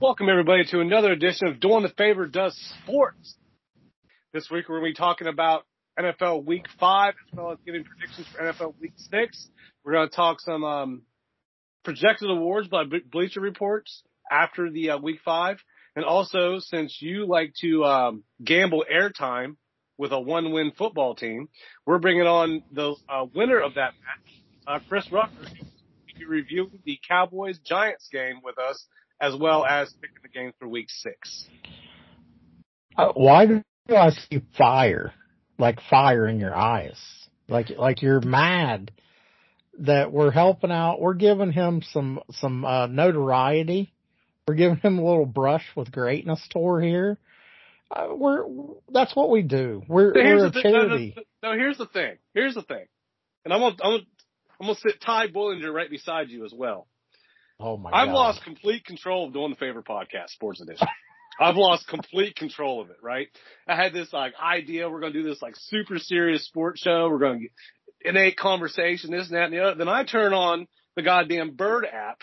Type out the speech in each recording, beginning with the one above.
Welcome everybody to another edition of Doing the Favor Does Sports. This week we're going to be talking about NFL Week Five as well as giving predictions for NFL Week Six. We're going to talk some um, projected awards by Bleacher Reports after the uh, Week Five, and also since you like to um, gamble airtime with a one-win football team, we're bringing on the uh, winner of that match, uh, Chris Rucker, to be reviewing the Cowboys Giants game with us as well as picking the game for week six. Uh, why do I see fire? Like fire in your eyes. Like, like you're mad that we're helping out. We're giving him some, some, uh, notoriety. We're giving him a little brush with greatness tour here. Uh, we're, that's what we do. We're, So we're a the thing. No, no, charity. no, here's the thing. Here's the thing. And I'm gonna, I'm gonna, I'm gonna sit Ty Bullinger right beside you as well. Oh my I've God. lost complete control of doing the favorite podcast, Sports Edition. I've lost complete control of it, right? I had this like idea, we're gonna do this like super serious sports show, we're gonna get innate conversation, this and that and the other. Then I turn on the goddamn Bird app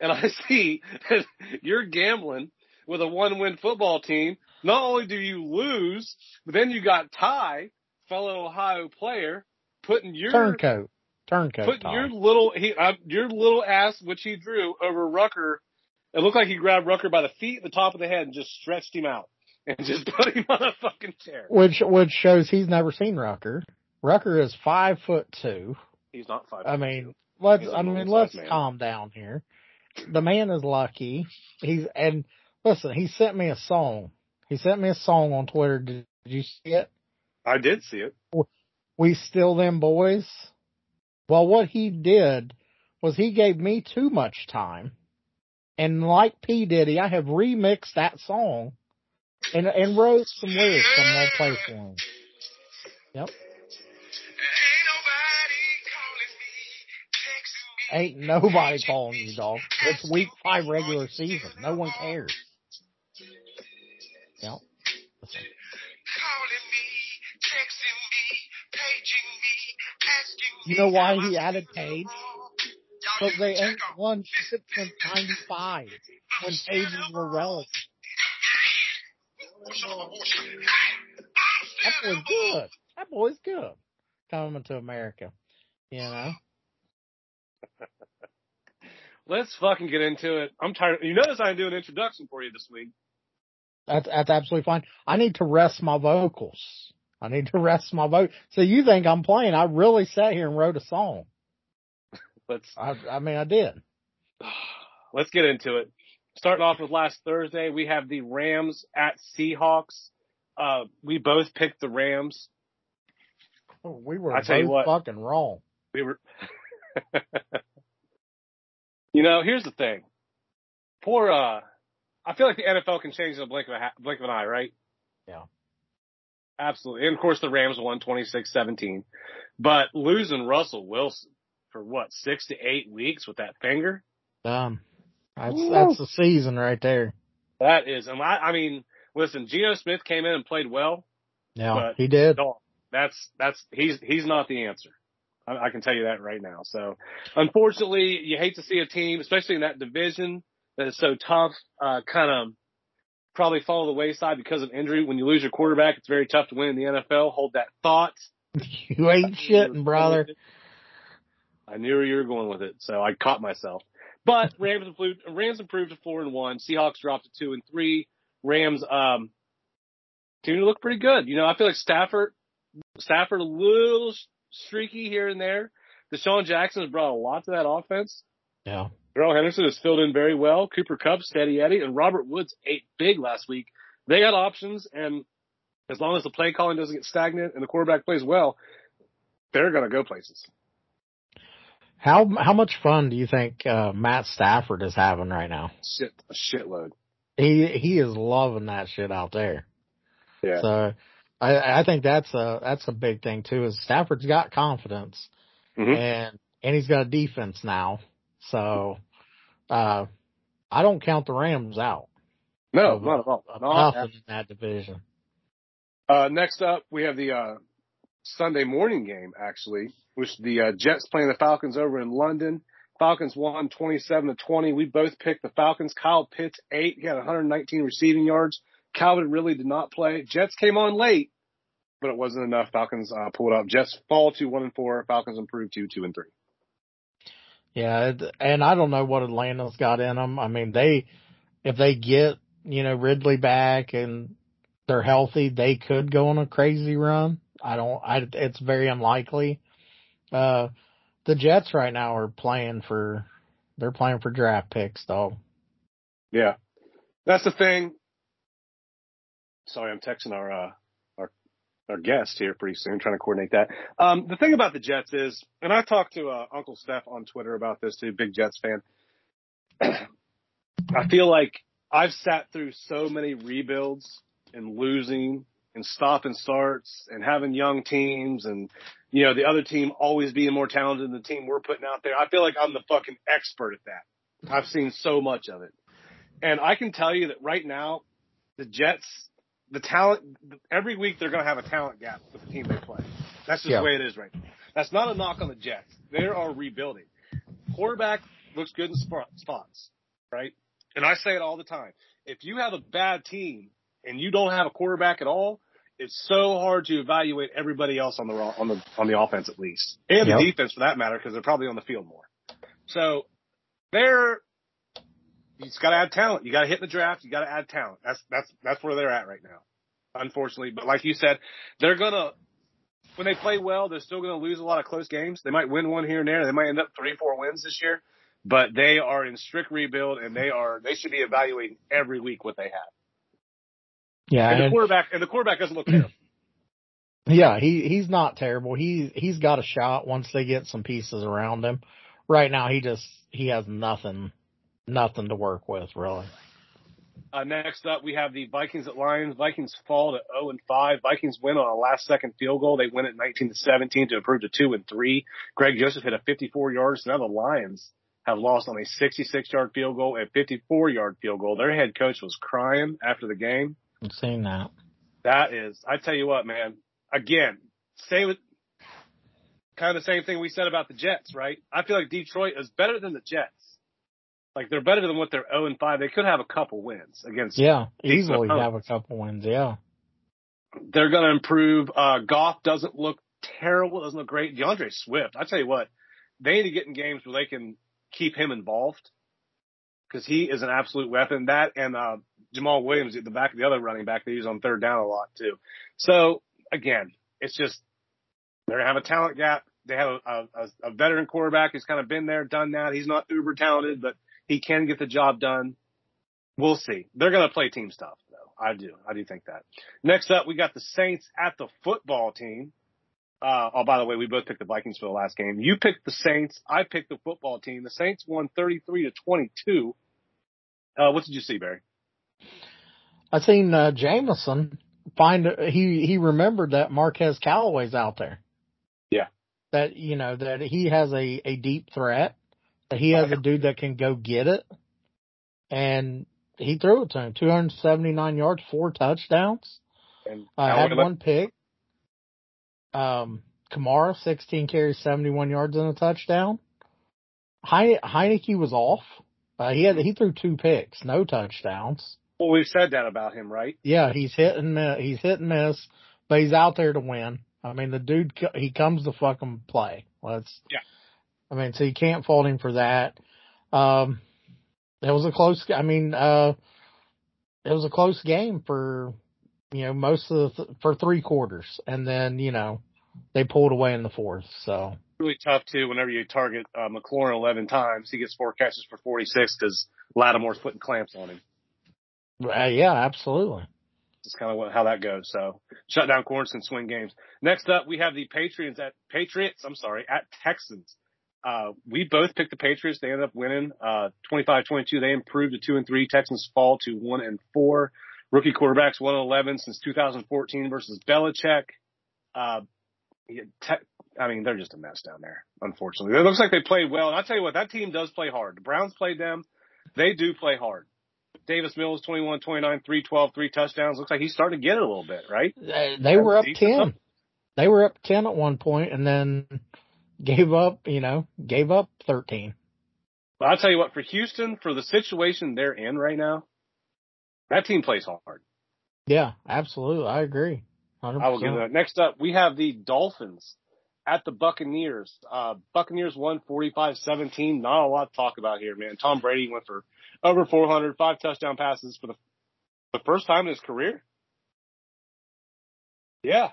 and I see that you're gambling with a one win football team. Not only do you lose, but then you got Ty, fellow Ohio player, putting your Turncoat. Turncoat. put Tom. your little he uh, your little ass, which he drew over Rucker. It looked like he grabbed Rucker by the feet, the top of the head, and just stretched him out and just put him on a fucking chair. which, which shows he's never seen Rucker. Rucker is five foot two. He's not five. I mean, two. let's, He's I mean, let's man. calm down here. The man is lucky. He's, and listen, he sent me a song. He sent me a song on Twitter. Did, did you see it? I did see it. We still them boys. Well, what he did was he gave me too much time. And like P. Diddy, I have remixed that song and, and wrote some lyrics I'm play for him. Yep. Ain't nobody calling you, dog. It's week five regular season. No one cares. You know why he added Page? Because they ain't won shit since 95 when pages were relevant. That boy's good. That boy's good. Coming to America. You know? Let's fucking get into it. I'm tired. You notice I didn't do an introduction for you this week. That's that's absolutely fine. I need to rest my vocals. I need to rest my vote. So you think I'm playing? I really sat here and wrote a song. Let's I, I mean, I did. let's get into it. Starting off with last Thursday, we have the Rams at Seahawks. Uh, we both picked the Rams. We were I tell you what. fucking wrong. We were. you know, here's the thing. Poor. Uh, I feel like the NFL can change in a blink of a ha- blink of an eye, right? Yeah. Absolutely. And of course, the Rams won 26-17. But losing Russell Wilson for what six to eight weeks with that finger. Um, that's Woo. that's the season right there. That is, and I, I mean, listen, Geno Smith came in and played well. Yeah, he did. That's that's he's he's not the answer. I, I can tell you that right now. So, unfortunately, you hate to see a team, especially in that division that is so tough, uh, kind of probably fall to the wayside because of injury. When you lose your quarterback, it's very tough to win in the NFL. Hold that thought. You ain't shitting, brother. I knew where you were going with it, so I caught myself. But Rams improved, Rams improved to four and one. Seahawks dropped to two and three. Rams, um, to look pretty good. You know, I feel like Stafford, Stafford a little streaky here and there. DeSean Jackson has brought a lot to that offense. Yeah. Darrell Henderson has filled in very well. Cooper Kupp, steady Eddie, and Robert Woods ate big last week. They got options, and as long as the play calling doesn't get stagnant and the quarterback plays well, they're going to go places. How how much fun do you think uh, Matt Stafford is having right now? Shit, a shitload. He he is loving that shit out there. Yeah. So I I think that's a that's a big thing too. Is Stafford's got confidence Mhm. and and he's got a defense now. So uh I don't count the Rams out. No, not at all. Not nothing in that division. Uh, next up, we have the uh, Sunday morning game, actually, which the uh, Jets playing the Falcons over in London. Falcons won 27 to 20. We both picked the Falcons. Kyle Pitts, eight. He had 119 receiving yards. Calvin really did not play. Jets came on late, but it wasn't enough. Falcons uh, pulled up. Jets fall to one and four. Falcons improved to two and three. Yeah, and I don't know what Atlanta's got in them. I mean, they if they get you know Ridley back and they're healthy, they could go on a crazy run. I don't. I it's very unlikely. Uh, the Jets right now are playing for they're playing for draft picks though. Yeah, that's the thing. Sorry, I'm texting our uh, our guest here pretty soon, trying to coordinate that. Um, the thing about the Jets is, and I talked to uh, Uncle Steph on Twitter about this too, big Jets fan. I feel like I've sat through so many rebuilds and losing and stop and starts and having young teams and you know the other team always being more talented than the team we're putting out there. I feel like I'm the fucking expert at that. I've seen so much of it. And I can tell you that right now, the Jets, the talent, every week they're going to have a talent gap with the team they play. That's just Yeah. the way it is right now. That's not a knock on the Jets. They are rebuilding. Quarterback looks good in spots, right? And I say it all the time. If you have a bad team and you don't have a quarterback at all, it's so hard to evaluate everybody else on the on the on the offense at least, and Yep. the defense for that matter, because they're probably on the field more. So they're you just got to add talent. You got to hit the draft. You got to add talent. That's that's that's where they're at right now, unfortunately. But like you said, they're gonna when they play well, they're still gonna lose a lot of close games. They might win one here and there. They might end up three, four wins this year. But they are in strict rebuild, and they are they should be evaluating every week what they have. Yeah, And the quarterback and the quarterback doesn't look terrible. Yeah, he he's not terrible. He he's got a shot once they get some pieces around him. Right now, he just he has nothing, nothing to work with really. Uh, next up, we have the Vikings at Lions. Vikings fall to 0 and 5. Vikings win on a last second field goal. They win it 19 to 17 to improve to 2 and 3. Greg Joseph hit a 54 yards. So now the Lions have lost on a 66 yard field goal and 54 yard field goal. Their head coach was crying after the game. I've seen that. That is, I tell you what, man. Again, say with kind of the same thing we said about the Jets, right? I feel like Detroit is better than the Jets. Like they're better than what they're 0 and 5. They could have a couple wins against Yeah, easily have a couple wins. Yeah, they're going to improve. Uh, Goff doesn't look terrible, doesn't look great. D'Andre Swift, I tell you what, they need to get in games where they can keep him involved because he is an absolute weapon. That and uh, Jamaal Williams at the back of the other running back they use on third down a lot too. So again, it's just they're going to have a talent gap. They have a, a, a veteran quarterback who's kind of been there, done that. He's not uber talented, but he can get the job done. We'll see. They're going to play team stuff, though. I do. I do think that. Next up, we got the Saints at the football team. Uh, oh, by the way, we both picked the Vikings for the last game. You picked the Saints. I picked the football team. The Saints won 33 to 22. Uh, what did you see, Barry? I seen uh, Jameson find he he remembered that Marquez Callaway's out there. Yeah. That you know that he has a a deep threat. He has a dude that can go get it, and he threw it to him. Two hundred seventy nine yards, four touchdowns. And Uh, I had one pick. Um, Kamara, 16 carries, 71 yards and a touchdown. Heine- Heinicke was off. Uh, he had, he threw two picks, no touchdowns. Well, we've said that about him, right? Yeah, he's hit and miss, he's hit and miss, but he's out there to win. I mean, the dude, he comes to fucking play. Let's, Yeah. I mean, so you can't fault him for that. Um, it was a close, I mean, uh, it was a close game for, you know, most of the, th- for three quarters. And then, you know, they pulled away in the fourth. So, Really tough too. Whenever you target uh, McLaurin 11 times, he gets four catches for 46 because Lattimore's putting clamps on him. uh, yeah, absolutely. It's kind of what, how that goes. So shut down corners and swing games. Next up, we have the Patriots at Patriots. I'm sorry, at Texans. Uh, we both picked the Patriots. They ended up winning, uh, 25-22. They improved to two and three. Texans fall to one and four. Rookie quarterbacks one and 11 since 2014 versus Belichick. Uh, te- I mean, they're just a mess down there, unfortunately. It looks like they played well. And I'll tell you what, that team does play hard. The Browns played them. They do play hard. Davis Mills, 21, 29, 312, three touchdowns. Looks like he's starting to get it a little bit, right? They, they were up ten. They were up ten at one point, and then gave up. You know, gave up thirteen. But I'll tell you what, for Houston, for the situation they're in right now, that team plays hard. Yeah, absolutely. I agree. 100%. I will give that. Next up, we have the Dolphins at the Buccaneers. Uh, Buccaneers won 45-17. Not a lot to talk about here, man. Tom Brady went for over 400, five touchdown passes for the, the first time in his career. Yeah.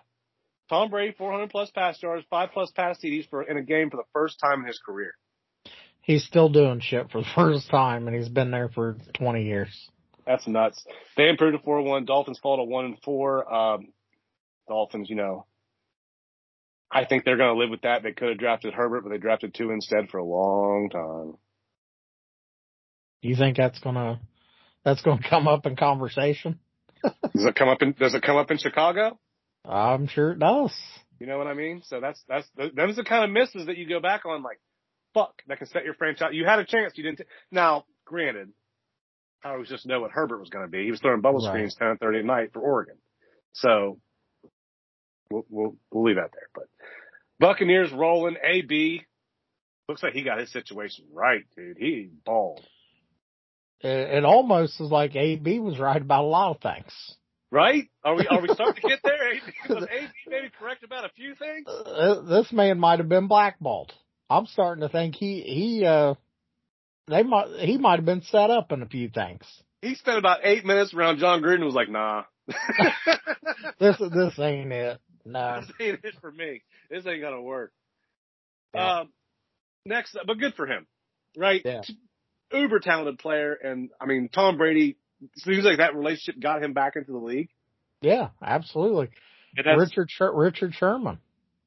Tom Brady, 400 plus pass yards, five plus pass TDs for, in a game for the first time in his career. He's still doing shit for the first time, and he's been there for 20 years. That's nuts. They improved to 4-1. Dolphins fall to 1 and 4. Um, Dolphins, you know, I think they're going to live with that. They could have drafted Herbert, but they drafted two instead for a long time. You think that's gonna that's gonna come up in conversation? does it come up in Does it come up in Chicago? I'm sure it does. You know what I mean? So that's that's those are the kind of misses that you go back on, like, fuck, that can set your franchise. You had a chance, you didn't. T- now, granted, I was just know what Herbert was going to be. He was throwing bubble Right. screens ten thirty at night for Oregon, so we'll we'll we'll leave that there. But Buccaneers rolling. AB looks like he got his situation right, dude. He balled. It, it almost is like AB was right about a lot of things. Right? Are we are we starting to get there? AB, was AB maybe correct about a few things? Uh, this man might have been blackballed. I'm starting to think he he uh they might he might have been set up in a few things. He spent about eight minutes around Jon Gruden and was like, nah. This this ain't it. No. this ain't it for me. This ain't gonna work. Yeah. Um, next, but good for him, right? Yeah. Uber talented player, and I mean Tom Brady. Seems like that relationship got him back into the league. Yeah, absolutely. Richard Sher- Richard Sherman.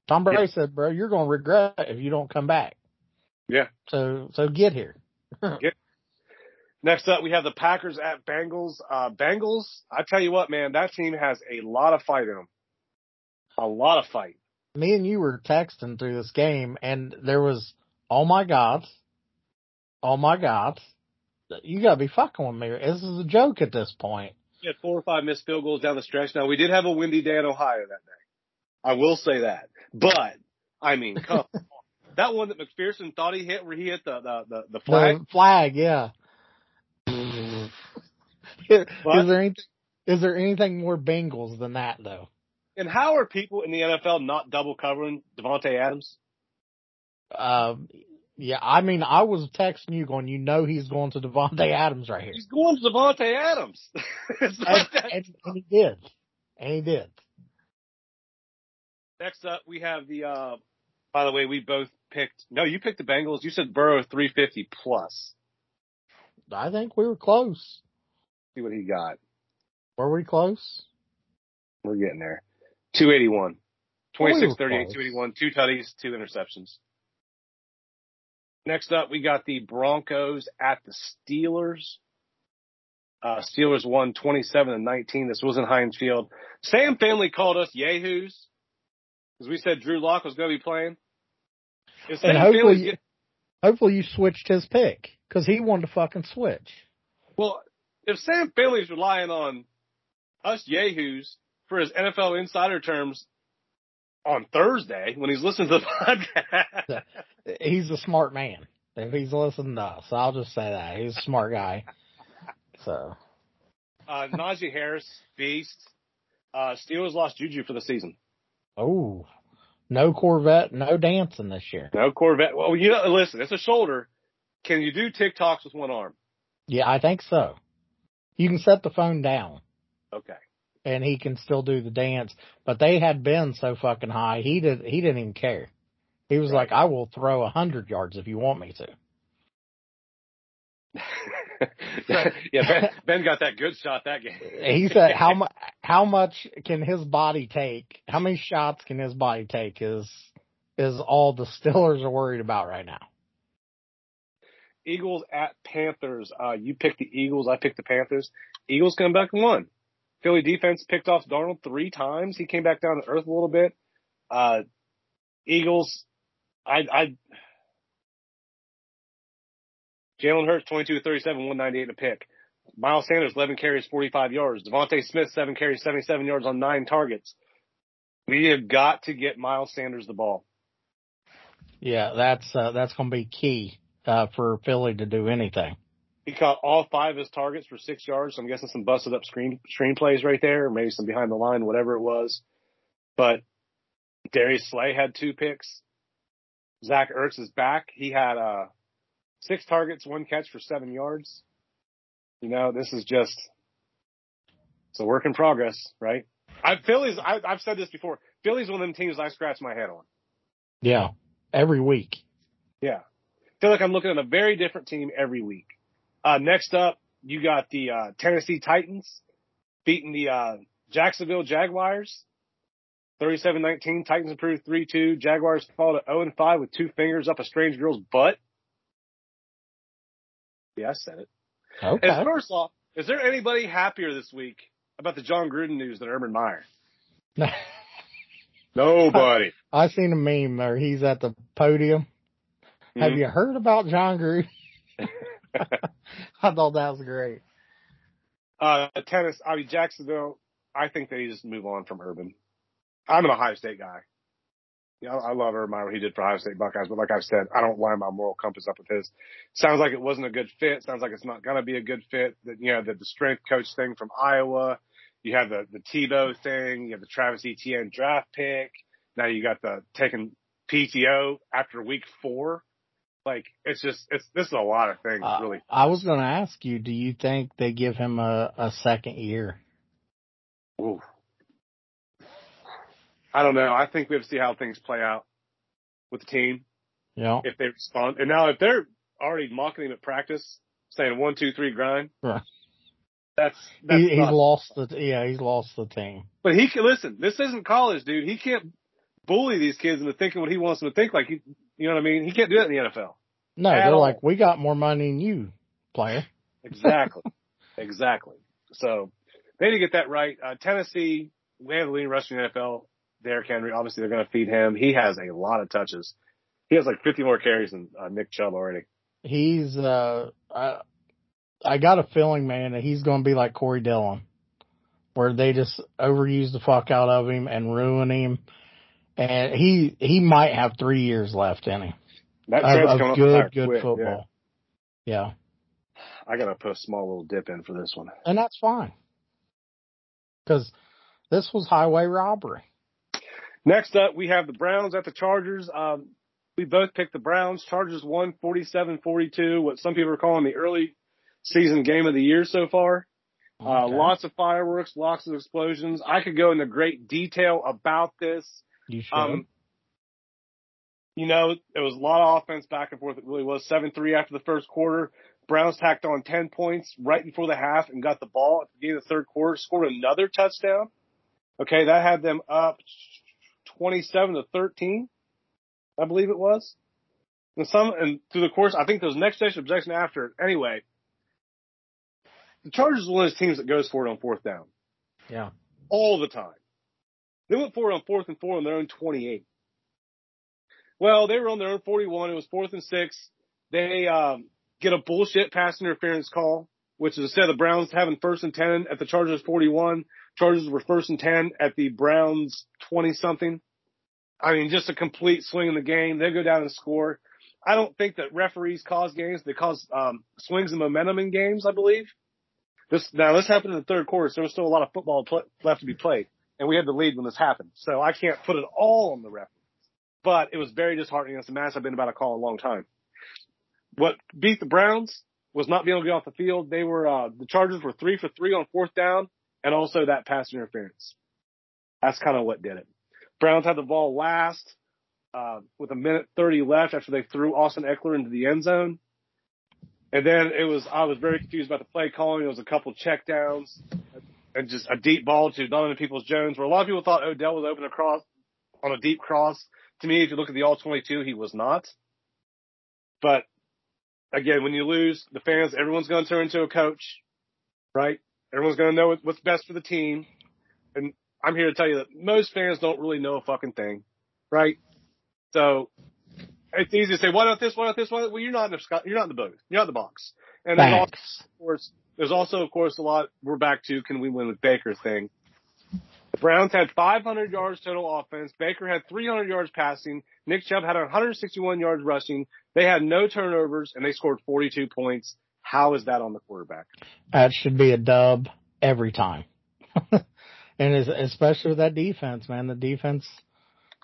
Tom Brady said, "Bro, you're going to regret it if you don't come back." Yeah. So so get here. Next up, we have the Packers at Bengals. Uh, Bengals, I tell you what, man, that team has a lot of fight in them. A lot of fight. Me and you were texting through this game, and there was, oh my god, oh my god, you got to be fucking with me. This is a joke at this point. We had four or five missed field goals down the stretch. Now we did have a windy day in Ohio that day. I will say that. But I mean, come on. That one that McPherson thought he hit where he hit the the, the, the flag. The flag, yeah. is, is there anything? Is there anything more Bengals than that though? And how are people in the NFL not double covering Davante Adams? Um, yeah, I mean, I was texting you going, you know, he's going to Davante Adams right here, He's going to Davante Adams. and, not and, and he did, and he did. Next up, we have the. uh By the way, we both picked. No, you picked the Bengals. You said Burrow 350 plus. I think we were close. See what he got. Were we close? We're getting there. 281. 26, were 38, close. 281, two tutties, two interceptions. Next up, we got the Broncos at the Steelers. Uh, Steelers won 27 and 19. This was in Heinz Field. Sam Family called us yahoos because we said Drew Lock was going to be playing. If Sam And hopefully, get- hopefully you switched his pick because he wanted to fucking switch. well, if Sam Family relying on us yahoos for his NFL insider terms on Thursday when he's listening to the podcast, He's a smart man. If he's listening to us, I'll just say that he's a smart guy. So Uh, Najee Harris, beast. Uh, Steelers lost Juju for the season. Oh, no Corvette, no dancing this year. No Corvette. Well, you know, listen, it's a shoulder. Can you do TikToks with one arm? Yeah, I think so. You can set the phone down Okay. And he can still do the dance, but they had been so fucking high, he did, he didn't even care. He was Right. like, I will throw a hundred yards if you want me to. yeah, ben, ben got that good shot that game. He said, how much, how much can his body take? How many shots can his body take is, is all the Steelers are worried about right now. Eagles at Panthers. Uh, you picked the Eagles. I picked the Panthers. Eagles come back and won. Philly defense picked off Darnold three times. He came back down to earth a little bit. Uh, Eagles, I, I, Jalen Hurts 22 37, 198 a pick. Miles Sanders 11 carries, 45 yards. DeVonta Smith 7 carries, 77 yards on nine targets. We have got to get Miles Sanders the ball. Yeah, that's uh, that's going to be key uh, for Philly to do anything. He caught all five of his targets for six yards. So I'm guessing some busted up screen screen plays right there, or maybe some behind the line, whatever it was. But Darius Slay had two picks. Zach Ertz is back. He had uh, six targets, one catch for seven yards. You know, this is just it's a work in progress, right? I Philly's. I, I've said this before. Philly's one of them teams I scratch my head on. Yeah, every week. Yeah, I feel like I'm looking at a very different team every week. Uh, next up, you got the uh, Tennessee Titans beating the uh, Jacksonville Jaguars. 37-19. Titans improved 3-2. Jaguars fall to 0-5 with two fingers up a strange girl's butt. Yeah, I said it. Okay. And first off, is there anybody happier this week about the Jon Gruden news than Urban Meyer? Nobody. I seen a meme where he's at the podium. Have Mhm. you heard about Jon Gruden? I thought that was great. Uh, tennis, I mean, Jacksonville, I think they just move on from Urban. I'm an Ohio State guy. Yeah, I love Urban what he did for Ohio State Buckeyes, but like I've said, I don't line my moral compass up with his. Sounds like it wasn't a good fit. Sounds like it's not to be a good fit. That, you know, the, the strength coach thing from Iowa. You have the, the Tebow thing. You have the Travis Etienne draft pick. Now you got the taking PTO after week four. Like, it's just, it's, this is a lot of things, Uh, really. I was going to ask you, do you think they give him a, a second year? Ooh. I don't know. I think we have to see how things play out with the team Yeah. if they respond. And now if they're already mocking him at practice, saying one, two, three, grind. Right. That's that's He, he's lost the yeah, he's lost the team. But he can listen. This isn't college, dude. He can't bully these kids into thinking what he wants them to think. Like he, you know what I mean? He can't do that in the NFL. No, At they're all. like, we got more money than you, player. Exactly. exactly. So they need to get that right. Uh, Tennessee, we have the leading rusher in the NFL. Derrick Henry, obviously they're going to feed him. He has a lot of touches. He has like 50 more carries than uh, Nick Chubb already. He's uh, I, I got a feeling, man, that he's going to be like Corey Dillon, where they just overuse the fuck out of him and ruin him. And he he might have three years left in him That of, trend's of coming good higher good quick, football. Yeah. Yeah. I got to put a small little dip in for this one. and that's fine because this was highway robbery. Next up, we have the Browns at the Chargers. Um, we both picked the Browns. Chargers won 47-42, what some people are calling the early season game of the year so far. Uh, lots of fireworks, lots of explosions. I could go into great detail about this. You should. Um, you know, it was a lot of offense back and forth. It really was 7-3 after the first quarter. Browns tacked on 10 points right before the half and got the ball at the beginning of the third quarter, scored another touchdown. Okay, that had them up 27 to 13, I believe it was. And some, and through the course, I think those next session objection after, anyway, the Chargers are one of those teams that goes for it on fourth down yeah. all the time. They went for it on fourth and four on their own 28. Well, they were on their own 41. It was fourth and six. They um, get a bullshit pass interference call, which is instead of the Browns having first and 10 at the Chargers 41, Chargers were first and 10 at the Browns 20 something. I mean, just a complete swing in the game. They go down and score. I don't think that referees cause games. They cause um, swings and momentum in games, I believe. This now this happened in the third quarter, so there was still a lot of football pl- left to be played, and we had the lead when this happened. So I can't put it all on the referees, but it was very disheartening. It's a match I've been about to call a long time. What beat the Browns was not being able to get off the field. They were uh, the Chargers were three for three on fourth down, and also that pass interference. That's kind of what did it. Browns had the ball last uh, with a minute thirty left after they threw Austin Ekeler into the end zone. And then it was, I was very confused about the play calling. It was a couple check downs and just a deep ball to Donovan Peoples Jones, where a lot of people thought Odell was open across on a deep cross. To me, if you look at the all 22, he was not. But again, when you lose, the fans, everyone's going to turn into a coach, right? Everyone's going to know what's best for the team. And I'm here to tell you that most fans don't really know a fucking thing, right? So it's easy to say, why not this, why not this, why not? Well, you're not in the, you're not in the booth. You're not in the box. And there's also, Facts. There's also, of course, a lot, we're back to can we win with Baker thing. The Browns had 500 yards total offense. Baker had 300 yards passing. Nick Chubb had 161 yards rushing. They had no turnovers and they scored 42 points. How is that on the quarterback? That should be a dub every time. and especially with that defense, man. The defense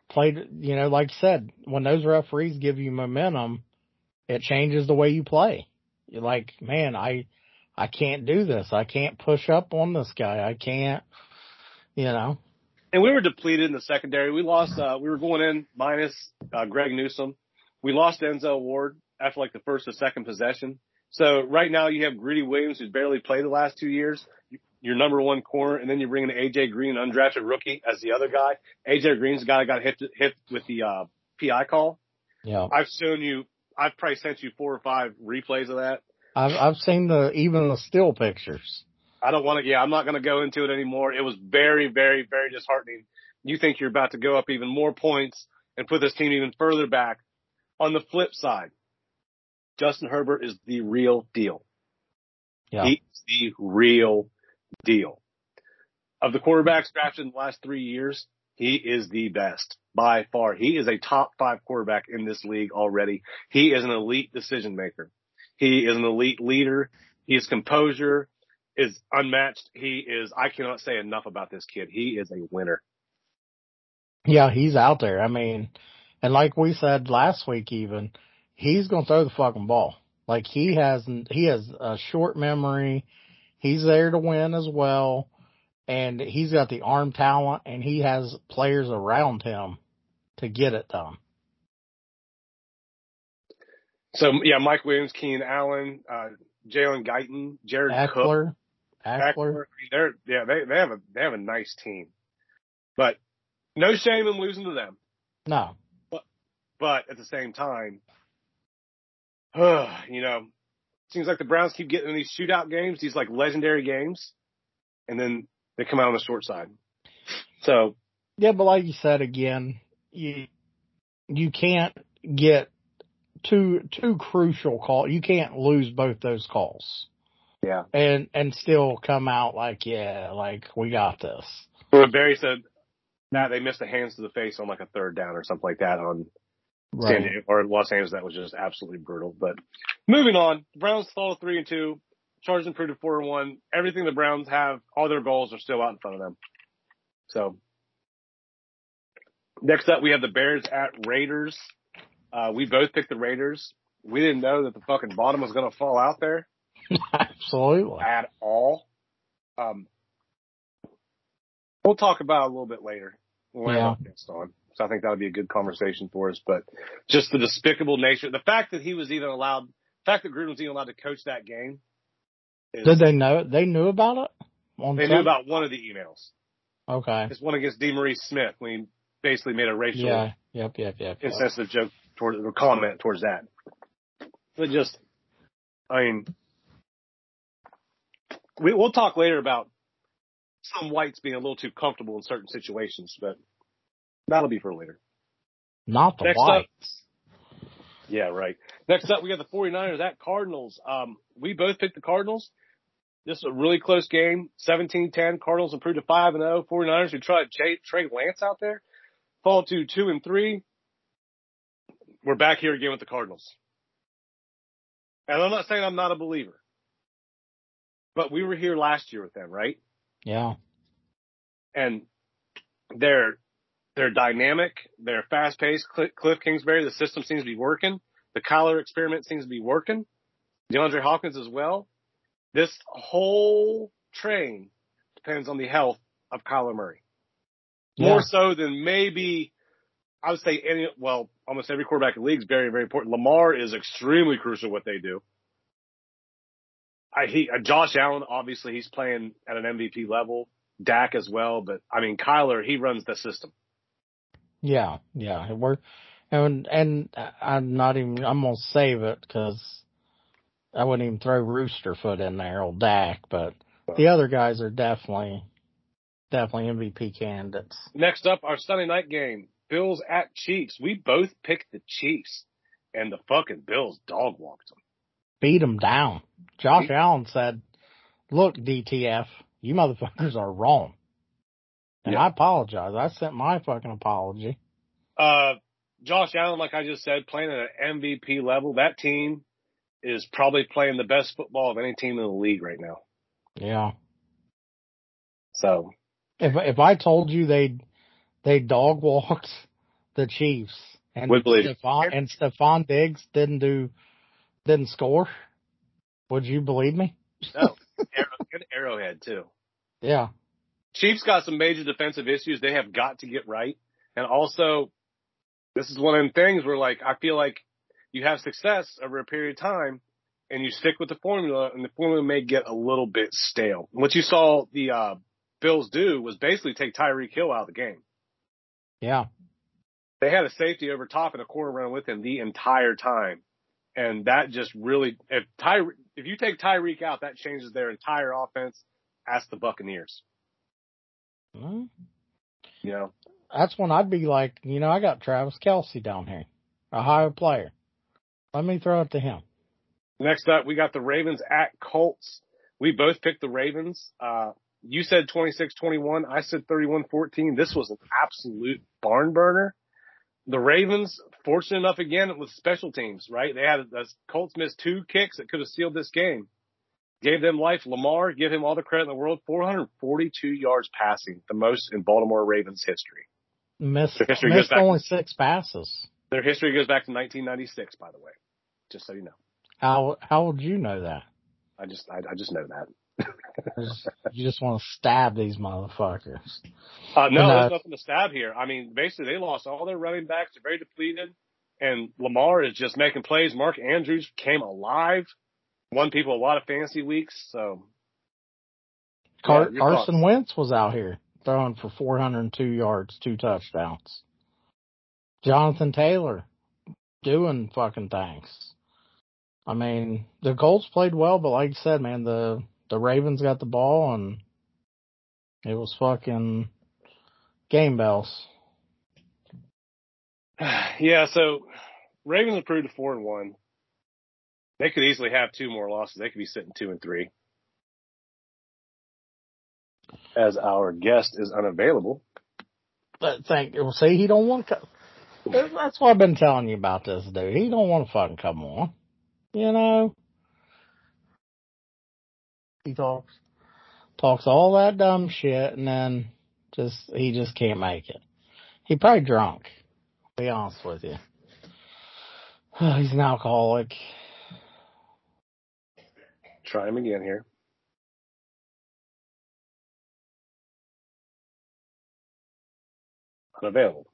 played, you know, like you said, when those referees give you momentum, it changes the way you play. You're like, man, I, I can't do this. I can't push up on this guy. I can't, you know. And we were depleted in the secondary. We lost, uh, we were going in minus, uh, Greg Newsome. We lost Denzel Ward after like the first or second possession. So right now you have Greedy Williams who's barely played the last two years. Your number one corner, and then you bring in AJ Green, undrafted rookie, as the other guy. AJ Green's the guy that got hit hit with the uh, PI call. Yeah. I've shown you. I've probably sent you four or five replays of that. I've, I've seen the, even the still pictures. I don't want to. Yeah, I'm not going to go into it anymore. It was very, very, very disheartening. You think you're about to go up even more points and put this team even further back. On the flip side, Justin Herbert is the real deal. Yeah. He's the real deal. Of the quarterbacks drafted in the last three years, he is the best by far. He is a top five quarterback in this league already. He is an elite decision maker. He is an elite leader. His composure is unmatched. He is, I cannot say enough about this kid. He is a winner. Yeah, he's out there. I mean, and like we said last week even, he's going to throw the fucking ball. Like he has, he has a short memory. He's there to win as well. And he's got the arm talent and he has players around him to get it done. So yeah, Mike Williams, Keenan Allen, uh, Jalen Guyton, Jared Cook. I mean, they're yeah they they have a they have a nice team, but no shame in losing to them. No, But but at the same time, you know, seems like the Browns keep getting in these shootout games, these like legendary games, and then they come out on the short side. So Yeah, but like you said again, you you can't get two two crucial call. You can't lose both those calls yeah, and and still come out like yeah, like we got this. when Barry said that they missed a hands to the face on like a third down or something like that on San Diego or Los Angeles, that was just absolutely brutal. But moving on, Browns fall to three and two. Chargers improved to four and one. Everything the Browns have, all their goals are still out in front of them. So next up, we have the Bears at Raiders. Uh, we both picked the Raiders. We didn't know that the fucking bottom was going to fall out there Absolutely. at all. Um, we'll talk about it a little bit later when Yeah. guest on. So I think that would be a good conversation for us. But just the despicable nature, the fact that he was even allowed, the fact that Gruden was even allowed to coach that game. Is, Did they know? They knew about it. They knew about one of the emails. Okay. It's one against DeMaurice Smith when he basically made a racial Yeah. Yep. Yep. Yep. yep. insensitive joke toward or comment towards that. But just, I mean, we, we'll talk later about some whites being a little too comfortable in certain situations, but that'll be for later. Not the Next up- whites. Yeah, right. Next up, we got the 49ers at Cardinals. Um, we both picked the Cardinals. This is a really close game. 17-10. Cardinals improved to 5 and 0. 49ers who tried Trey, Trey Lance out there fall to 2 and 3. We're back here again with the Cardinals. And I'm not saying I'm not a believer. But we were here last year with them, right? Yeah. and they're they're dynamic, they're fast paced. Cliff Kingsbury, the system seems to be working. The Kyler experiment seems to be working. DeAndre Hopkins as well. This whole train depends on the health of Kyler Murray. Yeah. More so than maybe I would say any well, almost every quarterback in the league is very, very important. Lamar is extremely crucial what they do. I he uh, Josh Allen, obviously he's playing at an MVP level. Dak as well, but I mean Kyler, he runs the system. Yeah, yeah. We're and and I'm not even. I'm gonna save it because I wouldn't even throw Roosterfoot in there, old Dak, but the other guys are definitely, definitely MVP candidates. Next up, our Sunday night game, Bills at Chiefs. We both picked the Chiefs, and the fucking Bills dog walked them. Beat them down. Josh Allen said, look, DTF, you motherfuckers are wrong. And Yeah. I apologize. I sent my fucking apology. Uh, Josh Allen, like I just said, playing at an MVP level. That team is probably playing the best football of any team in the league right now. Yeah. So If if I told you they they dog walked the Chiefs and believe. Stefon, and Stefon Diggs didn't do didn't score, would you believe me? no, Arrow, good Arrowhead too. Yeah. Chiefs got some major defensive issues they have got to get right. And also, this is one of them things where like, I feel like you have success over a period of time and you stick with the formula and the formula may get a little bit stale. What you saw the, uh, Bills do was basically take Tyreek Hill out of the game. Yeah. They had a safety over top and a corner run with him the entire time. And that just really, if Ty, if you take Tyreek out, that changes their entire offense. Ask the Buccaneers, Well, you know. that's when I'd be like, you know, I got Travis Kelce down here, a higher player. Let me throw it to him. Next up, we got the Ravens at Colts. We both picked the Ravens. Uh, you said 26-21. I said 31-14. This was an absolute barn burner. The Ravens, fortunate enough again with special teams, right? They had the Colts missed two kicks that could have sealed this game. Gave them life. Lamar, give him all the credit in the world. 442 yards passing, the most in Baltimore Ravens history. Missed, The history goes back- only six passes. Their history goes back to 1996, by the way. Just so you know. How how would you know that? I just, I, I just know that. you just want to stab these motherfuckers. Uh, no, there's nothing to stab here. I mean, basically they lost all their running backs. They're very depleted. And Lamar is just making plays. Mark Andrews came alive. Won people a lot of fantasy weeks. So Car- Yeah, Carson Wentz was out here throwing for 402 yards, two touchdowns. Jonathan Taylor doing fucking things. I mean, the Colts played well, but like you said, man, the the Ravens got the ball and it was fucking game bells. yeah, so Ravens improved to four and one. They could easily have two more losses. They could be sitting two and three. As our guest is unavailable. But think, well, see, he don't want to. Come. That's what I've been telling you about this dude. He don't want to fucking come on. You know, he talks talks all that dumb shit, and then just he just can't make it. He probably drunk. To be honest with you, he's an alcoholic. Try him again here. Unavailable.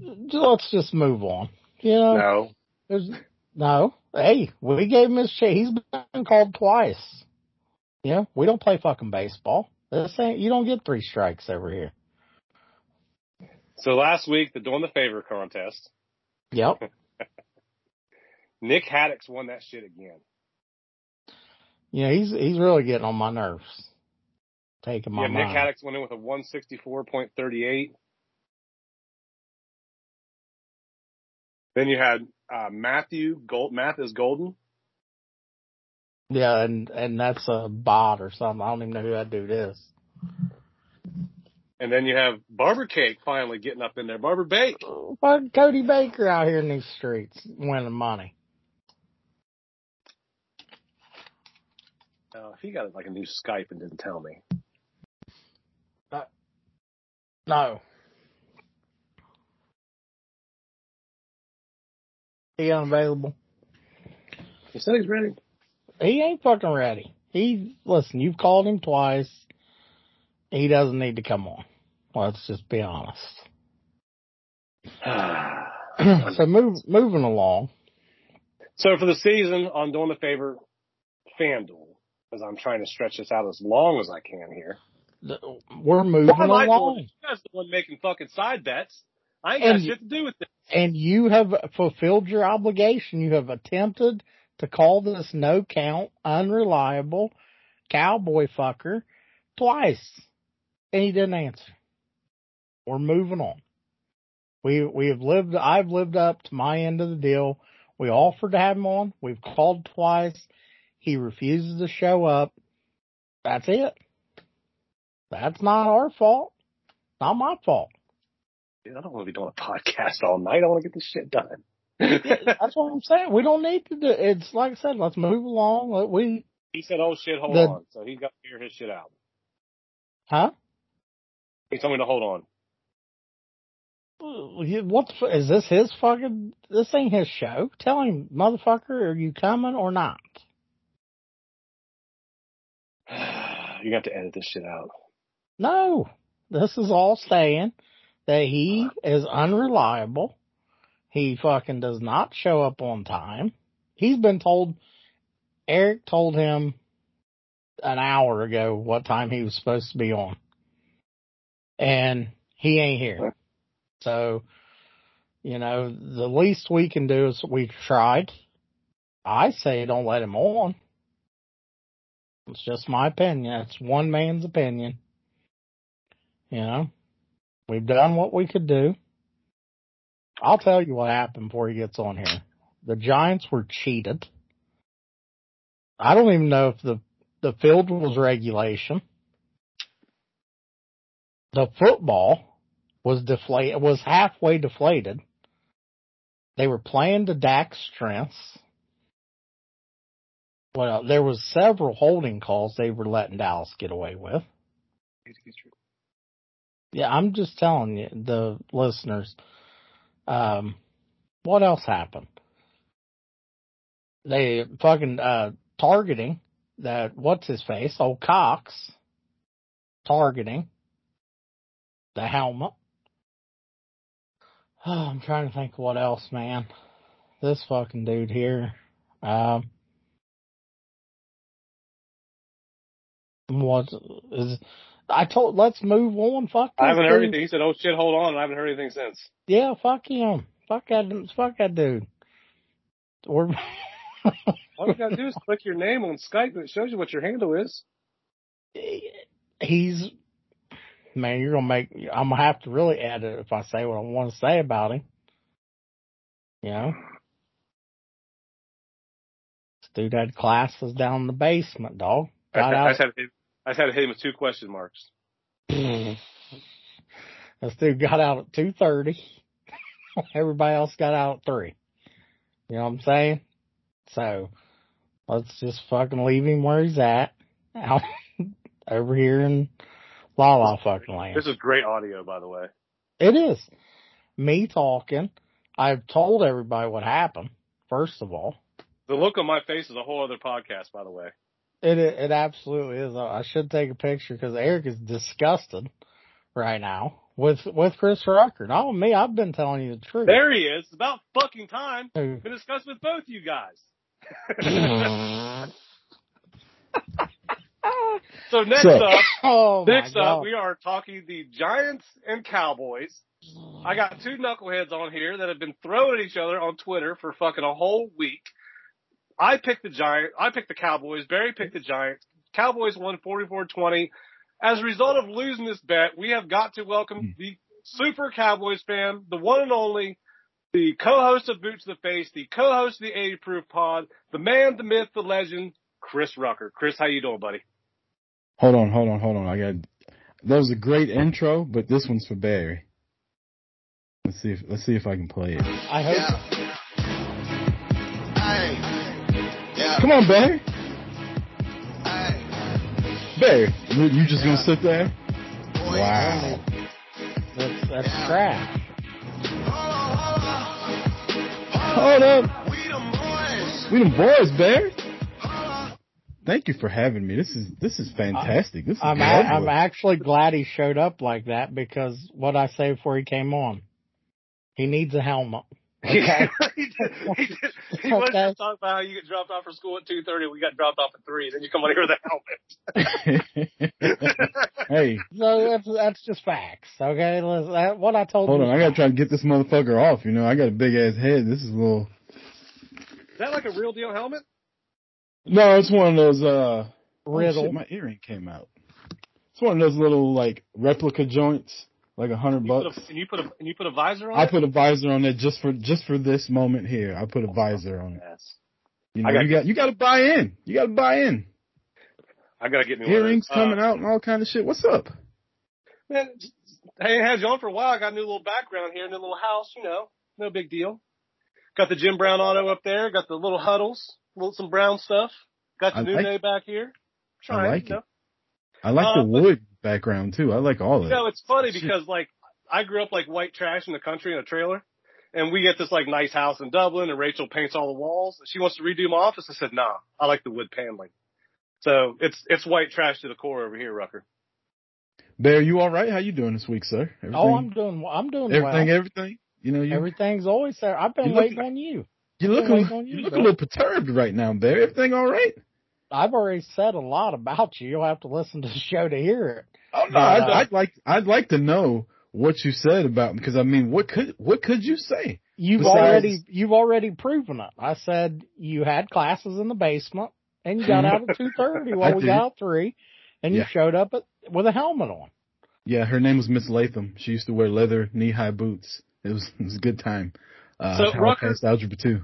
Let's just move on. You know, No. There's no. Hey, we gave him his shit. He's been called twice. Yeah, we don't play fucking baseball. This ain't. You don't get three strikes over here. So last week, the doing the favor contest, Yep. Nick Haddix won that shit again. Yeah, he's he's really getting on my nerves. Taking my yeah, Nick mind. Haddix went in with a 164.38. Then you had uh, Matthew Gold, Mathis Golden. Yeah, and and that's a bot or something. I don't even know who that dude is. And then you have Barber Cake finally getting up in there. Barber Bake. Fuck Cody Baker out here in these streets winning money. Uh, he got like a new Skype and didn't tell me. No. He unavailable. He said he's ready. He ain't fucking ready. He listen. You've called him twice. He doesn't need to come on. Let's just be honest. so move moving along. so for the season on doing the favor, FanDuel, because I'm trying to stretch this out as long as I can here. We're moving Why along. You guys the one making fucking side bets. I ain't got And- shit to do with this. and you have fulfilled your obligation. You have attempted to call this no count, unreliable cowboy fucker twice, and he didn't answer. We're moving on. We we have lived. I've lived up to my end of the deal. We offered to have him on. We've called twice. He refuses to show up. That's it. That's not our fault. Not my fault. Dude, I don't want to be doing a podcast all night. I want to get this shit done. That's what I'm saying. We don't need to do. It's like I said. Let's move along. Let we, he said, "Oh shit, hold The- on." So he's got to figure his shit out. huh? He told me to hold on. What is this? His fucking. This ain't his show. Tell him, motherfucker, are you coming or not? you got to edit this shit out. No, this is all saying that he is unreliable. He fucking does not show up on time. He's been told, Eric told him an hour ago what time he was supposed to be on. And he ain't here. So, you know, the least we can do is we tried. I say don't let him on. It's just my opinion. It's one man's opinion. You know, we've done what we could do. I'll tell you what happened before he gets on here. The Giants were cheated. I don't even know if the the field was regulation. The football was deflated was halfway deflated. They were playing to Dak's strengths. Well, there was several holding calls they were letting Dallas get away with. Yeah, I'm just telling you, the listeners. Um, what else happened? They fucking uh targeting that what's his face, old Cox, targeting the helmet. Oh, I'm trying to think what else, man. This fucking dude here. Um, what is? I told. Let's move on. Fuck. I haven't heard dude. anything. He said, "Oh shit, hold on." and I haven't heard anything since. Yeah, fuck him. Fuck that. Fuck that dude. We're All you gotta do is click your name on Skype and it shows you what your handle is. he's man. You're gonna make. I'm gonna have to really edit if I say what I want to say about him. You know, this dude had classes down in the basement, dog. Got I, out. just had to hit, I just had to hit him with two question marks. this dude got out at two thirty. Everybody else got out at three. You know what I'm saying? So let's just fucking leave him where he's at. Out over here in La La fucking land. This is great audio, by the way. It is. Me talking. I've told everybody what happened, first of all. The look on my face is a whole other podcast, by the way. It it absolutely is. I should take a picture because Eric is disgusted right now with with Chris Rucker. Not with me. I've been telling you the truth. There he is. It's about fucking time. to discuss with both you guys. so next So- up, oh next up, we are talking the Giants and Cowboys. I got two knuckleheads on here that have been throwing at each other on Twitter for fucking a whole week. I picked the Giant. I picked the Cowboys. Barry picked the Giants. Cowboys won 44-20. As a result of losing this bet, we have got to welcome hmm. the super Cowboys fan, the one and only, the co-host of Boots to the Face, the co-host of the 80 Proof Pod, the man, the myth, the legend, Chris Rucker. Chris, how you doing, buddy? Hold on, hold on, hold on. I got that was a great intro, but this one's for Barry. Let's see if let's see if I can play it. I hope. Come on, Barry. Barry, you you just gonna sit there? Wow. That's, that's trash. Hold up. We them boys, Barry. Thank you for having me. This is this is fantastic. This is I'm a, lovely. I'm actually glad he showed up like that because what I say before he came on, he needs a helmet. Yeah, he did. He, did. he was Okay. just talking about how you get dropped off for school at two thirty. We got dropped off at three. Then you come on here with a helmet. hey, So that's that's just facts, okay? Listen, what I told hold you. on. I gotta try to get this motherfucker off. You know, I got a big ass head. This is a little. Is that like a real deal helmet? No, it's one of those. uh oh, Riddell. shit, my earring came out. It's one of those little like replica joints, like a hundred bucks. and you put a and you put a visor on I it. put a visor on it just for just for this moment here. I put a visor on it. Yes. You know, I got- you got you got to buy in. You got to buy in. I gotta get me Earrings. Uh, coming out and all kind of shit. What's up? Man, I ain't had you on for a while. I got a new little background here, new little house. You know, no big deal. Got the Jim Brown auto up there. Got the little huddles, little some brown stuff. Got the I new like- day back here. Trying, like you know. it. I like Uh, the wood background too. I like all of it. You it. know, it's funny Shit. because like I grew up like white trash in the country in a trailer, and we get this like nice house in Dublin, and Rachel paints all the walls. She wants to redo my office. I said, Nah, I like the wood paneling. So it's it's white trash to the core over here, Rucker. Bear, you all right? How you doing this week, sir? Oh, everything, Oh, I'm doing. I'm doing everything, well. everything. Everything? You know, you Everyth's always there. I've been waiting like- on you. you look a, on you you, look a little perturbed right now, Bear. Everything all right? I've already said a lot about you. You'll have to listen to the show to hear it. Oh no, But, I'd, uh, I'd like I'd like to know what you said about because I mean, what could what could you say? You've Besides- already you've already proven it. I said you had classes in the basement and you got out at two thirty I while we did. got out three, and you showed up at, with a helmet on. Yeah, her name was Miss Latham. She used to wear leather knee high boots. It was it was a good time. Uh, So, how I Rucker- algebra two.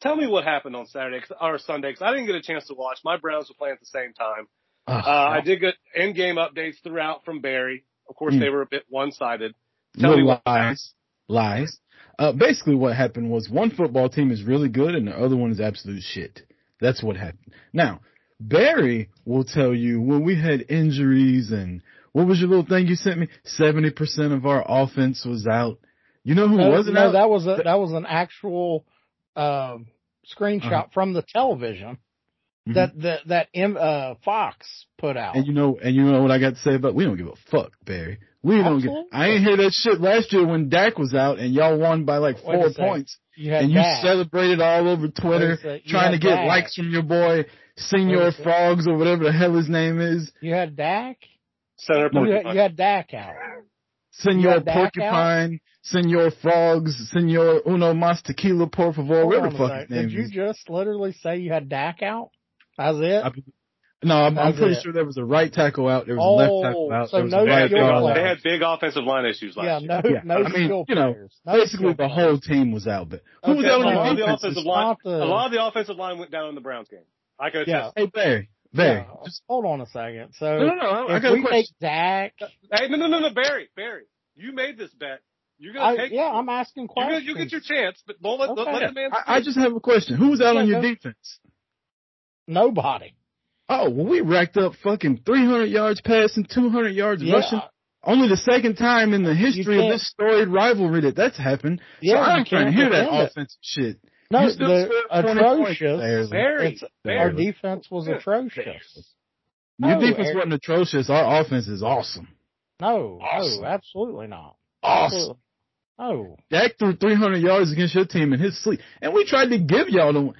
Tell me what happened on Saturday or Sunday because I didn't get a chance to watch. My Browns were playing at the same time. Oh, Uh, I did get in-game updates throughout from Barry. Of course, Mm. they were a bit one-sided. Tell me no what lies, lies. Uh, basically, what happened was one football team is really good and the other one is absolute shit. That's what happened. Now, Barry will tell you when we had injuries and what was your little thing you sent me? Seventy percent of our offense was out. You know who No, wasn't no, out? that was a that was an actual um screenshot Uh-huh. from the television Mhm. that that that M, uh, Fox put out. And you know, and you know what I got to say about? We don't give a fuck, Barry. We don't give. I ain't hear that shit last year when Dak was out and y'all won by like four points, you and you Dak. celebrated all over Twitter, Wait a sec. You trying to get Dak. likes from your boy Wait Senor. Frogs or whatever the hell his name is, You had Dak. Center You had, you had Dak out. Senor had Dak Porcupine, Senor Frogs, Senor Uno Mas Tequila Por Favor, Hold whatever on the fuck his name Did you is. just literally say you had Dak out? That's it. I- No, I'm, I'm pretty it. sure there was a right tackle out, there was a Oh, left tackle out, so there was no a They right had, big, skill guard they had big offensive line issues last yeah, year. no, Yeah, no no I mean, you know. No Basically, the whole team was out, but who was Okay, out on of the offensive line, the- a lot of the offensive line went down in the Browns game. I can Yeah. Hey Barry, Barry, Yeah, just hold on a second. So no, no, no. I, I if got a we question. take Dak, Hey, no, no, no, no, Barry, Barry, you made this bet. You're gonna I, take. yeah, I'm asking You're questions. gonna, you get your chance, but don't let, don't Okay. let the man. I, I just have a question. Who was out Yeah, on your go- defense? Nobody. Oh, well, we racked up fucking 300 yards passing, 200 yards Yeah, rushing. Only the second time in the history of this storied rivalry that that's happened. Yeah, so I'm trying to can't hear that it. offensive shit. no, the scored 20 points, atrocious. Barely. Barry, It's, our defense was Yeah. atrocious. Your No, defense Eric. wasn't atrocious. Our offense is awesome. No, Awesome. no, absolutely not. Awesome. Absolutely. No. Dak threw 300 yards against your team in his sleep. And we tried to give y'all the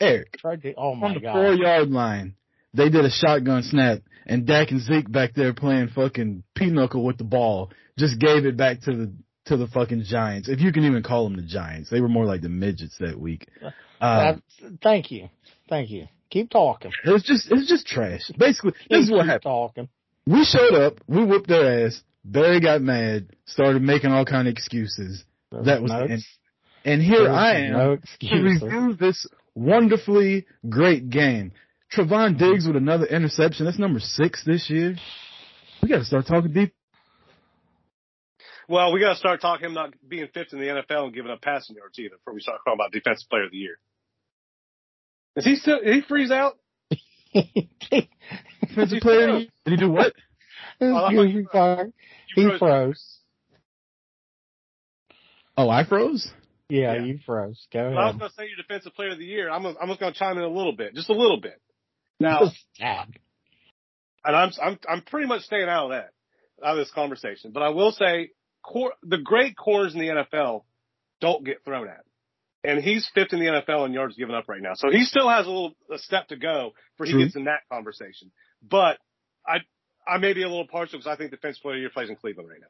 Eric, Tried to, oh on the god. four yard line, they did a shotgun snap, and Dak and Zeke back there playing fucking pinochle with the ball just gave it back to the to the fucking Giants. If you can even call them the Giants, they were more like the midgets that week. Uh, That's- thank you. Thank you. Keep talking. it was just it was just trash. Basically, this is what happened. talking. We showed up, we whooped their ass. Barry got mad, started making all kind of excuses. There That was no, the end. And here I am No to review this wonderfully great game. Trevon Diggs with another interception. That's number six this year. We got to start talking deep. Well, we got to start talking him not being fifth in the NFL and giving up passing yards either before we start talking about defensive player of the year. Is he still? Did he freeze out? Defensive player. of the year. Did he do what? Oh, I you- fuck. He froze. froze. Oh, I froze. Yeah, Yeah. you froze. Go ahead. I was going to say your defensive player of the year. I'm, I'm just going to chime in a little bit, just a little bit. Now, and I'm I'm I'm pretty much staying out of that out of this conversation. But I will say, cor- the great corners in the NFL don't get thrown at, and he's fifth in the NFL in yards given up right now. So he still has a little a step to go before he True. gets in that conversation. But I I may be a little partial because I think defensive player of year plays in Cleveland right now.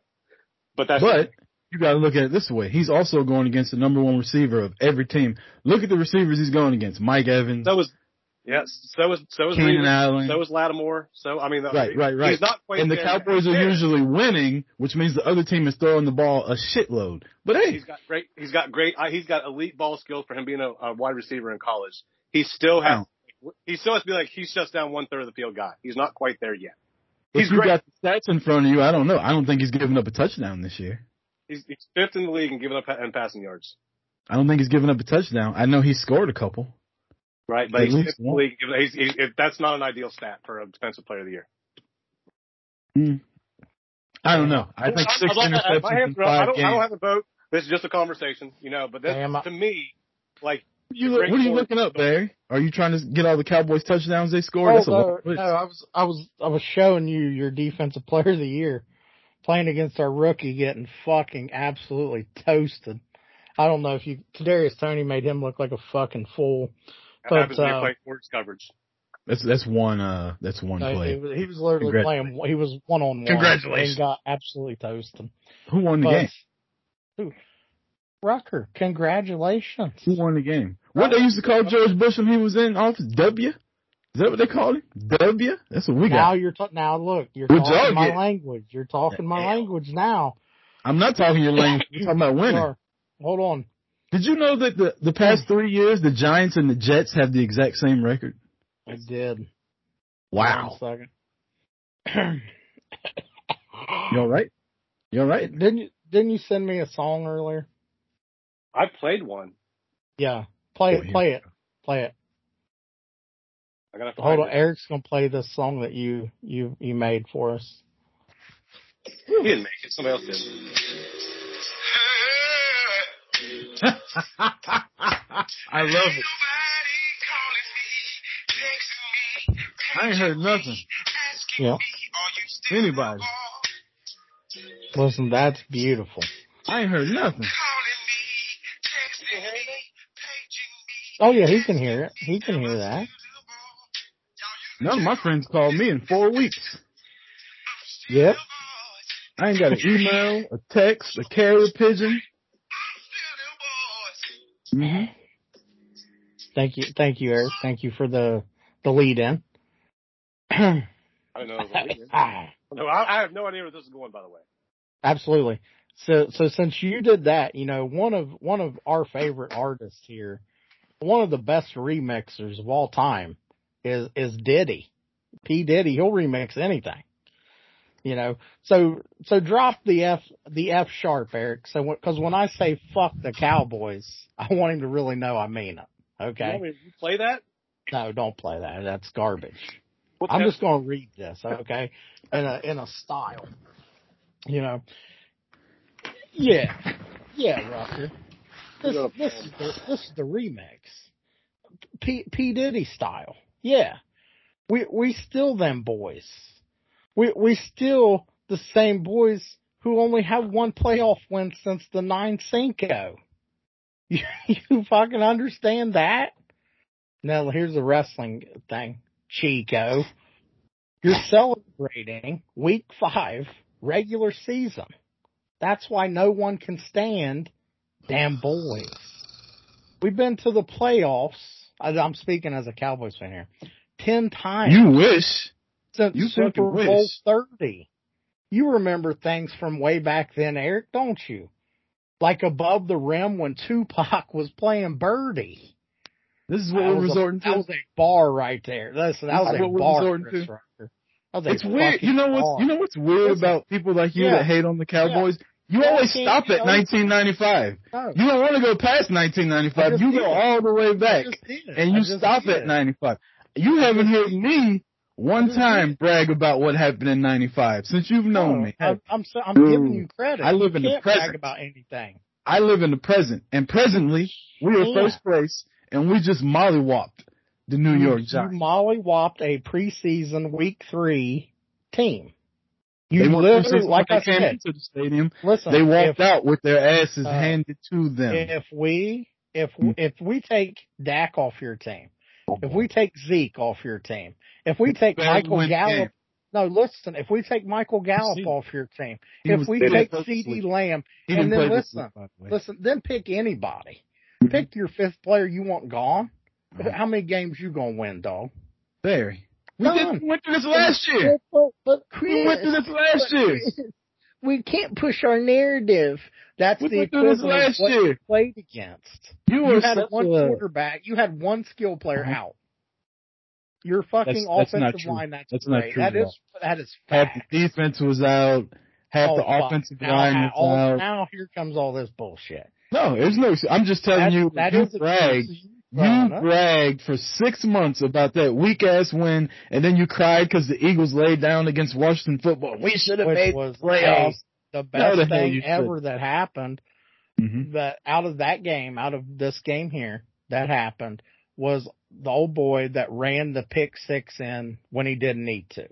But that's But you got to look at it this way. He's also going against the number one receiver of every team. Look at the receivers he's going against. Mike Evans, that was Yes. So is so is Keenan Reeves, Allen. So is Lattimore. So I mean, Right, right, right. He's not quite and the. Cowboys are usually winning, which means the other team is throwing the ball a shitload. But hey, He's got great. He's got great. uh, He's got elite ball skills for him being a, a wide receiver in college. He still has. He still has to be like he shuts down one third of the field guy. He's not quite there yet. If He's you great. got the stats in front of you, I don't know. I don't think he's giving up a touchdown this year. He's, he's fifth in the league and giving up in passing yards. I don't think he's giving up a touchdown. I know he scored a couple. Right, but At he's least fifth in the league. He's, he's, it, that's not an ideal stat for a defensive player of the year. Hmm. I don't know. I think I'm- six I'm not- interceptions my in are up. I don't, I don't have a vote. This is just a conversation, you know. But this, Damn, I- to me, like You look, what are you looking up, Barry? Are you trying to get all the Cowboys touchdowns they scored? Oh, That's no, lot. no, I was, I was, I was showing you your defensive player of the year playing against our rookie getting fucking absolutely toasted. I don't know if you, Kadarius Toney made him look like a fucking fool. that But, happens when uh, you're playing coverage. That's that's one. Uh, that's one Uh, play. he, was, he was literally playing, he was one on one. Congratulations. And got absolutely toasted. Who won the But, game? who? Rucker, congratulations. Who won the game? What they used to call George Bush when he was in office? W. Is that what they called him? W. That's what we Now got. you're ta- now look, you're Good talking job, my yeah. language. You're talking my language now. I'm not talking your language. You're talking about winning. Sure. Hold on. Did you know that the the past three years the Giants and the Jets have the exact same record? I did. Wow. One second. You all right? You all right? Didn't you didn't you send me a song earlier? I played one. Yeah. Play it, play it, play it. I gotta Hold on, it. Eric's gonna play this song that you you you made for us. He didn't make it. Somebody else did. I love it. I ain't heard nothing. Yeah. Anybody. Listen, that's beautiful. I ain't heard nothing. Oh yeah, he can hear it. He can hear that. None of my friends called me in four weeks. Yep. I ain't got an email, a text, a carrier pigeon. hmm Thank you, thank you, Eric. Thank you for the the lead in. I don't know. What it is. no, I, I have no idea where this is going. By the way, Absolutely. So so since you did that, you know, one of one of our favorite artists here, one of the best remixers of all time is is Diddy. P Diddy, he'll remix anything. You know, so so drop the F the F sharp, Eric. So because when I say fuck the Cowboys, I want him to really know I mean it. you, Okay, to play that? no, don't play that. That's garbage. I'm just going to read this, okay, in a in a style, you know. Yeah, yeah, Rucker. This this is the this is the remix, P P Diddy style. Yeah, we we still them boys. We we still the same boys who only have one playoff win since the nine Cinco. You, you fucking understand that? Now here's the wrestling thing. Chico. You're celebrating week five regular season. That's why no one can stand damn boys. We've been to the playoffs. I- I'm speaking as a Cowboys fan here. Ten times You wish. since you Super Bowl wish. 30. You remember things from way back then, Eric, don't you? Like above the rim when Tupac was playing Birdie. This is what That we're was a- resorting That to. was a bar right there. Listen, that was a bar. resorting Chris to. That was a It's weird. You know what's bar. you know what's weird about people like you Yeah. that hate on the Cowboys? You always stop at 1995. No, You don't want to go past 1995. You go all the way back, and you stop at 95. You haven't heard me one time brag about what happened in 95 since you've known No, me. I'm, I'm, so- I'm giving you mm. credit. I live You in the present. about anything. I live in the present, and presently we are Yeah. first place, and we just mollywopped the New You- York you Giants. mollywopped a preseason week three team. You They literally, like I said, into the stadium. listen, They walked if, out with their asses uh, handed to them. if we, if, Mm. if we take Dak off your team, if we take Zeke off your team, if we take Better Michael Gallup, no, listen, if we take Michael Gallup See. off your team, if we take CeeDee Lamb, and then listen, the listen, then pick anybody. Mm-hmm. Pick your fifth player you want gone. How many games you gonna win, dog? Barry. We None. did, we went through this last year. But, but We went through this last year. We can't push our narrative. That's We the went through this last what year. you played against. You You had one quarterback. You had one skill player Uh-huh. out. Your fucking That's- offensive line. That's, That's not true That at is that is Half the defense was out. Half Oh, the fuck. offensive now, line was all- out. now here comes all this bullshit. No, there's no. I'm just telling That's- you. that you is a bragged. excuse You bragged for six months about that weak ass win, and then you cried because the Eagles laid down against Washington football. We should have made was the playoffs. the No, best the thing ever that happened Mhm. that out of that game, out of this game here, that happened was the old boy that ran the pick six in when he didn't need to.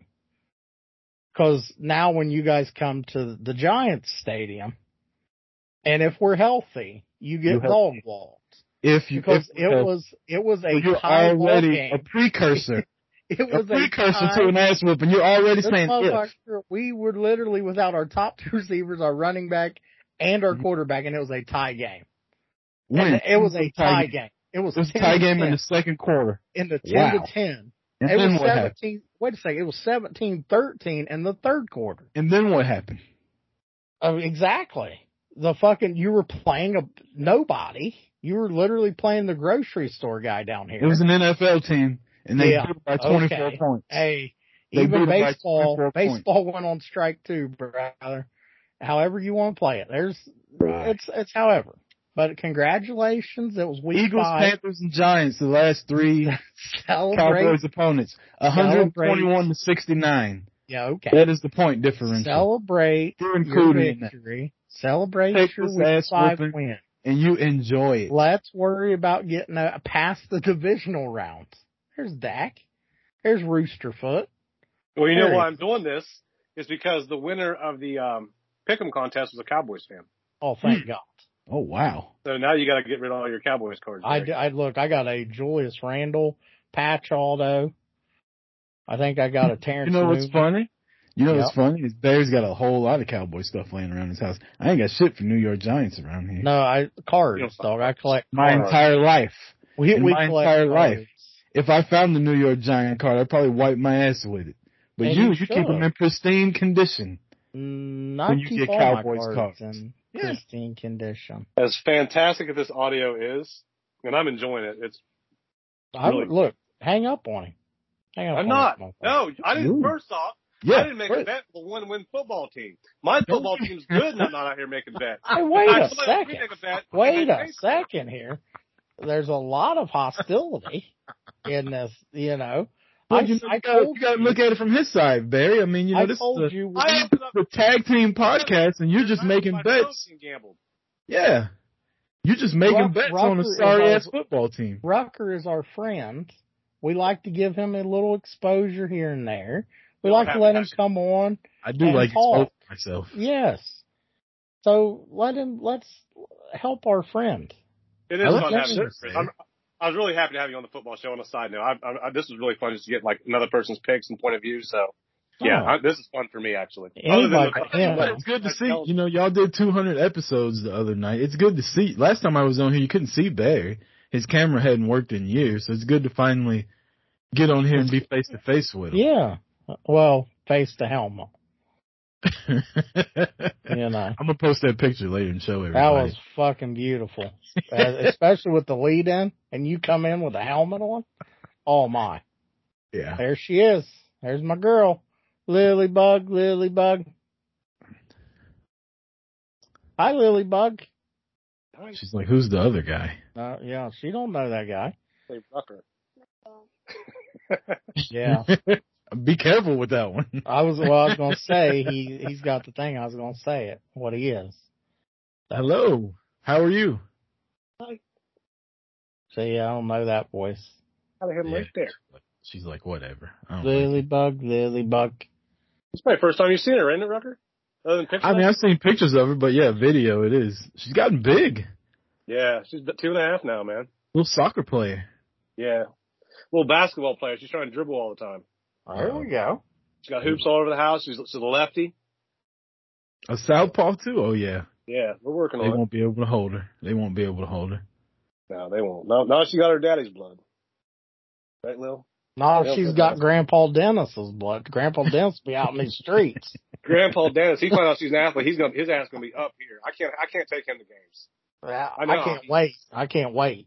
Cause now when you guys come to the Giants stadium, and if we're healthy, you get dog walked. If you, Because if, it was, it was a you're already a precursor, it was a precursor tie to an ass whooping. You're already This saying if. we were literally without our top two receivers, our running back, and our Mhm. quarterback, and it was a tie game. When And it was a tie game. It was, It was a tie game 10, in the second quarter. in the ten Wow. to ten. And it then was what happened? seventeen. Wait a second. It was 17-13 in the third quarter. And then what happened? Uh, exactly. The fucking you were playing a nobody. You were literally playing the grocery store guy down here. It was an NFL team, and they Yeah, beat by 24 okay. points. Hey, They even beat it by baseball, points. baseball went on strike too, brother. However you want to play it, there's Right. it's it's however. But congratulations, it was week Eagles, five. Panthers, and Giants, the last three Celebrate. Cowboys opponents. 121 to 69. Yeah, okay. That is the point differential. Celebrate You're your included in that. victory. Celebrate Take your week five whooping. win. And you enjoy it. Let's worry about getting a, past the divisional rounds. There's Dak. There's Roosterfoot. Well, you know why I'm doing this is because the winner of the um, Pick'em contest was a Cowboys fan. Oh, thank Hmm. God. Oh, wow. So now you got to get rid of all your Cowboys cards. I, Rick. look. I got a Julius Randall patch Aldo. I think I got a Terrence. You know what's Newman. funny? You know Yep. what's funny? Is Barry's got a whole lot of Cowboy stuff laying around his house. I ain't got shit for New York Giants around here. No, I cards, You know, dog. I collect My cards. entire life. we, in we my collect entire life. If I found the New York Giant card, I'd probably wipe my ass with it. But And you, you you keep them in pristine condition. Mm, Not When you keep get all Cowboys my cards. cards in Yeah. pristine condition. as fantastic as this audio is, and I'm enjoying it. It's I Really? would look. Hang up on him. Hang up. I'm on not. this motherfucker. No, I didn't. Ooh. First off, I didn't make right. a bet for the one-win football team. My football team's good, and I'm not out here making bets. Hey, wait In a fact, somebody let me second. make a bet, Wait a paid for it. second here. There's a lot of hostility in this. You know. Well, I, you, I gotta, told you gotta look at it from his side, Barry. I mean, you know, I this is told the, you. I opened up the tag team podcast, and you're just making bets. nose and gambled. Yeah. You're just making Ruck- bets on a sorry ass football team. Rucker is our friend. We like to give him a little exposure here and there. We like to let him come on. I do And like talk. myself. Yes. So let him. Let's help our friend. It is I fun having shit, you. I'm, I was really happy to have you on the football show. On a side note, I, I, I, this was really fun just to get like another person's picks and point of view. So yeah, Oh. I, this is fun for me actually. Anybody Other than can. But it's good to see. You know, y'all did 200 episodes the other night. It's good to see. Last time I was on here, you couldn't see Barry. His camera hadn't worked in years, so it's good to finally get on here and be face to face with him. Yeah. Well, face the helmet. You know. I'm gonna post that picture later and show everybody. That was fucking beautiful, especially with the lead in, and you come in with a helmet on. Oh my! yeah. There she is. There's my girl, Lily Bug. Lily Bug. Hi, Lily Bug. She's like, who's the other guy? Uh, yeah, she don't know that guy. Say Rucker. Yeah, Be careful with that one. I was. Well, I was gonna say he he's got the thing. I was gonna say it. What he is. Hello. How are you? See, I don't know that voice. Out of him right there. She's like, whatever. I, don't Lily like Bug. Lily Bug. It's my first time you've seen her, ain't it, Rucker? Other than pictures. I mean, I've seen pictures of her, but yeah, video it is. She's gotten big. yeah, she's two and a half now, man. Little soccer player. Yeah, little basketball player. She's trying to dribble all the time. There we go. She's got hoops all over the house. She's, she's a lefty. A southpaw too? Oh yeah. Yeah, we're working They on it. They won't be able to hold her. They won't be able to hold her. No, they won't. No, no, she got her daddy's blood. Right, Lil? No, Yeah, she's but got that's- Grandpa Dennis's blood. Grandpa Dennis be out in these streets. Grandpa Dennis, he find out she's an athlete, he's gonna his ass gonna be up here. I can't I can't take him to games. Yeah, I I, can't wait. I can't wait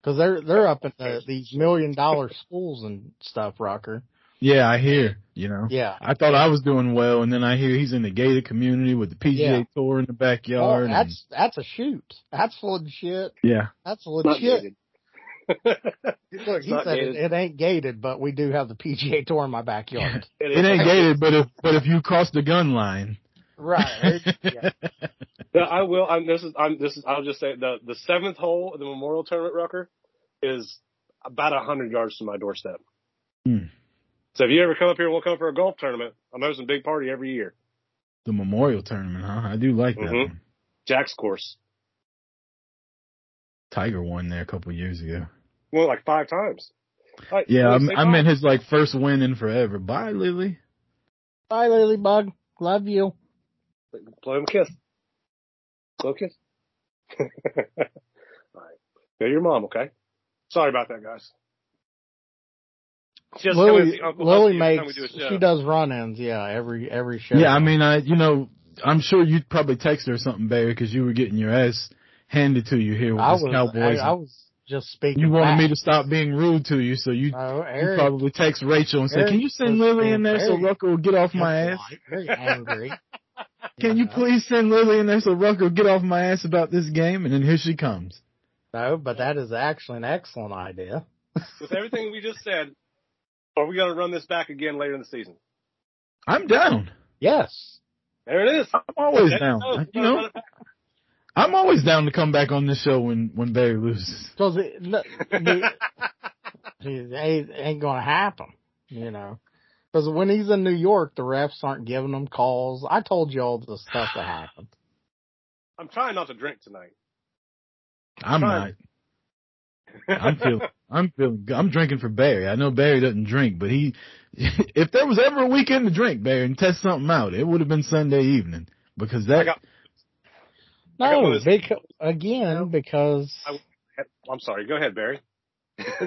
because they're they're up in the, these million dollar schools and stuff, Rucker. Yeah, I hear. You know. Yeah. I thought I was doing well, and then I hear he's in the gated community with the PGA Yeah. Tour in the Oh, backyard. and- that's that's a shoot. That's legit. yeah. That's Not legit. gated. Look, he said it, it ain't gated, but we do have the PGA Tour in my backyard. It ain't gated, but if but if you cross the gun line, right. Yeah. No, I will. I'm, this is. I'm. This is. I'll just say the the seventh hole of the Memorial Tournament, Rucker, is about a hundred yards from my doorstep. Hmm. So if you ever come up here, we'll come for a golf tournament. I'm hosting a big party every year. the Memorial Tournament, huh? I do like that Mhm. one. Jack's course. Tiger won there a couple years ago. Well, like five times. Like, Yeah, I, say I meant his like first win in forever. Bye, Lily. Bye, Lily Bug. Love you. Blow him a kiss. Blow a kiss. All right. Go to your mom, okay? Sorry about that, guys. Just coming Lily, see Uncle Lily Husky every time makes, we do a show. she does run-ins, yeah, every, every show. Yeah, I mean, I you know, I'm sure you'd probably text her something, Barry, because you were getting your ass handed to you here with I this was, Cowboys. I, I was just speaking. you wanted me to stop being rude to you, so you, No, you probably text Rachel and say, Eric "Can you send Lily in there so Rucker will get off my ass? Very angry. Can you please send Lily in there so Rucker will get off my ass about this game?" And then here she comes. No, but that is actually an excellent idea. With everything we just said, are we going to run this back again later in the season? I'm down. Yes. There it is. I'm always There down. You know, run it back. I'm always down to come back on this show when when Barry loses. Because it, no, the- it ain't, ain't going to happen, you know. Because when he's in New York, the refs aren't giving him calls. I told you all the stuff that happened. I'm trying not to drink tonight. I'm Fine. not. I'm feeling. I'm feeling. good. I'm drinking for Barry. I know Barry doesn't drink, but he. If there was ever a weekend to drink, Barry, and test something out, it would have been Sunday evening because that. got- I got No, of those- because, again, because I'm sorry. Go ahead, Barry.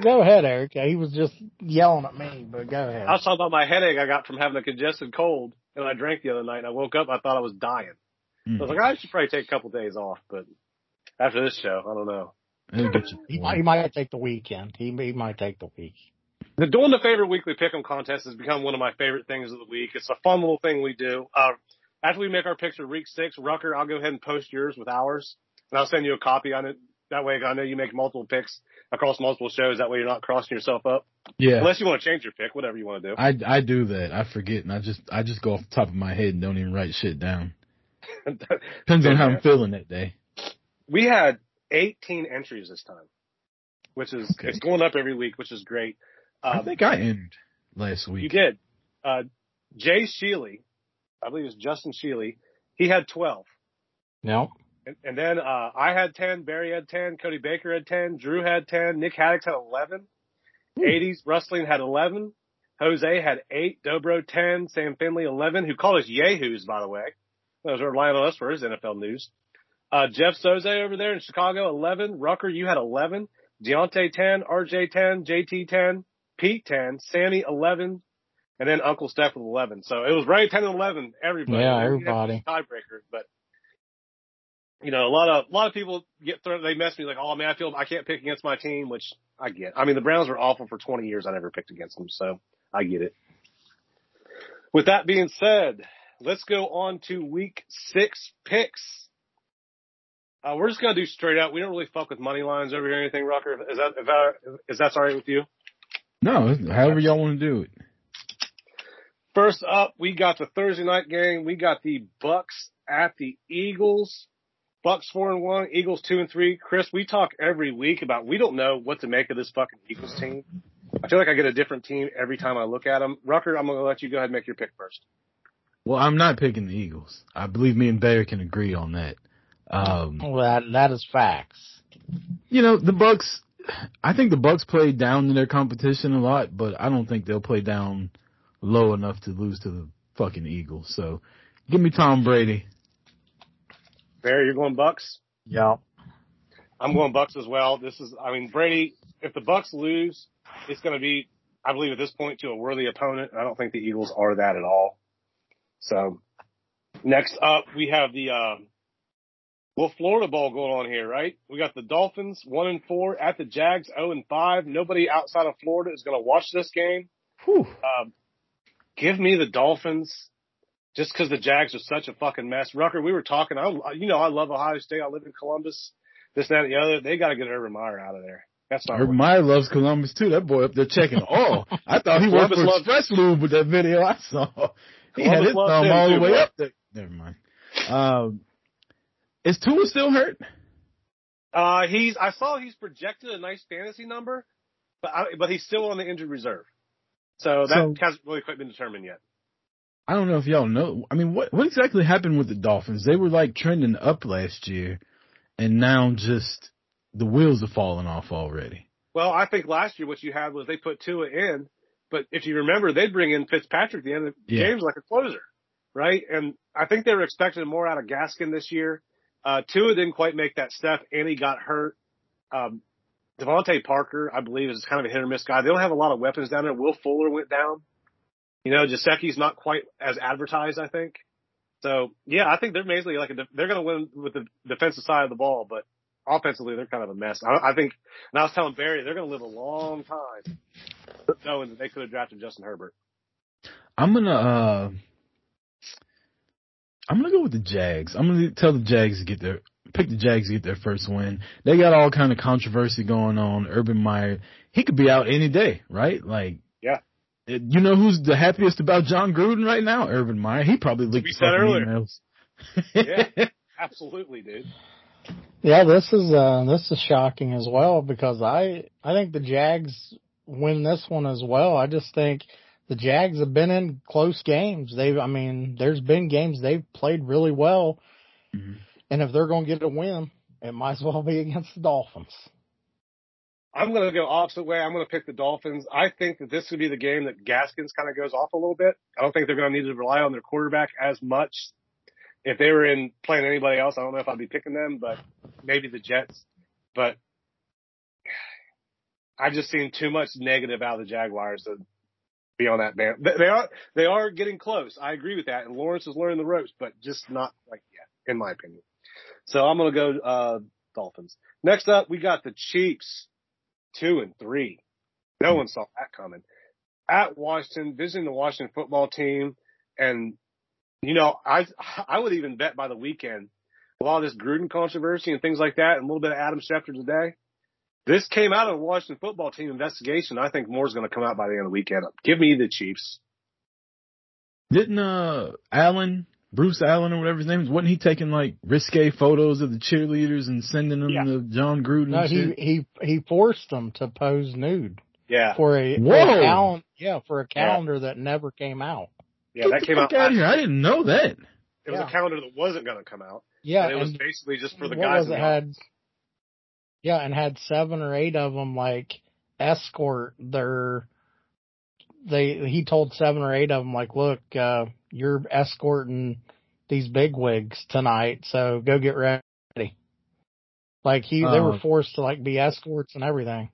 go ahead, Eric. He was just yelling at me, but go ahead. I was talking about my headache I got from having a congested cold, and I drank the other night. And I woke up, I thought I was dying. I was Mm, like, I should probably take a couple days off, but after this show, I don't know. It'll get you. He might, he might take the weekend. He, he might take the week. The doing the favorite weekly pick'em contest has become one of my favorite things of the week. It's a fun little thing we do. Uh, after we make our picks for week six, Rucker, I'll go ahead and post yours with ours, and I'll send you a copy on it. That way, I know you make multiple picks across multiple shows. That way, you're not crossing yourself up. Yeah, Unless you want to change your pick, whatever you want to do. I I do that. I forget, and I just I just go off the top of my head and don't even write shit down. Depends on how I'm feeling that day. we had 18 entries this time, which is Okay. it's going up every week, which is great. I Um, think I entered last week. you did. Uh, Jay Sheely, I believe it was Justin Sheely, he had 12. No. And, and then uh, I had 10, Barry had 10, Cody Baker had 10, Drew had 10, Nick Haddix had 11, 80s Rustling had 11, Jose had 8, Dobro 10, Sam Finley 11, who called us Yahoos, by the way. Those are relying on us for his NFL news. Uh, Jeff Soze over there in Chicago, 11. Rucker, you had 11. Deontay 10, RJ 10, JT 10, Pete 10, Sammy 11, and then Uncle Steph with 11. So it was right 10 and 11, everybody. Yeah, everybody. Tiebreaker, but you know, a lot of, a lot of people get thrown, they mess me like, oh man, I feel I can't pick against my team, which I get. I mean, the Browns were awful for 20 years. I never picked against them, so I get it. With that being said, let's go on to week six picks. Uh, we're just gonna do straight out. We don't really fuck with money lines over here or anything, Rucker. Is that, is that, is that all right with you? No, however y'all want to do it. First up, we got the Thursday night game. We got the Bucks at the Eagles. Bucks four and one, Eagles two and three. Chris, we talk every week about we don't know what to make of this fucking Eagles team. I feel like I get a different team every time I look at them. Rucker, I'm gonna let you go ahead and make your pick first. Well, I'm not picking the Eagles. I believe me and Barry can agree on that. Um, Well, that, that is facts. you know, the Bucks. I think the Bucks played down to their competition a lot, but I don't think they'll play down low enough to lose to the fucking Eagles. So, give me Tom Brady. Barry, you're going Bucks. Yeah. I'm going Bucks as well. This is, I mean, Brady. If the Bucks lose, it's going to be, I believe, at this point, to a worthy opponent. I don't think the Eagles are that at all. So, next up, we have the uh, well Florida ball going on here, right? We got the Dolphins one and four at the Jags zero and five. Nobody outside of Florida is going to watch this game. Um, give me the Dolphins. Just because the Jags are such a fucking mess. Rucker, we were talking. I, you know, I love Ohio State. I live in Columbus. This, that, and the other. They got to get Urban Meyer out of there. That's not. Urban. Meyer loves Columbus too. That boy up there checking all. I thought he worked Columbus for loves- Express Lube with that video I saw. He had his thumb all the way up there. Never mind. Um, is Tua still hurt? Uh, he's. I saw he's projected a nice fantasy number, but I, but he's still on the injured reserve. So that So- hasn't really quite been determined yet. I don't know if y'all know. I mean, what what exactly happened with the Dolphins? They were like trending up last year, and now just the wheels are falling off already. Well, I think last year what you had was they put Tua in, but if you remember, they bring in Fitzpatrick at the end of the Yeah. games like a closer, right? And I think they were expecting more out of Gaskin this year. Uh, Tua didn't quite make that step, and he got hurt. Um, DeVante Parker, I believe, is kind of a hit or miss guy. They don't have a lot of weapons down there. Will Fuller went down. You know, Gesicki's not quite as advertised, I think. So yeah, I think they're basically like a, they're going to win with the defensive side of the ball, but offensively they're kind of a mess. I, I think, and I was telling Barry they're going to live a long time knowing that they could have drafted Justin Herbert. I'm gonna uh I'm gonna go with the Jags. I'm gonna tell the Jags to get their pick the Jags to get their first win. They got all kind of controversy going on. Urban Meyer, he could be out any day, right? Like Yeah. it- you know who's the happiest about Jon Gruden right now? Urban Meyer. He probably leaked we said fucking earlier. emails. Yeah. Absolutely, dude. Yeah, this is uh this is shocking as well because I I think the Jags win this one as well. I just think the Jags have been in close games. They've I mean, there's been games they've played really well. Mhm. And if they're going to get a win, it might as well be against the Dolphins. I'm going to go opposite way. I'm going to pick the Dolphins. I think that this would be the game that Gaskins kind of goes off a little bit. I don't think they're going to need to rely on their quarterback as much. If they were in playing anybody else, I don't know if I'd be picking them, but maybe the Jets. But I've just seen too much negative out of the Jaguars to be on that band. They- are they are getting close. I agree with that, and Lawrence is learning the ropes, but just not quite yet, in my opinion. So I'm to go uh, Dolphins. Next up, we got the Chiefs two and three. No one saw that coming. At Washington, visiting the Washington football team, and you know, I I would even bet by the weekend, with all this Gruden controversy and things like that, and a little bit of Adam Schefter today. This came out of a Washington football team investigation. I think more's going to come out by the end of the weekend. Give me the Chiefs. Didn't uh Allen, Bruce Allen or whatever his name is, wasn't he taking like risque photos of the cheerleaders and sending them Yeah. to Jon Gruden No, and he he he forced them to pose nude Yeah, for a, for Whoa. a cal- yeah, for a calendar that never came out. yeah, Get that the came fuck out. out of here. I didn't know that. It was Yeah. a calendar that wasn't going to come out. Yeah, and it was and basically just for the what guys. was it the had yeah and had seven or eight of them like escort their they he told seven or eight of them like look uh you're escorting these bigwigs tonight so go get ready like he they were Uh, forced to like be escorts and everything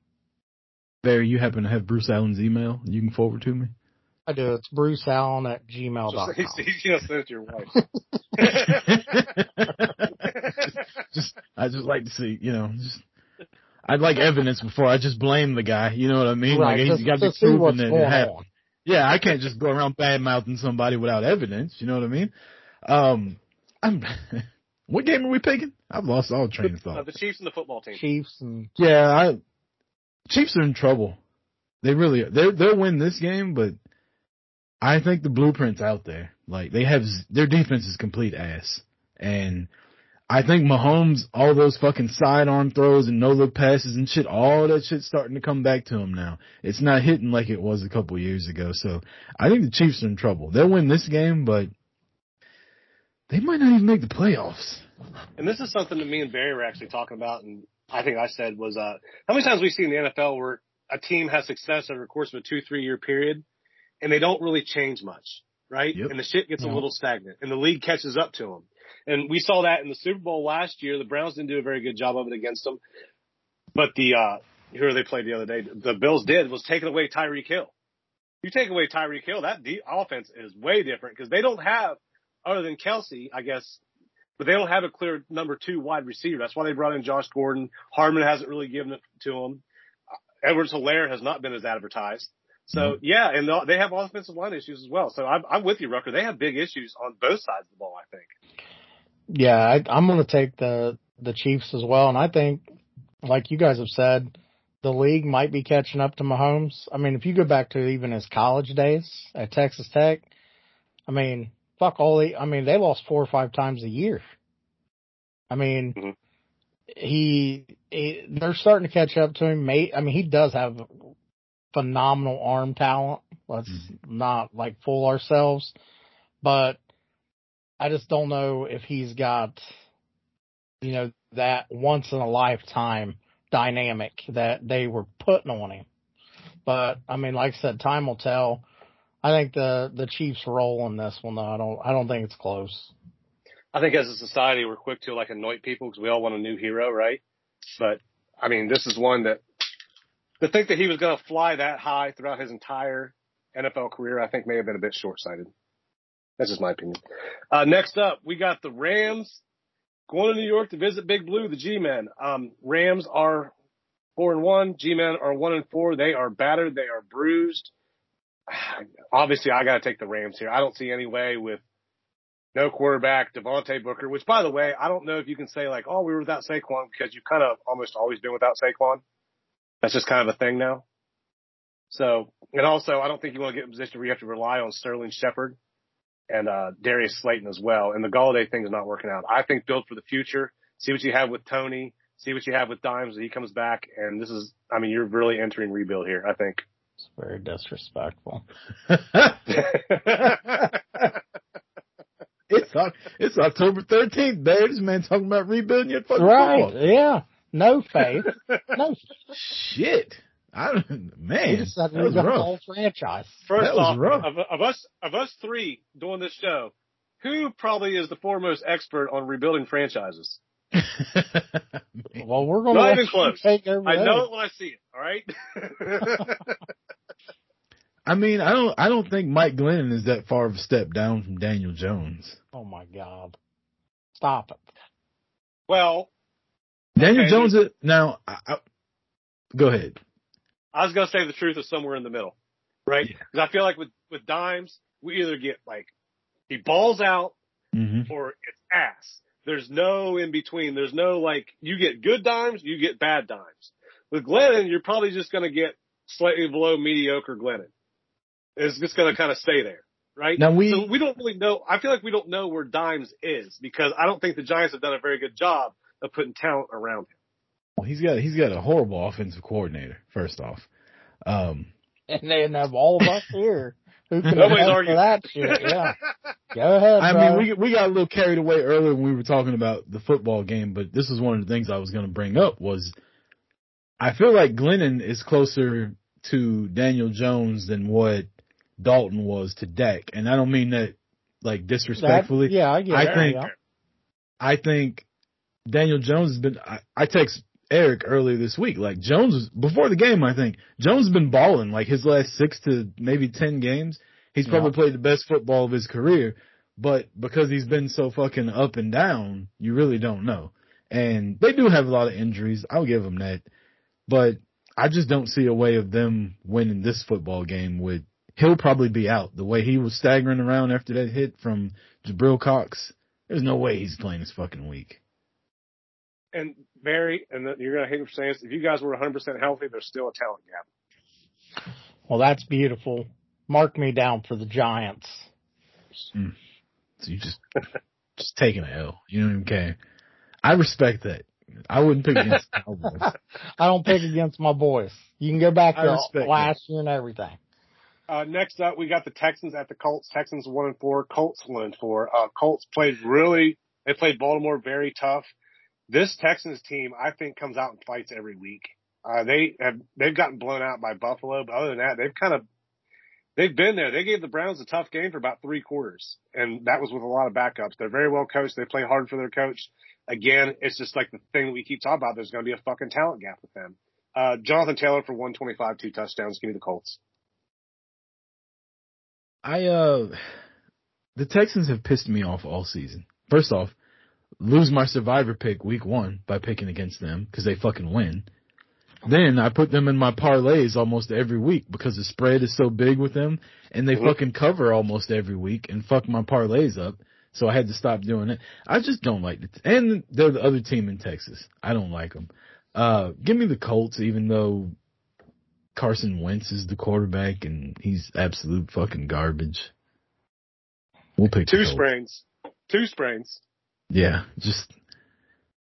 Barry, you happen to have Bruce Allen's email you can forward to me? i do it's bruce allen at gmail dot Just, com. he's, he's going to send it to your wife. just I just like to see, you know, just I'd like evidence before I just blame the guy. You know what I mean? right like just, he's got to to be see proven that it happened. Yeah, I can't just go around bad mouthing somebody without evidence. You know what I mean? Um, I'm. what game are we picking? I've lost all train of Uh, thought. the Chiefs and the football team. chiefs and Yeah, I. Chiefs are in trouble. They really are. They they'll win this game, but I think the blueprint's out there. Like they have their defense is complete ass, and I think Mahomes all those fucking sidearm throws and no look passes and shit, all that shit's starting to come back to him now. It's not hitting like it was a couple years ago. So I think the Chiefs are in trouble. They'll win this game, but they might not even make the playoffs. And this is something that me and Barry were actually talking about, and I think I said was, uh, how many times we see in the NFL where a team has success over the course of a two, three year period, and they don't really change much, right? Yep. And the shit gets a little stagnant, and the league catches up to them. And we saw that in the Super Bowl last year. The Browns didn't do a very good job of it against them. But the, uh, who they played the other day, the Bills did was taking away Tyreek Hill. You take away Tyreek Hill, that de- offense is way different because they don't have, other than Kelce, I guess, but they don't have a clear number two wide receiver. That's why they brought in Josh Gordon. Hardman hasn't really given it to him. Edwards Helaire has not been as advertised. So yeah, and they have offensive line issues as well. So I'm, I'm with you, Rucker. They have big issues on both sides of the ball. I think. Yeah, I, I'm going to take the the Chiefs as well, and I think, like you guys have said, the league might be catching up to Mahomes. I mean, if you go back to even his college days at Texas Tech, I mean, fuck all the. I mean, they lost four or five times a year. I mean, Mhm. he, he they're starting to catch up to him. Mate, I mean, he does have phenomenal arm talent. Let's not like fool ourselves, but I just don't know if he's got, you know, that once in a lifetime dynamic that they were putting on him. But I mean, like I said, time will tell. I think the the Chiefs roll in this one though. I don't I don't think it's close. I think as a society, we're quick to like anoint people because we all want a new hero, right? But I mean, this is one that to think that he was going to fly that high throughout his entire NFL career, I think may have been a bit short sighted. That's just my opinion. Uh, next up, we got the Rams going to New York to visit Big Blue, the G-Men. Um, Rams are four and one. G-Men are one and four. They are battered. They are bruised. Obviously, I got to take the Rams here. I don't see any way with no quarterback, Devontae Booker, which by the way, I don't know if you can say like, oh, we were without Saquon because you've kind of almost always been without Saquon. That's just kind of a thing now. So, and also I don't think you want to get in a position where you have to rely on Sterling Shepard and, uh, Darius Slayton as well. And the Golladay thing is not working out. I think build for the future. See what you have with Toney. See what you have with Dimes when he comes back. And this is, I mean, you're really entering rebuild here, I think. It's very disrespectful. it's it's October 13th. There, this man talking about rebuilding your fucking Right? football. Yeah. No faith. No. Shit. I don't- He man, just said that we was got the rough. whole franchise. First That off, rough. of, of us, of us three doing this show, who probably is the foremost expert on rebuilding franchises? Well, we're going Not to even close. take over. I know it when I see it. All right. I mean, I don't, I don't think Mike Glennon is that far of a step down from Daniel Jones. Oh my God. Stop it. well, Daniel Okay. Jones, now, I, I, go ahead. I was gonna say the truth is somewhere in the middle, right? Yeah. Because I feel like with with Dimes, we either get like he balls out hmm or it's ass. There's no in between. There's no like you get good dimes, you get bad dimes. With Glennon, you're probably just gonna get slightly below mediocre Glennon. It's just gonna kind of stay there, right? Now we- so we don't really know. I feel like we don't know where Dimes is because I don't think the Giants have done a very good job of putting talent around him. Well, he's got, he's got a horrible offensive coordinator, first off. Um, And they have all of us here who can Nobody's attest to arguing. that shit. Yeah. Go ahead. I bro. mean, we we got a little carried away earlier when we were talking about the football game, but this is one of the things I was going to bring up was I feel like Glennon is closer to Daniel Jones than what Dalton was to Dak, and I don't mean that like That- disrespectfully. yeah, I get I it. think- yeah. I think Daniel Jones has been. I, I text Eric earlier this week. Like Jones was before the game. I think Jones has been balling. Like his last six to maybe ten games, he's probably Yeah. played the best football of his career. But because he's been so fucking up and down, you really don't know. And they do have a lot of injuries. I'll give them that. But I just don't see a way of them winning this football game with he'll probably be out. The way he was staggering around after that hit from Jabril Cox, there's no way he's playing this fucking week. And Barry, and that- you're gonna hate me for saying this. If you guys were 100 percent healthy, there's still a talent gap. Well, that's beautiful. Mark me down for the Giants. So you just just taking a L. You don't even care. I respect that. I wouldn't pick against the Cowboys. I don't pick against my boys. You can go back I to last year and everything. Uh, next up, we got the Texans at the Colts. Texans one and four. Colts one and four. Uh, Colts played really. They played Baltimore very tough. This Texans team, I think, comes out and fights every week. Uh, they have they've gotten blown out by Buffalo, but other than that, they've kind of They've been there. They gave the Browns a tough game for about three quarters, and that was with a lot of backups. They're very well coached. They play hard for their coach. Again, it's just like the thing that we keep talking about. There's going to be a fucking talent gap with them. Uh, Jonathan Taylor for 125, two touchdowns. Give me the Colts. I uh, the Texans have pissed me off all season. First off, lose my survivor pick week one by picking against them because they fucking win. Then I put them in my parlays almost every week because the spread is so big with them and they fucking cover almost every week and fuck my parlays up. So I had to stop doing it. I just don't like it. And they're the other team in Texas. I don't like them. Uh, give me the Colts even though Carson Wentz is the quarterback and he's absolute fucking garbage. We'll pick the Two sprains. Two sprains. Yeah, just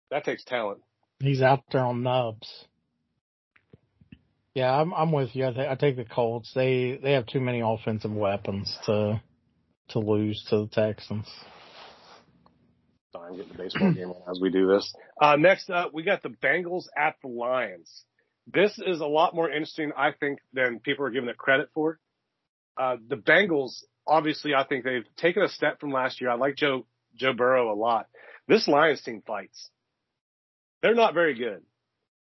That takes talent. He's out there on nubs. Yeah, I'm I'm with you. I, th- I take the Colts. They they have too many offensive weapons to to lose to the Texans. Sorry, I'm getting the baseball game on as we do this. Uh, next up, we got the Bengals at the Lions. This is a lot more interesting, I think, than people are giving it credit for. Uh, the Bengals, obviously, I think they've taken a step from last year. I like Joe Joe Burrow a lot. This Lions team fights. They're not very good,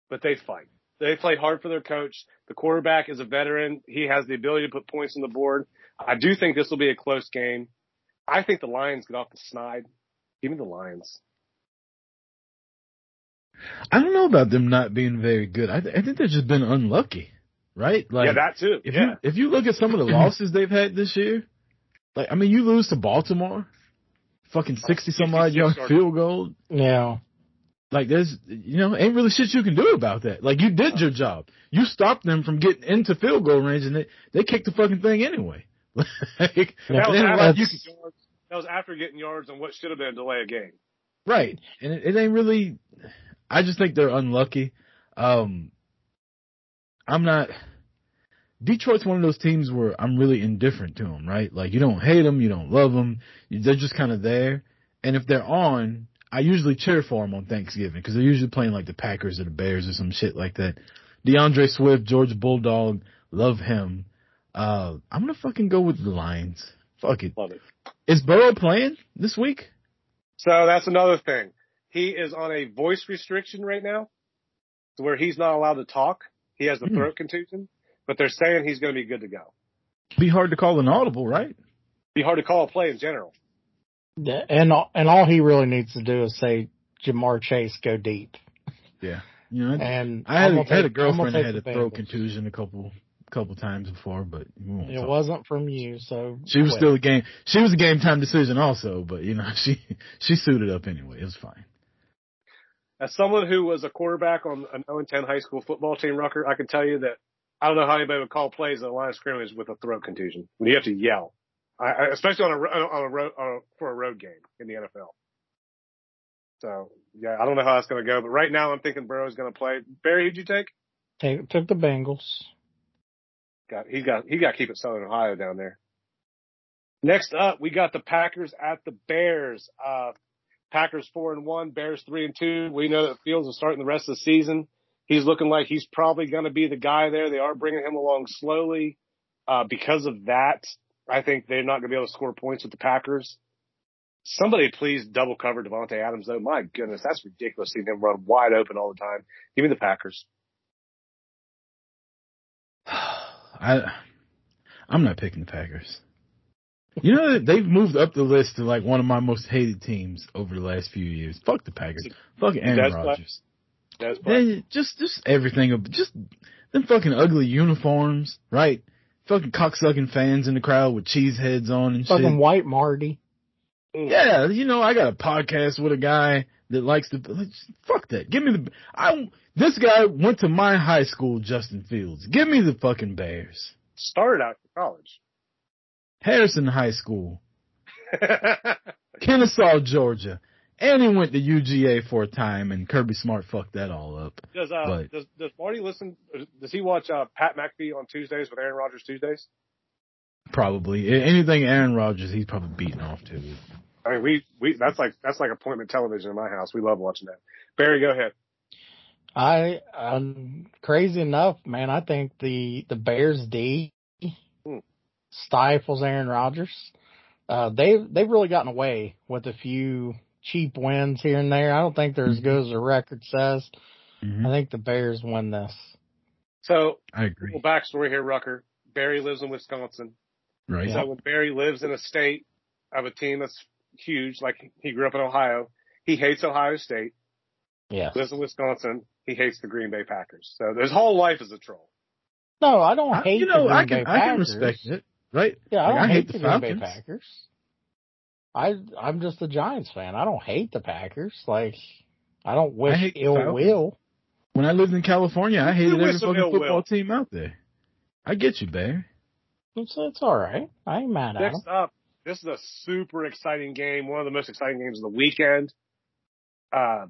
but they fight. They play hard for their coach. The quarterback is a veteran. He has the ability to put points on the board. I do think this will be a close game. I think the Lions get off the snide. Give me the Lions. I don't know about them not being very good. I, th- I think they've just been unlucky, right? Like yeah, that too. if yeah. you if you look at some of the losses they've had this year, like I mean, you lose to Baltimore, fucking sixty some odd 66 yard yard- field goal. Yeah. Like there's you know ain't really shit you can do about that. Like you did your job. You stopped them from getting into field goal range, and they they kicked the fucking thing anyway. like, that, was after you getting yards, that was after getting yards on what should have been a delay of game. Right. And it, it ain't really, I just think they're unlucky. Um, I'm not, Detroit's one of those teams where I'm really indifferent to them, right? Like you don't hate them, you don't love them, they're just kind of there. And if they're on, I usually cheer for them on Thanksgiving because they're usually playing like the Packers or the Bears or some shit like that. D'Andre Swift, George Bulldog, love him. Uh, I'm gonna fucking go with the Lions. Fuck it. Love it. Is Burrow playing this week? So that's another thing. He is on a voice restriction right now, where he's not allowed to talk. He has a Hmm. throat contusion, but they're saying he's going to be good to go. Be hard to call an audible, right? Be hard to call a play in general. Yeah, And all- and all he really needs to do is say Ja'Marr Chase go deep. Yeah. You know, And I had, I'm a, gonna had a take- I'm gonna girlfriend that had a throat Bengals. contusion a couple couple times before, but It talk. wasn't from you, so She was quit. still a game. She was a game time decision also, but you know she she suited up anyway. It was fine. As someone who was a quarterback on an 0-10 high school football team, Rucker, I can tell you that I don't know how anybody would call plays at a line of scrimmage with a throat contusion when you have to yell, I, especially on a on a road on a, for a road game in the NFL. So yeah, I don't know how that's going to go, but right now I'm thinking Burrow's going to play. Barry, who'd you take? Take, took the Bengals. Got he got he got to keep it Southern Ohio down there. Next up, we got the Packers at the Bears. Uh, Packers four and one, Bears three and two. We know that Fields is starting the rest of the season. He's looking like he's probably going to be the guy there. They are bringing him along slowly. Uh, because of that, I think they're not going to be able to score points with the Packers. Somebody please double cover Davante Adams though. My goodness, that's ridiculous seeing him run wide open all the time. Give me the Packers. I I'm not picking the Packers. You know they've moved up the list to like one of my most hated teams over the last few years. Fuck the Packers. Fuck Aaron Rodgers. That's They just just everything of just them fucking ugly uniforms, right? Fucking cocksucking fans in the crowd with cheese heads on and Fucking shit. white Marty. Mm. Yeah, you know, I got a podcast with a guy that likes to fuck that. Give me the I this guy went to my high school, Justin Fields. Give me the fucking Bears. started out in college. Harrison High School, Kennesaw, Georgia. And he went to UGA for a time and Kirby Smart fucked that all up. Does uh But- does does Marty listen? Does he watch uh Pat McAfee on Tuesdays with Aaron Rodgers Tuesdays? Probably. Anything Aaron Rodgers, he's probably beating off to. I mean, we we that's like that's like appointment television in my house. We love watching that. Barry, go ahead. I, um, crazy enough, man, I think the, the Bears D Hmm. stifles Aaron Rodgers. Uh, they've they've really gotten away with a few cheap wins here and there. I don't think they're as good as the record says. Mhm. I think the Bears win this. So, I agree. little backstory here, Rucker. Barry lives in Wisconsin. Right. So when Barry lives in a state of a team that's huge, like he grew up in Ohio, he hates Ohio State. Yeah. Lives in Wisconsin. He hates the Green Bay Packers. So his whole life is a troll. No, I don't I- hate you know, the Green I can Bay I can Packers. respect it. Right. Yeah, I Like, don't I hate, hate the the Green Bay Packers. I I'm just a Giants fan. I don't hate the Packers. Like I don't wish hate ill Falcons. will. When I lived in California, I hated every fucking football will. team out there. I get you, Bear. It's it's all right. I ain't mad at them. Next up, this is a super exciting game, one of the most exciting games of the weekend. Uh,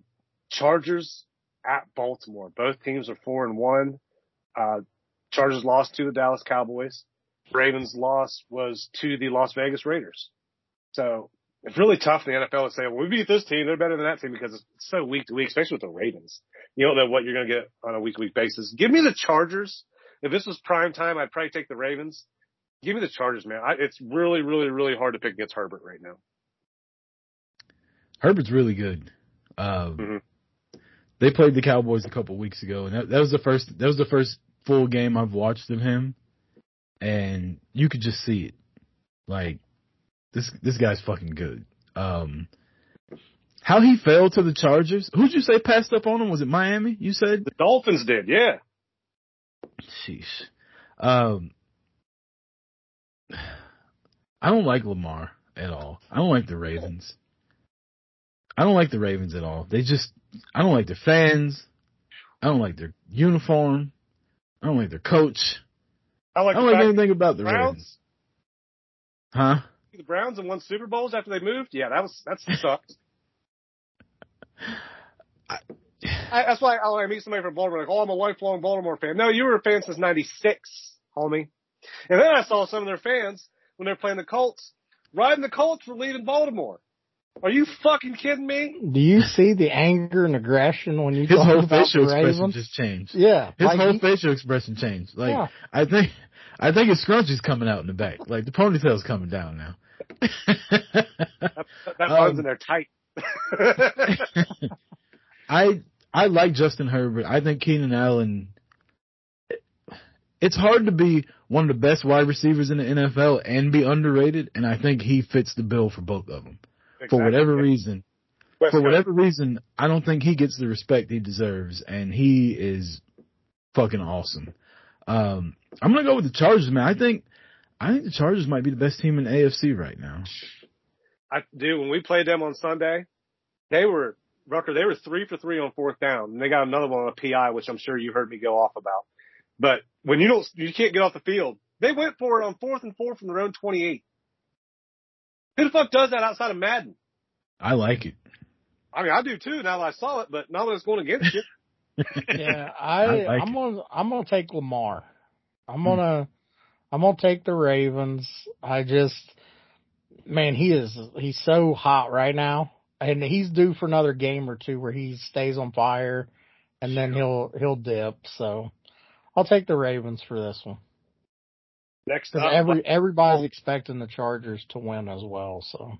Chargers at Baltimore. Both teams are four and one. Uh, Chargers lost to the Dallas Cowboys. Ravens loss was to the Las Vegas Raiders. So it's really tough in the NFL to say, well, we beat this team. They're better than that team because it's so week to week, especially with the Ravens. You don't know what you're going to get on a week to week basis. Give me the Chargers. If this was prime time, I'd probably take the Ravens. Give me the Chargers, man. I, it's really, really, really hard to pick against Herbert right now. Herbert's really good. Um, Mhm. They played the Cowboys a couple weeks ago, and that, that was the first. That was the first full game I've watched of him, and you could just see it. Like this, this guy's fucking good. Um, how he fell to the Chargers? Who'd you say passed up on him? Was it Miami? You said. The Dolphins did, yeah. Sheesh. Um, I don't like Lamar at all. I don't like the Ravens. I don't like the Ravens at all. They just, I don't like their fans. I don't like their uniform. I don't like their coach. I like I don't like anything about the Browns. Ravens. Huh? The Browns and won Super Bowls after they moved. Yeah, that was that sucked. I- I, that's why I, I meet somebody from Baltimore, like, oh, I'm a lifelong Baltimore fan. No, you were a fan since '96, homie. And then I saw some of their fans when they were playing the Colts, riding the Colts for leaving Baltimore. Are you fucking kidding me? Do you see the anger and aggression when you His talk whole about facial expression Ravens? just changed. Yeah, His like whole he- facial expression changed. Like Yeah. I think, I think his scrunchie's coming out in the back. Like the ponytail's coming down now. That, that Um, in there tight. I I like Justin Herbert. I think Keenan Allen. It's hard to be one of the best wide receivers in the NFL and be underrated, and I think he fits the bill for both of them. For whatever reason, West for Coast. whatever reason, I don't think he gets the respect he deserves, and he is fucking awesome. Um, I'm gonna go with the Chargers, man. I think I think the Chargers might be the best team in AFC right now. I dude, when we played them on Sunday, they were Rucker. They were three for three on fourth down, and they got another one on a PI, which I'm sure you heard me go off about. But when you don't, you can't get off the field. They went for it on fourth and four from their own 28. Who the fuck does that outside of Madden? I like it. I mean, I do too. Now that I saw it, but now that it's going against you, Yeah, I, I like I'm it. gonna I'm gonna take Lamar. I'm gonna I'm gonna take the Ravens. I just man, he is he's so hot right now. And he's due for another game or two where he stays on fire and then he'll he'll dip. So I'll take the Ravens for this one. next up, every everybody's expecting the Chargers to win as well. So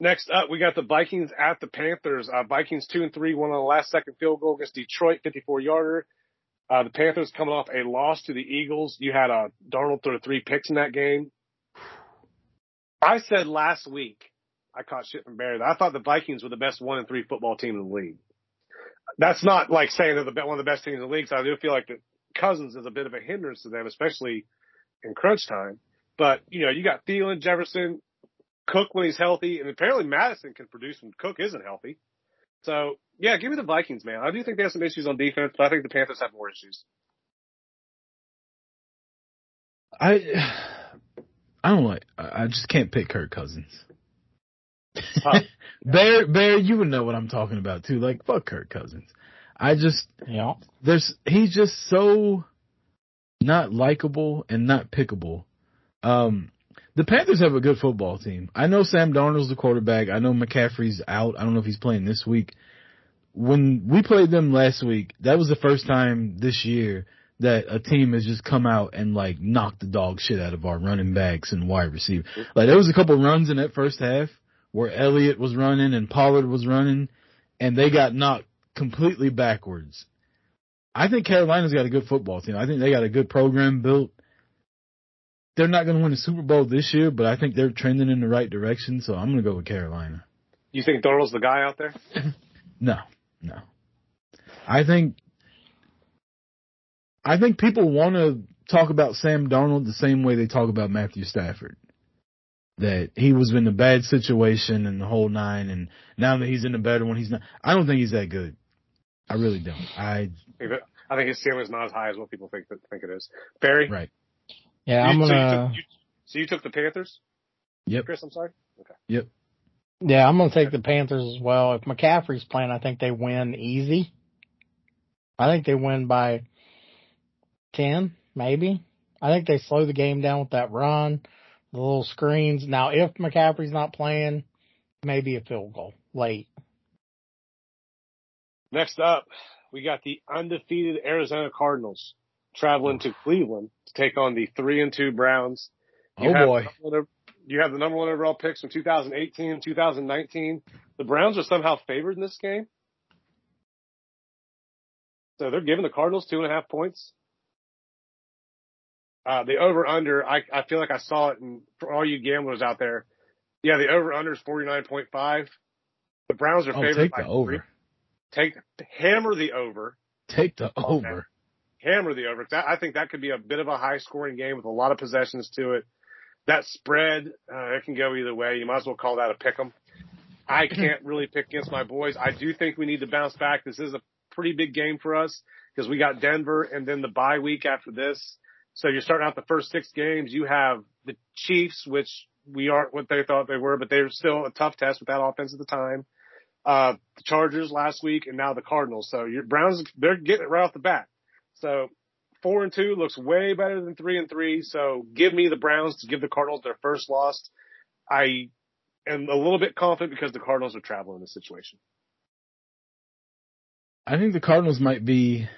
Next up, we got the Vikings at the Panthers. Uh, Vikings two and three, one on the last second field goal against Detroit, 54 yarder. Uh, the Panthers coming off a loss to the Eagles. You had uh, Darnold throw three picks in that game. I said last week, I caught shit from Barry that I thought the Vikings were the best one and three football team in the league. That's not like saying they're the, one of the best teams in the league. So I do feel like Cousins is a bit of a hindrance to them, especially in crunch time. But you know, you got Thielen, Jefferson, Cook when he's healthy, and apparently Mattison can produce when Cook isn't healthy. So yeah, give me the Vikings, man. I do think they have some issues on defense, but I think the Panthers have more issues. I I don't like. I I just can't pick Kirk Cousins. Huh. Bear, Bear, you would know what I'm talking about too. Like fuck Kirk Cousins. I just you know. there's he's just so not likable and not pickable. Um, the Panthers have a good football team. I know Sam Darnold's the quarterback. I know McCaffrey's out. I don't know if he's playing this week. When we played them last week, that was the first time this year that a team has just come out and like knocked the dog shit out of our running backs and wide receiver. Like there was a couple runs in that first half where Elliott was running and Pollard was running and they got knocked completely backwards. I think Carolina's got a good football team. I think they got a good program built. They're not going to win the Super Bowl this year, but I think they're trending in the right direction. So I'm going to go with Carolina. You think Darnold's the guy out there? No, no. I think, I think people want to talk about Sam Darnold the same way they talk about Matthew Stafford. That he was in a bad situation and the whole nine, and now that he's in a better one, he's not. I don't think he's that good. I really don't. I I think his ceiling is not as high as what people think think it is. Barry, right. Yeah, I'm You- so, you gonna. took, you, so you took the Panthers, Yep. Chris? I'm sorry. Okay. Yep. Yeah, I'm gonna take the Panthers as well. If McCaffrey's playing, I think they win easy. I think they win by ten, maybe. I think they slow the game down with that run, the little screens. Now, if McCaffrey's not playing, maybe a field goal late. Next up, we got the undefeated Arizona Cardinals traveling to Cleveland to take on the three and two Browns. You Oh boy. the number one ov- You have the number one overall picks from 2018 and 2019. The Browns are somehow favored in this game. So they're giving the Cardinals two and a half points. Uh, the over under, I, I feel like I saw it and for all you gamblers out there. Yeah, the over under is 49.5. The Browns are Oh, favored take by the three. over. Take, hammer the over Take the Okay. over. hammer the over. That, I think that could be a bit of a high scoring game with a lot of possessions to it. That spread, uh, it can go either way. You might as well call that a pick 'em. I can't really pick against my boys. I do think we need to bounce back. This is a pretty big game for us because we got Denver and then the bye week after this. So you're starting out the first six games. You have the Chiefs, which we aren't what they thought they were, but they were still a tough test with that offense at the time. Uh, the Chargers last week and now the Cardinals. So your Browns, they're getting it right off the bat. So four and two looks way better than three and three. So give me the Browns to give the Cardinals their first loss. I am a little bit confident because the Cardinals are traveling in this situation. I think the Cardinals might be.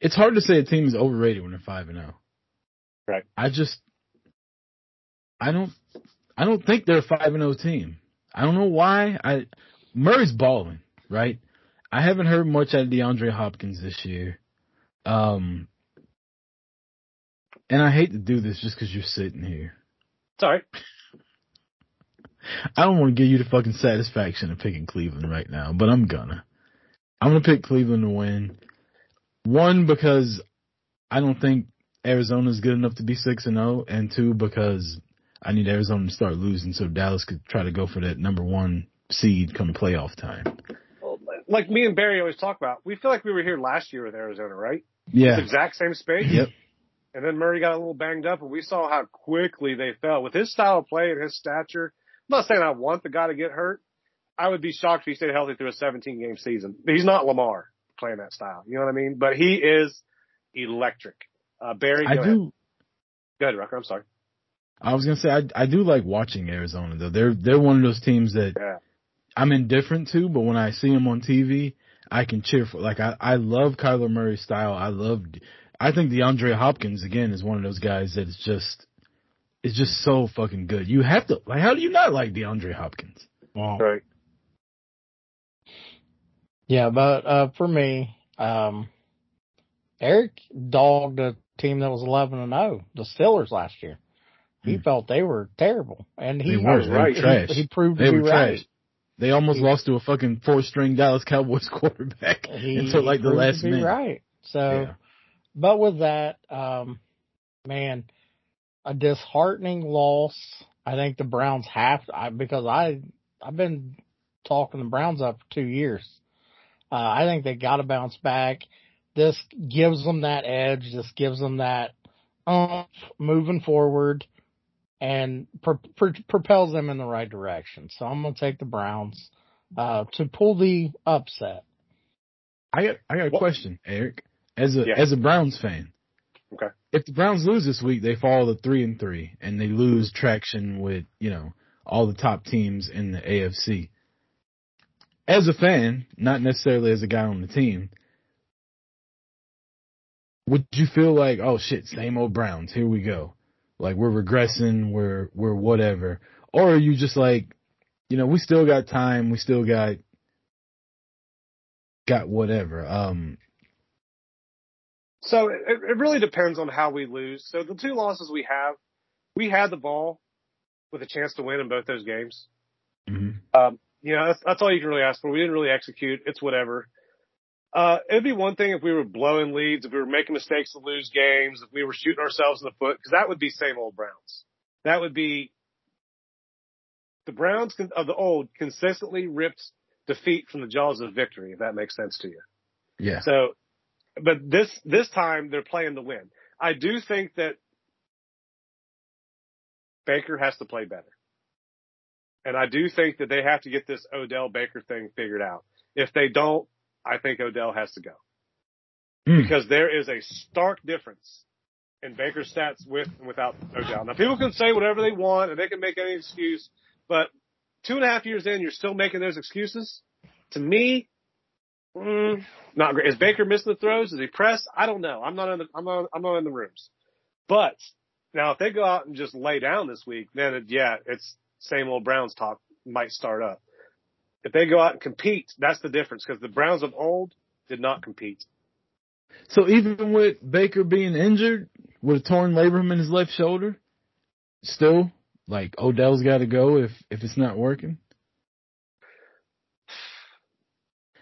It's hard to say a team is overrated when they're five and zero. Right. I just, I don't, I don't think they're a five and zero team. I don't know why. I Murray's balling, right? I haven't heard much out of DeAndre Hopkins this year. Um, and I hate to do this just because you're sitting here. Sorry. I don't want to give you the fucking satisfaction of picking Cleveland right now, but I'm gonna. I'm gonna pick Cleveland to win. One because I don't think Arizona's good enough to be six and zero, and two because I need Arizona to start losing so Dallas could try to go for that number one seed come playoff time. Like me and Barry always talk about, we feel like we were here last year with Arizona, right? Yeah. The exact same space. Yep. And then Murray got a little banged up, and we saw how quickly they fell with his style of play and his stature. I'm not saying I want the guy to get hurt. I would be shocked if he stayed healthy through a 17 game season. He's not Lamar playing that style. You know what I mean? But he is electric. Uh, Barry, I go ahead. do. Go ahead, Rucker. I'm sorry. I was gonna say I I do like watching Arizona though. They're they're one of those teams that Yeah. I'm indifferent to, but when I see him on TV, I can cheer for. Like I I love Kyler Murray's style. I love. I think DeAndre Hopkins again is one of those guys that is just is just so fucking good. You have to like. How do you not like DeAndre Hopkins? Right. Yeah, but uh for me, um Eric dogged a team that was eleven and zero, the Steelers last year. He Hmm. felt they were terrible, and he They were. was right. He, he proved They to be right. trash. They almost He- lost to a fucking four string Dallas Cowboys quarterback until like the last minute. right. So, Yeah. but with that, um, man, a disheartening loss. I think the Browns have to, I, because I I've been talking the Browns up for two years. Uh, I think they got to bounce back. This gives them that edge. This gives them that um, moving forward, and pro- pro- propels them in the right direction. So I'm going to take the Browns uh, to pull the upset. I got I got a What- question, Eric. As a Yeah. as a Browns fan. Okay. If the Browns lose this week, they fall to three and three and they lose traction with, you know, all the top teams in the AFC. As a fan, not necessarily as a guy on the team, would you feel like, oh shit, same old Browns, here we go. Like we're regressing, we're we're whatever. Or are you just like, you know, we still got time, we still got got whatever. Um So it, it really depends on how we lose. So the two losses we have, we had the ball with a chance to win in both those games. mhm. Um, you know, that's, that's all you can really ask for. We didn't really execute. It's whatever. Uh, it'd be one thing if we were blowing leads, if we were making mistakes to lose games, if we were shooting ourselves in the foot, because that would be same old Browns. That would be the Browns of the old consistently ripped defeat from the jaws of victory, if that makes sense to you. Yeah. So, but this, this time they're playing to win. I do think that Baker has to play better. And I do think that they have to get this Odell Baker thing figured out. If they don't, I think Odell has to go. Mm. Because there is a stark difference in Baker's stats with and without Odell. Now people can say whatever they want and they can make any excuse, but two and a half years in, you're still making those excuses. To me, mm, not great. Is Baker missing the throws? Is he pressed? I don't know. I'm not in the, I'm not, I'm not in the rooms. But now if they go out and just lay down this week, then it, yeah, it's same old Browns talk might start up. If they go out and compete, that's the difference because the Browns of old did not compete. So even with Baker being injured with a torn labrum in his left shoulder, still like Odell's got to go if if it's not working.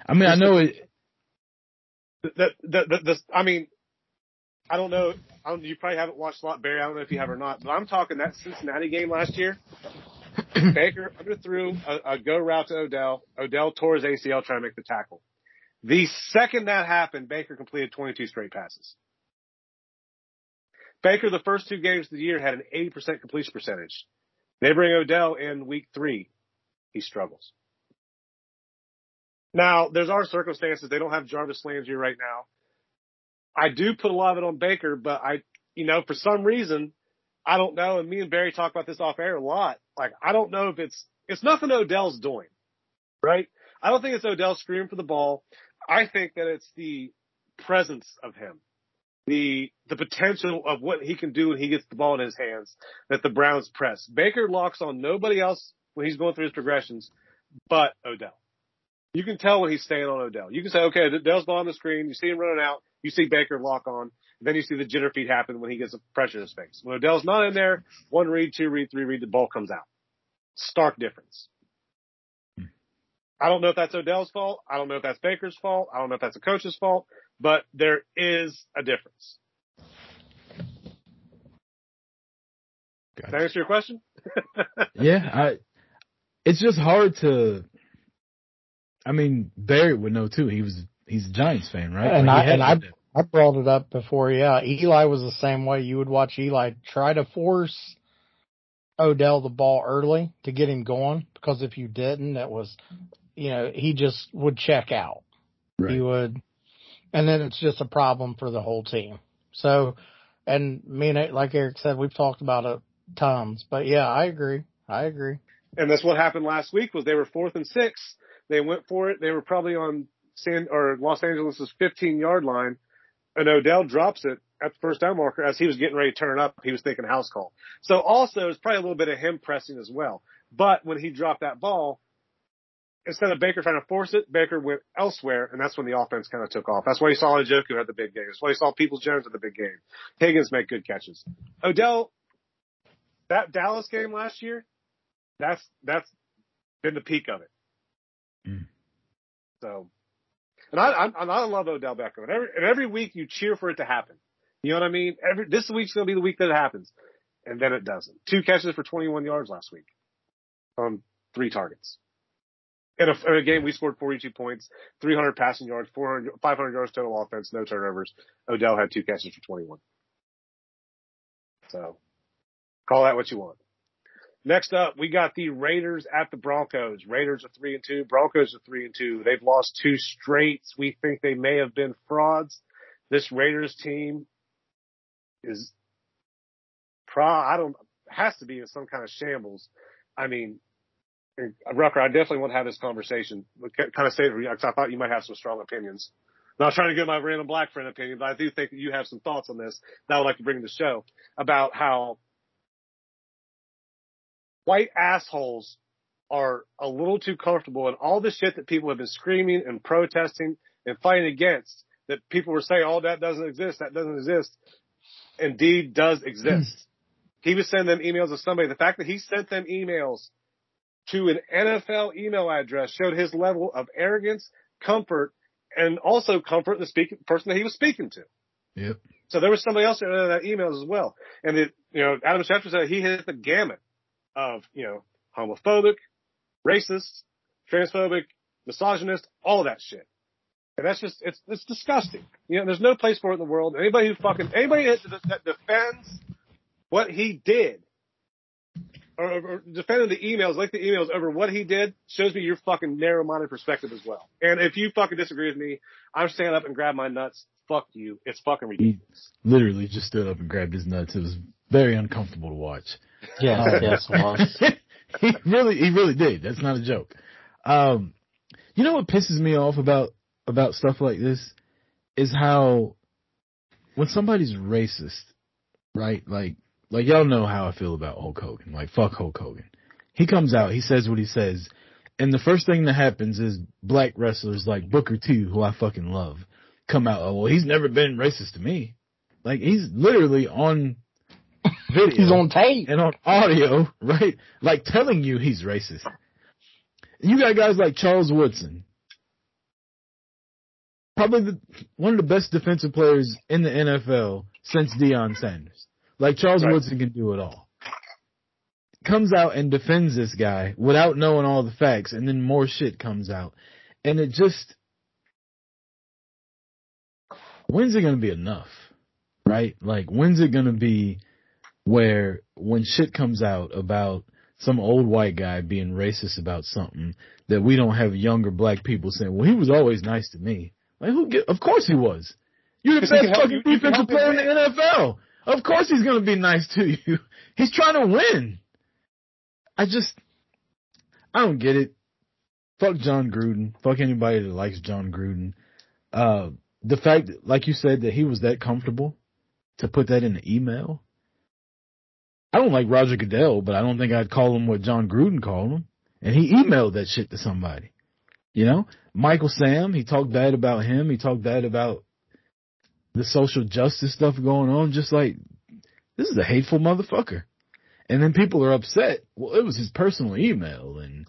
I mean, I know it. That, that, that, this, I mean, I don't know. I don't, you probably haven't watched a lot, Barry. I don't know if you have or not, but I'm talking that Cincinnati game last year. Baker underthrew a, a go route to Odell. Odell tore his ACL trying to make the tackle. The second that happened, Baker completed 22 straight passes. Baker, the first two games of the year, had an 80% completion percentage. They bring Odell in week three. He struggles. Now, there's our circumstances. They don't have Jarvis Landry right now. I do put a lot of it on Baker, but I, you know, for some reason, I don't know. And me and Barry talk about this off air a lot. Like, I don't know if it's, it's nothing Odell's doing, right? I don't think it's Odell screaming for the ball. I think that it's the presence of him, the, the potential of what he can do when he gets the ball in his hands that the Browns press. Baker locks on nobody else when he's going through his progressions, but Odell. You can tell when he's staying on Odell. You can say, okay, Odell's on the screen. You see him running out. You see Baker lock on. Then you see the jitter feed happen when he gets a pressure in his face. When Odell's not in there, one read, two read, three read, the ball comes out. Stark difference. I don't know if that's Odell's fault. I don't know if that's Baker's fault. I don't know if that's a coach's fault, but there is a difference. Does that answer your question? Yeah, I. It's just hard to. I mean, Barry would know too. He was he's a Giants fan, right? And Like, I and I Odell. I brought it up before. Yeah, Eli was the same way. You would watch Eli try to force Odell the ball early to get him going because if you didn't, it was, you know, he just would check out. Right. He would, and then it's just a problem for the whole team. So, and me and like Eric said, we've talked about it tons. But yeah, I agree. I agree. And that's what happened last week was they were fourth and six. They went for it. They were probably on San or Los Angeles's 15 yard line and Odell drops it at the first down marker as he was getting ready to turn up. He was thinking house call. So also it's probably a little bit of him pressing as well. But when he dropped that ball, instead of Baker trying to force it, Baker went elsewhere, and that's when the offense kind of took off. That's why you saw Njoku had the big game. That's why you saw Peoples Jones at the big game. Higgins make good catches. Odell, that Dallas game last year, that's that's been the peak of it. Mm. So, and I, I, I love Odell Beckham. And every, and every week you cheer for it to happen. You know what I mean? Every this week's gonna be the week that it happens, and then it doesn't. Two catches for 21 yards last week on three targets. In a, in a game, we scored 42 points, 300 passing yards, 400, 500 yards total offense, no turnovers. Odell had two catches for 21. So, call that what you want. Next up, we got the Raiders at the Broncos. Raiders are three and two. Broncos are three and two. They've lost two straights. We think they may have been frauds. This Raiders team is pro. I don't has to be in some kind of shambles. I mean, uh, Rucker, I definitely want to have this conversation. Kind of say it because I thought you might have some strong opinions I'm not trying to get my random black friend opinion, but I do think that you have some thoughts on this that I would like to bring to the show about how white assholes are a little too comfortable in all the shit that people have been screaming and protesting and fighting against that people were saying, oh, that doesn't exist, that doesn't exist, indeed does exist. Hmm. he was sending them emails to somebody. The fact that he sent them emails to an NFL email address showed his level of arrogance, comfort, and also comfort in the speak, person that he was speaking to. Yep. So there was somebody else in that emails as well. And it, you know, Adam Schefter said he hit the gamut of, you know, homophobic, racist, transphobic, misogynist, all of that shit. And that's just, it's, it's disgusting. You know, there's no place for it in the world. Anybody who fucking, anybody that, that defends what he did or, or defending the emails, like the emails over what he did shows me your fucking narrow-minded perspective as well. And if you fucking disagree with me, I'm standing up and grab my nuts. Fuck you. It's fucking ridiculous. He literally just stood up and grabbed his nuts. It was very uncomfortable to watch. Yes, Uh, yes, was. he really, he really did. That's not a joke. Um, you know what pisses me off about about stuff like this is how when somebody's racist, right? Like, like y'all know how I feel about Hulk Hogan. Like, fuck Hulk Hogan. He comes out, he says what he says, and the first thing that happens is black wrestlers like Booker T, who I fucking love, come out. Oh, well, he's never been racist to me. Like, he's literally on video He's on tape. and on audio, right? Like telling you he's racist. You got guys like Charles Woodson, probably the, one of the best defensive players in the NFL since Deion Sanders. Like Charles Right. Woodson can do it all. Comes out and defends this guy without knowing all the facts, and then more shit comes out, and it just when's it gonna be enough, right? Like when's it gonna be where when shit comes out about some old white guy being racist about something that we don't have younger black people saying, well, he was always nice to me. Like, who get, of course he was. You're the best fucking you- you can defensive player in the NFL. Of course he's going to be nice to you. He's trying to win. I just, I don't get it. Fuck Jon Gruden. Fuck anybody that likes Jon Gruden. Uh, the fact, that, like you said, that he was that comfortable to put that in the email. I don't like Roger Goodell, but I don't think I'd call him what Jon Gruden called him. And he emailed that shit to somebody. You know? Michael Sam, he talked bad about him. He talked bad about the social justice stuff going on. Just like, this is a hateful motherfucker. And then people are upset. Well, it was his personal email and,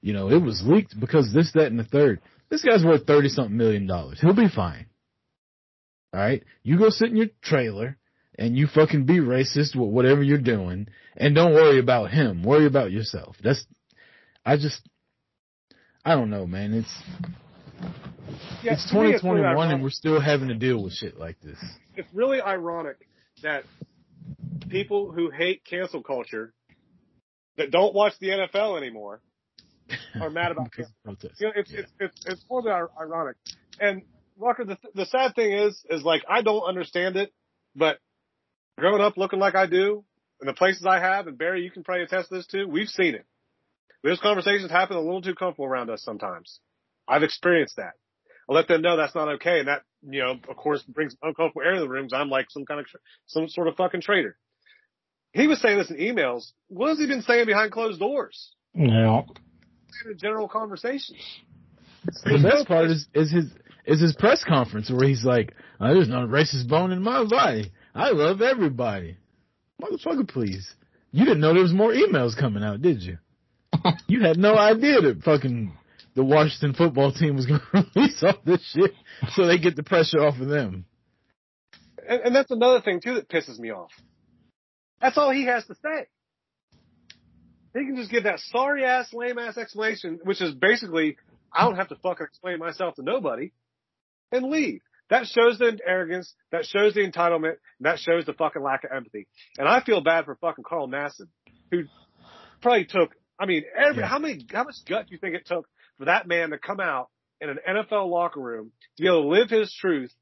you know, it was leaked because this, that, and the third. This guy's worth 30 something million dollars. He'll be fine. Alright? You go sit in your trailer and you fucking be racist with whatever you're doing and don't worry about him. Worry about yourself. That's, I just, I don't know, man. It's, Yeah, it's to me, really 2021 and we're still having to deal with shit like this. it's really ironic that people who hate cancel culture that don't watch the NFL anymore are mad about cancel. You know, it's Yeah. it's it's it's more than ironic. And Rucker, the the sad thing is, is like I don't understand it, but growing up looking like I do, and the places I have, and Barry, you can probably attest to this too. We've seen it. Those conversations happen a little too comfortable around us sometimes. I've experienced that. I let them know that's not okay, and that you know, of course, brings uncomfortable air to the rooms. I'm like some kind of some sort of fucking traitor. He was saying this in emails. What has he been saying behind closed doors? Yeah. In a general conversation. The best part is, is his is his press conference where he's like, oh, "There's not a racist bone in my body. I love everybody." Motherfucker, please. You didn't know there was more emails coming out, did you? you had no idea that fucking the Washington football team was going to release all this shit so they get the pressure off of them. And, and that's another thing too that pisses me off. That's all he has to say. He can just give that sorry ass, lame ass explanation, which is basically, I don't have to fucking explain myself to nobody, and leave. That shows the arrogance, that shows the entitlement, and that shows the fucking lack of empathy. And I feel bad for fucking Carl Nassib, who probably took, I mean, every, Yeah. how many, how much gut do you think it took for that man to come out in an NFL locker room to be able to live his truth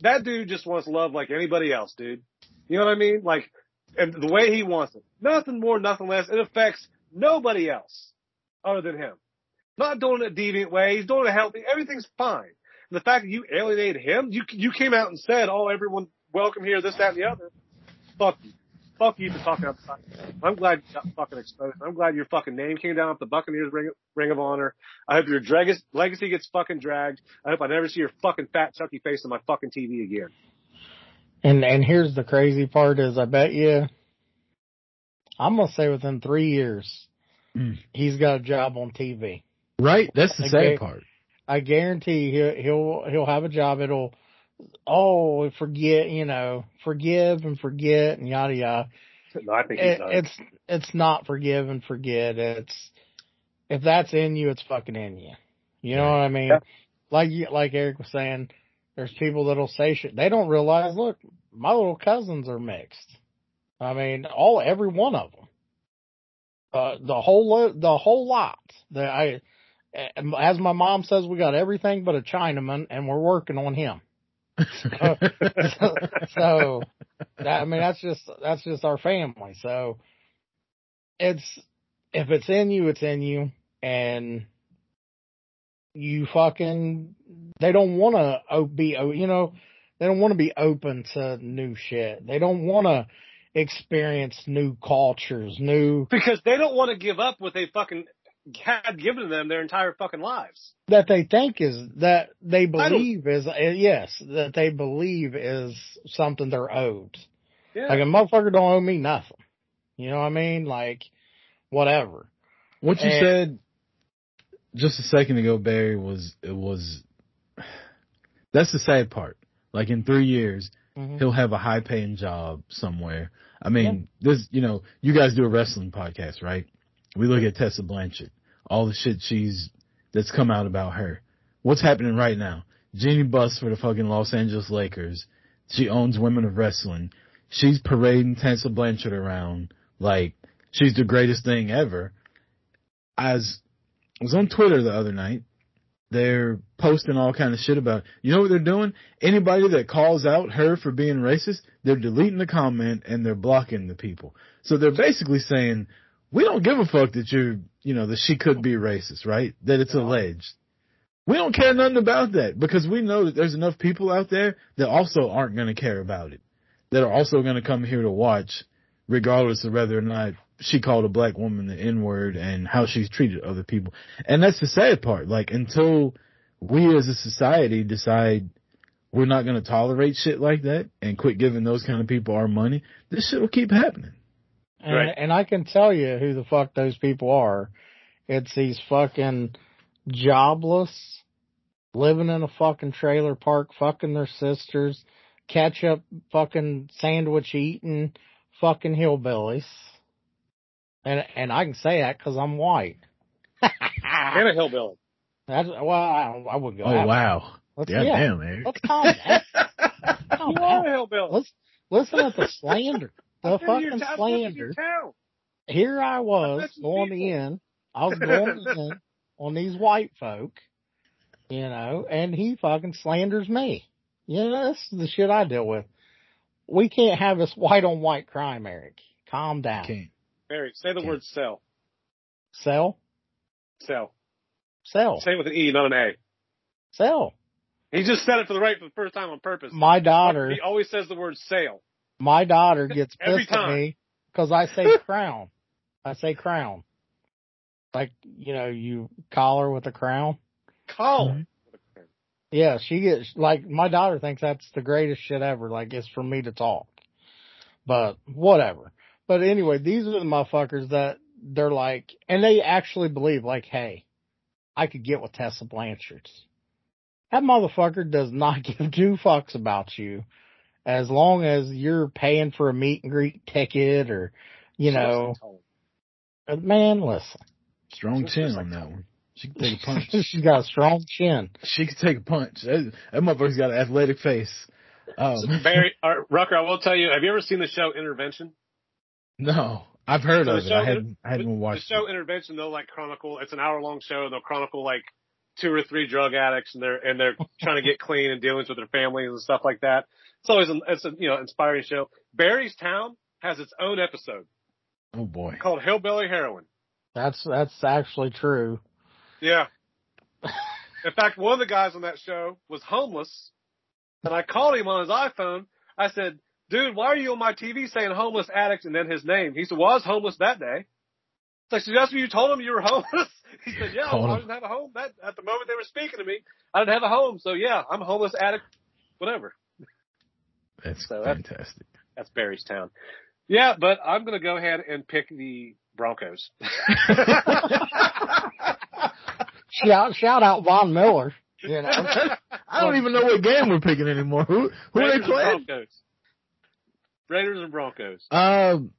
that dude just wants love like anybody else, dude. You know what I mean? Like, and the way he wants it. Nothing more, nothing less. It affects nobody else other than him. Not doing it a deviant way. He's doing it healthy. Everything's fine. And the fact that you alienated him, you you came out and said, "Oh, everyone welcome here, this, that, and the other." Fuck you. Fuck you for talking outside. I'm glad you got fucking exposed. I'm glad your fucking name came down off the Buccaneers Ring, Ring of Honor. I hope your drag- legacy gets fucking dragged. I hope I never see your fucking fat chunky face on my fucking TV again. And and here's the crazy part is I bet you I'm gonna say within three years Mm. he's got a job on TV. Right? That's the Okay. sad part. I guarantee he'll he'll he'll have a job. It'll oh forget you know forgive and forget and yada yada. No, I think It, it's it's not forgive and forget. It's if that's in you, it's fucking in you. You know what I mean? Yeah. Like you, like Eric was saying, there's people that'll say shit. They don't realize. Look, my little cousins are mixed. I mean, all every one of them. Uh, the whole the whole lot. The, I, as my mom says, we got everything but a Chinaman, and we're working on him. so that, I mean, that's just that's just our family. So it's if it's in you, it's in you, and you fucking they don't want to be you know they don't want to be open to new shit. They don't want to experience new cultures, new because they don't want to give up what they fucking had given them their entire fucking lives. that they think is that they believe is uh, yes that they believe is something they're owed. Yeah. Like a motherfucker don't owe me nothing. You know what I mean? Like whatever. What you And- said just a second ago, Barry, was it was that's the sad part. Like in three years, Mhm. he'll have a high paying job somewhere. I mean, this you know, you guys do a wrestling podcast, right? We look at Tessa Blanchard, all the shit she's that's come out about her. What's happening right now? Jeanie Buss for the fucking Los Angeles Lakers. She owns Women of Wrestling. She's parading Tessa Blanchard around like she's the greatest thing ever. As I was on Twitter the other night, they're posting all kind of shit about. You know what they're doing? Anybody that calls out her for being racist, they're deleting the comment and they're blocking the people. So they're basically saying, we don't give a fuck that you're, you know, that she could be racist, right? That it's alleged. We don't care nothing about that because we know that there's enough people out there that also aren't going to care about it. That are also going to come here to watch regardless of whether or not she called a black woman the N word and how she's treated other people. And that's the sad part. Like until we as a society decide we're not going to tolerate shit like that and quit giving those kind of people our money, this shit will keep happening. And, Right. and I can tell you who the fuck those people are. It's these fucking jobless, living in a fucking trailer park, fucking their sisters, ketchup fucking sandwich eating fucking hillbillies. And and I can say that because I'm white. And a hillbilly. That's well, I, I wouldn't go. Oh that wow. Let's, Yeah, yeah, damn, Eric. let's calm down. calm You are down. a hillbilly. Let's listen to the slander, the I've been to your fucking town- I've been to your slander. here I was going people. in. I was going in on these white folk, you know, and he fucking slanders me. You know, this is the shit I deal with. We can't have this white on white crime, Eric. Calm down. Can't. Barry, say the Okay. word sell. Sell, Sell. sell, Say it with an E, not an A. sell. He just said it for the right for the first time on purpose. My daughter, He always says the word sale. My daughter gets pissed at me because I say crown. I say crown. Like, you know, you collar with a crown. Call. Mhm. Yeah, she gets like my daughter thinks that's the greatest shit ever. Like it's for me to talk, but whatever. But anyway, these are the motherfuckers that they're like, and they actually believe like, hey, I could get with Tessa Blanchard's. That motherfucker does not give two fucks about you, as long as you're paying for a meet and greet ticket or, you know, man, listen, Strong Just- chin on that one. She can take a punch. she's got a strong chin. she can take a punch. That, that motherfucker's got an athletic face. Um, Barry, or Rucker, I will tell you, have you ever seen the show Intervention? no, I've heard So of it. show- I hadn't, I hadn't the, watched the show it. Intervention. They'll like chronicle. It's an hour long show. and They'll chronicle like two or three drug addicts, and they're and they're trying to get clean and dealings with their families and stuff like that. It's always an, it's a you know inspiring show. Barry's Town has its own episode Oh boy. called Hillbilly Heroin. That's that's actually true. Yeah, In fact, one of the guys on that show was homeless, and I called him on his iPhone. I said, "Dude, why are you on my TV saying homeless addict and then his name?" He said, "Well, I was homeless that day." So I said, "That's when you told him you were homeless." He said, "Yeah, well, I didn't have a home. That at the moment they were speaking to me, I didn't have a home. So yeah, I'm a homeless addict, whatever." That's So fantastic. That's Barry's town. Yeah, but I'm going to go ahead and pick the Broncos. Shout shout out Von Miller. You know, I don't even know what game we're picking anymore. Who who are Raiders they and playing? Broncos. Raiders and Broncos. Um,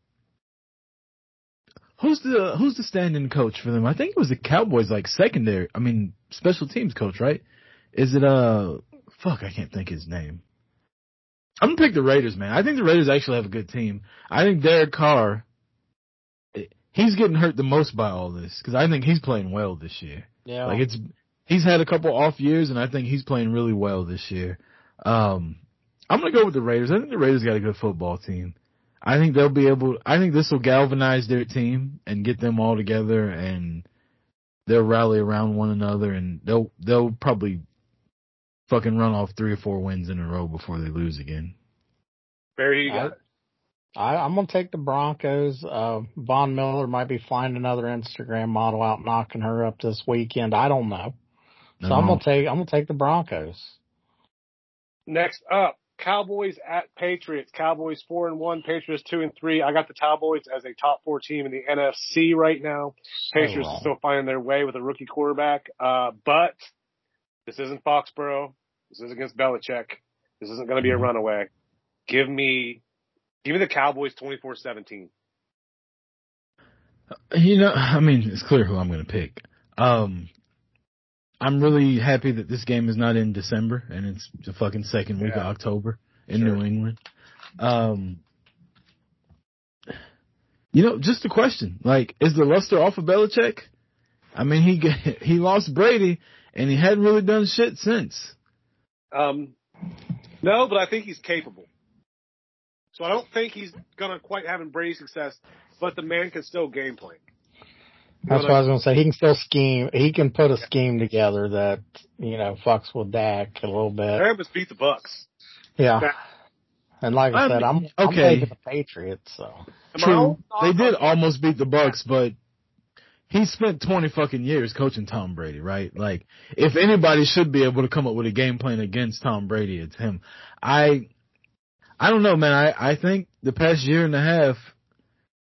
who's the who's the standing coach for them? I think it was the Cowboys, like secondary. I mean, special teams coach, right? Is it uh? Fuck, I can't think his name. I'm gonna pick the Raiders, man. I think the Raiders actually have a good team. I think Derek Carr, he's getting hurt the most by all this because I think he's playing well this year. yeah. Like it's he's had a couple off years, and I think he's playing really well this year. Um, I'm gonna go with the Raiders. I think the Raiders got a good football team. I think they'll be able. I think this will galvanize their team and get them all together, and they'll rally around one another, and they'll they'll probably fucking run off three or four wins in a row before they lose again. Barry, you got I- it. I, I'm gonna take the Broncos. Uh, Von Miller might be flying another Instagram model out, knocking her up this weekend. I don't know. So I'm gonna take I'm gonna take the Broncos. Next up, Cowboys at Patriots. Cowboys four and one, Patriots two and three. I got the Cowboys as a top four team in the NFC right now. Patriots wrong. are still finding their way with a rookie quarterback. Uh, but this isn't Foxborough. This is against Belichick. This isn't going to be a runaway. Give me, give me the Cowboys 24-17. You know, I mean, it's clear who I'm going to pick. Um, I'm really happy that this game is not in December and it's the fucking second week Yeah. of October in Sure. New England. Um, you know, just a question: like, is the luster off of Belichick? I mean, he he lost Brady and he hadn't really done shit since. Um, no, but I think he's capable. So I don't think he's going to quite have Brady success, but the man can still game plan. That's what I was gonna say. He can still scheme. He can put a scheme together that you know fucks with Dak a little bit. Rams beat the Bucks. Yeah. That- And like I I said, I'm I'm okay. taking the Patriots. So True, they did almost beat the Bucks, but he spent 20 fucking years coaching Tom Brady, right? Like, if anybody should be able to come up with a game plan against Tom Brady, it's him. I, I don't know, man. I, I think the past year and a half,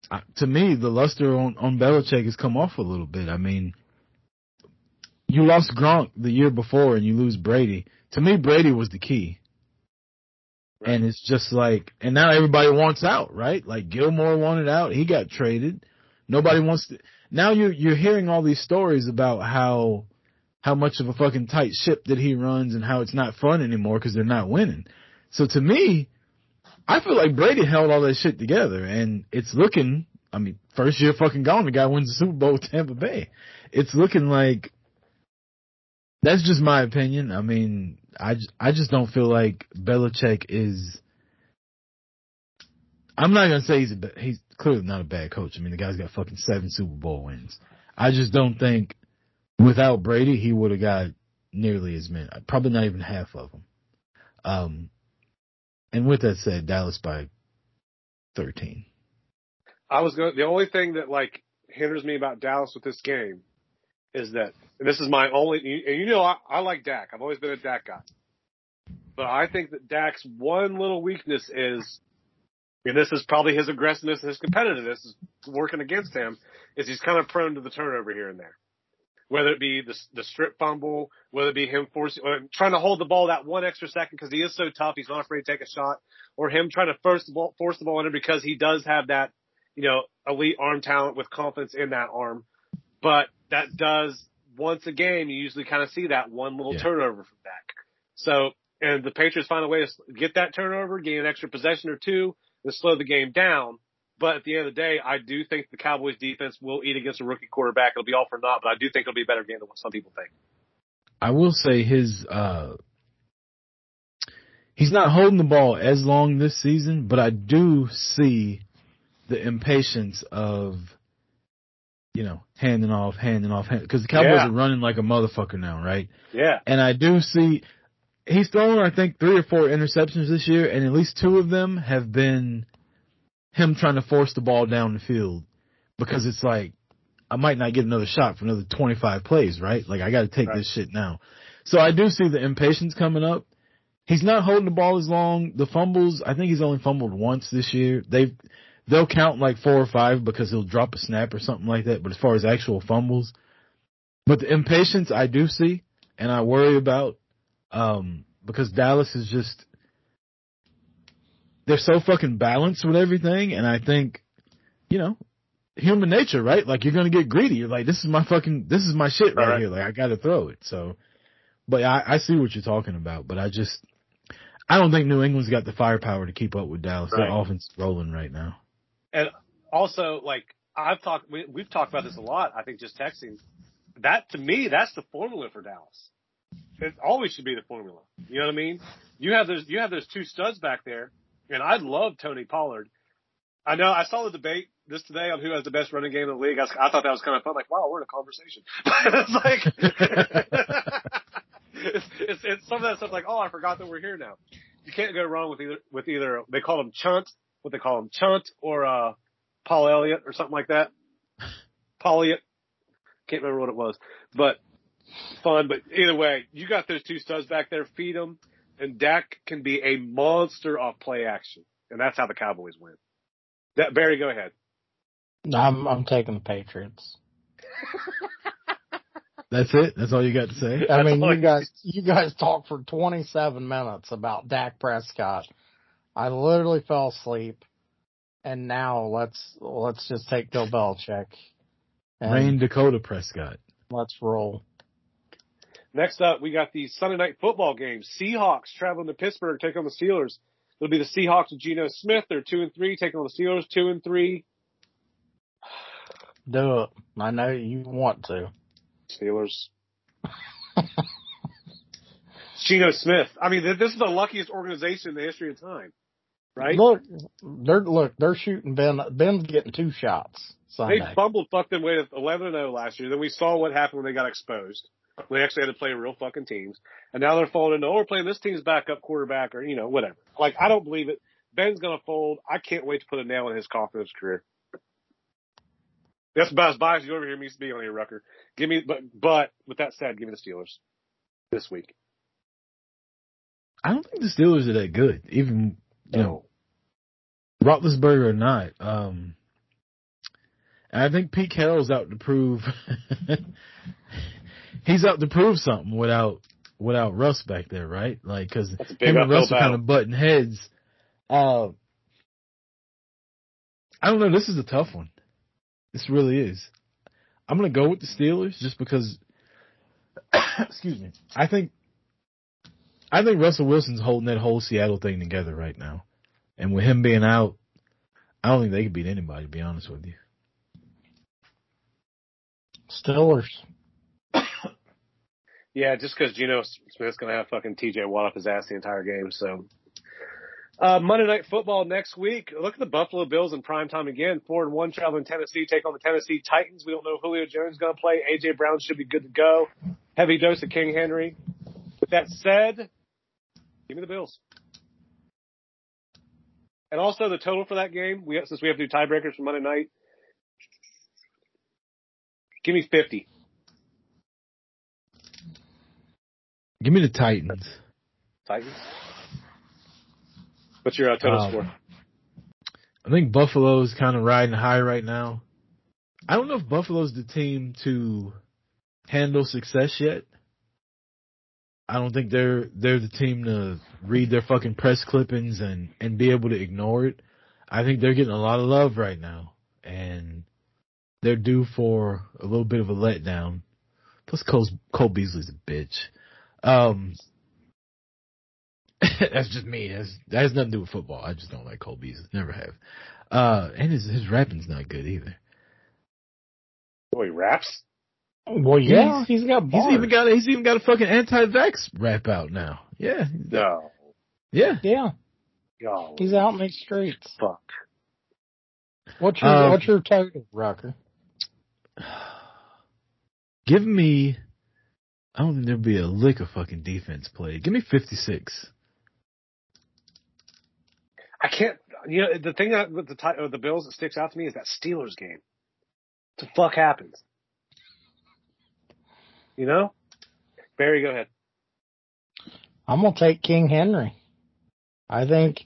uh, to me, the luster on, on Belichick has come off a little bit. I mean, you lost Gronk the year before and you lose Brady. To me, Brady was the key. And it's just like, and now everybody wants out, right? Like Gilmore wanted out. He got traded. Nobody wants to, now you're, you're hearing all these stories about how, how much of a fucking tight ship that he runs and how it's not fun anymore because they're not winning. So to me, I feel like Brady held all that shit together and it's looking, I mean, first year fucking gone, the guy wins the Super Bowl with Tampa Bay. It's looking like, that's just my opinion. I mean, I I just don't feel like Belichick is, I'm not gonna say he's a, he's clearly not a bad coach. I mean, the guy's got fucking seven Super Bowl wins. I just don't think without Brady, he would have got nearly as many, probably not even half of them. Um, and with that said, Dallas by 13. I was going. The only thing that like hinders me about Dallas with this game is that, and this is my only. And you know, I, I like Dak. I've always been a Dak guy, but I think that Dak's one little weakness is, and this is probably his aggressiveness and his competitiveness is working against him, is he's kind of prone to the turnover here and there. Whether it be the, the strip fumble, whether it be him forcing, or uh, trying to hold the ball that one extra second because he is so tough, he's not afraid to take a shot, or him trying to force the ball, force the ball under because he does have that you know, elite arm talent with confidence in that arm. But that does once a game, you usually kind of see that one little Yeah. turnover from back. So, and the Patriots find a way to get that turnover, gain an extra possession or two, and slow the game down. But at the end of the day, I do think the Cowboys defense will eat against a rookie quarterback. It'll be all for naught, but I do think it'll be a better game than what some people think. I will say his, uh, he's not holding the ball as long this season, but I do see the impatience of, you know, handing off, handing off, because the Cowboys Yeah. are running like a motherfucker now, right? Yeah. And I do see he's thrown, I think, three or four interceptions this year, and at least two of them have been him trying to force the ball down the field because it's like I might not get another shot for another 25 plays, right? Like I got to take Right. this shit now. So I do see the impatience coming up. He's not holding the ball as long. The fumbles, I think he's only fumbled once this year. They've they'll count like four or five because he'll drop a snap or something like that. But as far as actual fumbles, but the impatience I do see and I worry about um, because Dallas is just they're so fucking balanced with everything, and I think you know human nature, right? Like you're gonna get greedy. You're like, this is my fucking, this is my shit right, Right. here. Like I got to throw it. So, but I, I see what you're talking about. But I just, I don't think New England's got the firepower to keep up with Dallas. Their offense is rolling right now. And also, like I've talked, we, we've talked about this a lot. I think just texting. That to me, that's the formula for Dallas. It always should be the formula. You know what I mean? You have those, you have those two studs back there, and I love Tony Pollard. I know I saw the debate this today on who has the best running game in the league. I, I thought that was kind of fun. Like, wow, we're in a conversation. it's like, it's, it's, it's some of that stuff like, oh, I forgot that we're here now. You can't go wrong with either, with either, they call him Chunt, what they call him, Chunt or, uh, Paul Elliott or something like that. Paul Elliott. Can't remember what it was, but fun. But either way, you got those two studs back there. Feed them, and Dak can be a monster off play action, and that's how the Cowboys win. That Barry, go ahead. I'm I'm taking the Patriots. That's it. That's all you got to say. I mean, you guys, you guys talked for 27 minutes about Dak Prescott. I literally fell asleep, and now let's let's just take Bill Belichick and Rayne Dakota Prescott. let's roll. Next up, we got the Sunday night football game. Seahawks traveling to Pittsburgh, take on the Steelers. It'll be the Seahawks with Geno Smith. They're two and three, taking on the Steelers two and three. Do it. I know you want to. Steelers. Geno Smith. I mean, this is the luckiest organization in the history of time, right? Look, they're look, they're shooting Ben. Ben's getting two shots They fumbled fucked their way to 11 and 0 last year. Then we saw what happened when they got exposed. They actually had to play real fucking teams. And now they're falling into, oh, we're playing this team's backup quarterback or, you know, whatever. Like, I don't believe it. Ben's going to fold. I can't wait to put a nail in his coffin of his career. That's about as biased you over here means to be on here, Rucker. Give me, but, but with that said, give me the Steelers this week. I don't think the Steelers are that good, even you know, Roethlisberger or not. Um, and I think Pete Carroll's out to prove he's out to prove something without without Russ back there, right? Like because That's him and Russ are kind of butting heads. Uh, I don't know. This is a tough one. This really is. I'm gonna go with the Steelers just because. excuse me. I think. I think Russell Wilson's holding that whole Seattle thing together right now, and with him being out, I don't think they could beat anybody. To be honest with you. Steelers. Yeah, just because Geno Smith's going to have fucking TJ Watt up his ass the entire game. So, uh, Monday Night Football next week. Look at the Buffalo Bills in prime time again. Four and one traveling Tennessee, take on the Tennessee Titans. We don't know Julio Jones going to play. AJ Brown should be good to go. Heavy dose of King Henry. With that said, give me the Bills. And also the total for that game. We since we have to do tiebreakers for Monday night. Give me fifty. Give me the Titans. Titans. What's your uh, total Um, score? I think Buffalo's kind of riding high right now. I don't know if Buffalo's the team to handle success yet. I don't think they're they're the team to read their fucking press clippings and and be able to ignore it. I think they're getting a lot of love right now, and they're due for a little bit of a letdown. Plus, Cole, Cole Beasley's a bitch. Um, that's just me. That's, that has nothing to do with football. I just don't like Cole Beasley. Never have. Uh, and his his rapping's not good either. Boy, he raps. Well, yeah, he's got bars. He's even got a, he's even got a fucking anti-vax rap out now. Yeah, No. yeah. yeah, Oh, he's out in the streets. fuck. What's your Um, What's your total, Rucker? Give me. I don't think there'd be a lick of fucking defense played. Give me 56. I can't. You know, the thing that with the ti- with the Bills that sticks out to me is that Steelers game. What the fuck happens? You know, Barry, go ahead. I'm gonna take King Henry. I think,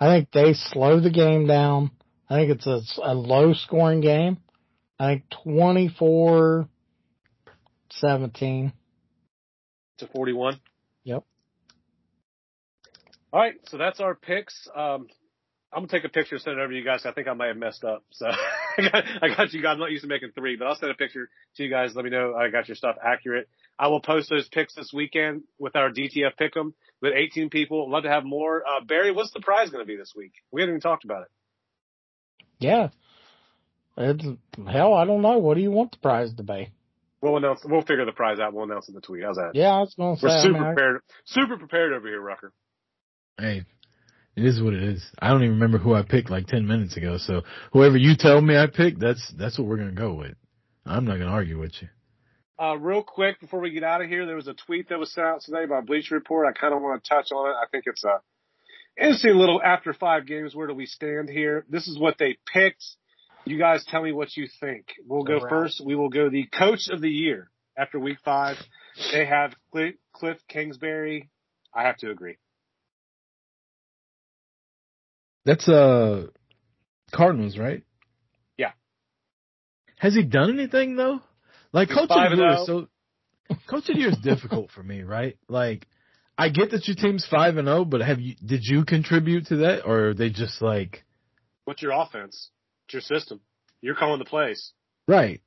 I think they slow the game down. I think it's a, a low scoring game. I think 24 17. To 41. Yep. All right, so that's our picks. Um, I'm gonna take a picture, send it over to you guys. I think I might have messed up, so I got, I got you guys. I'm not used to making three, but I'll send a picture to you guys. Let me know I got your stuff accurate. I will post those picks this weekend with our DTF pick'em with 18 people. Love to have more. Uh, Barry, what's the prize going to be this week? We haven't even talked about it. Yeah. It's, hell, I don't know. What do you want the prize to be? We'll announce. We'll figure the prize out. We'll announce in the tweet. How's that? Yeah, I was gonna say. We're I super mean, I- prepared. Super prepared over here, Rucker. Hey, it is what it is. I don't even remember who I picked like 10 minutes ago. So whoever you tell me I picked, that's, that's what we're going to go with. I'm not going to argue with you. Uh, real quick before we get out of here, there was a tweet that was sent out today by Bleacher Report. I kind of want to touch on it. I think it's a interesting little after five games. Where do we stand here? This is what they picked. You guys tell me what you think. We'll go Alright. first. We will go the coach of the year after week five. They have Cl- Cliff Kingsbury. I have to agree. That's, uh, Cardinals, right? Yeah. Has he done anything though? Like He's coach of the year oh. is so, coach of the year is difficult for me, right? Like, I get that your team's five and zero, but have you did you contribute to that, or are they just like What's your offense? It's your system. You're calling the plays. right?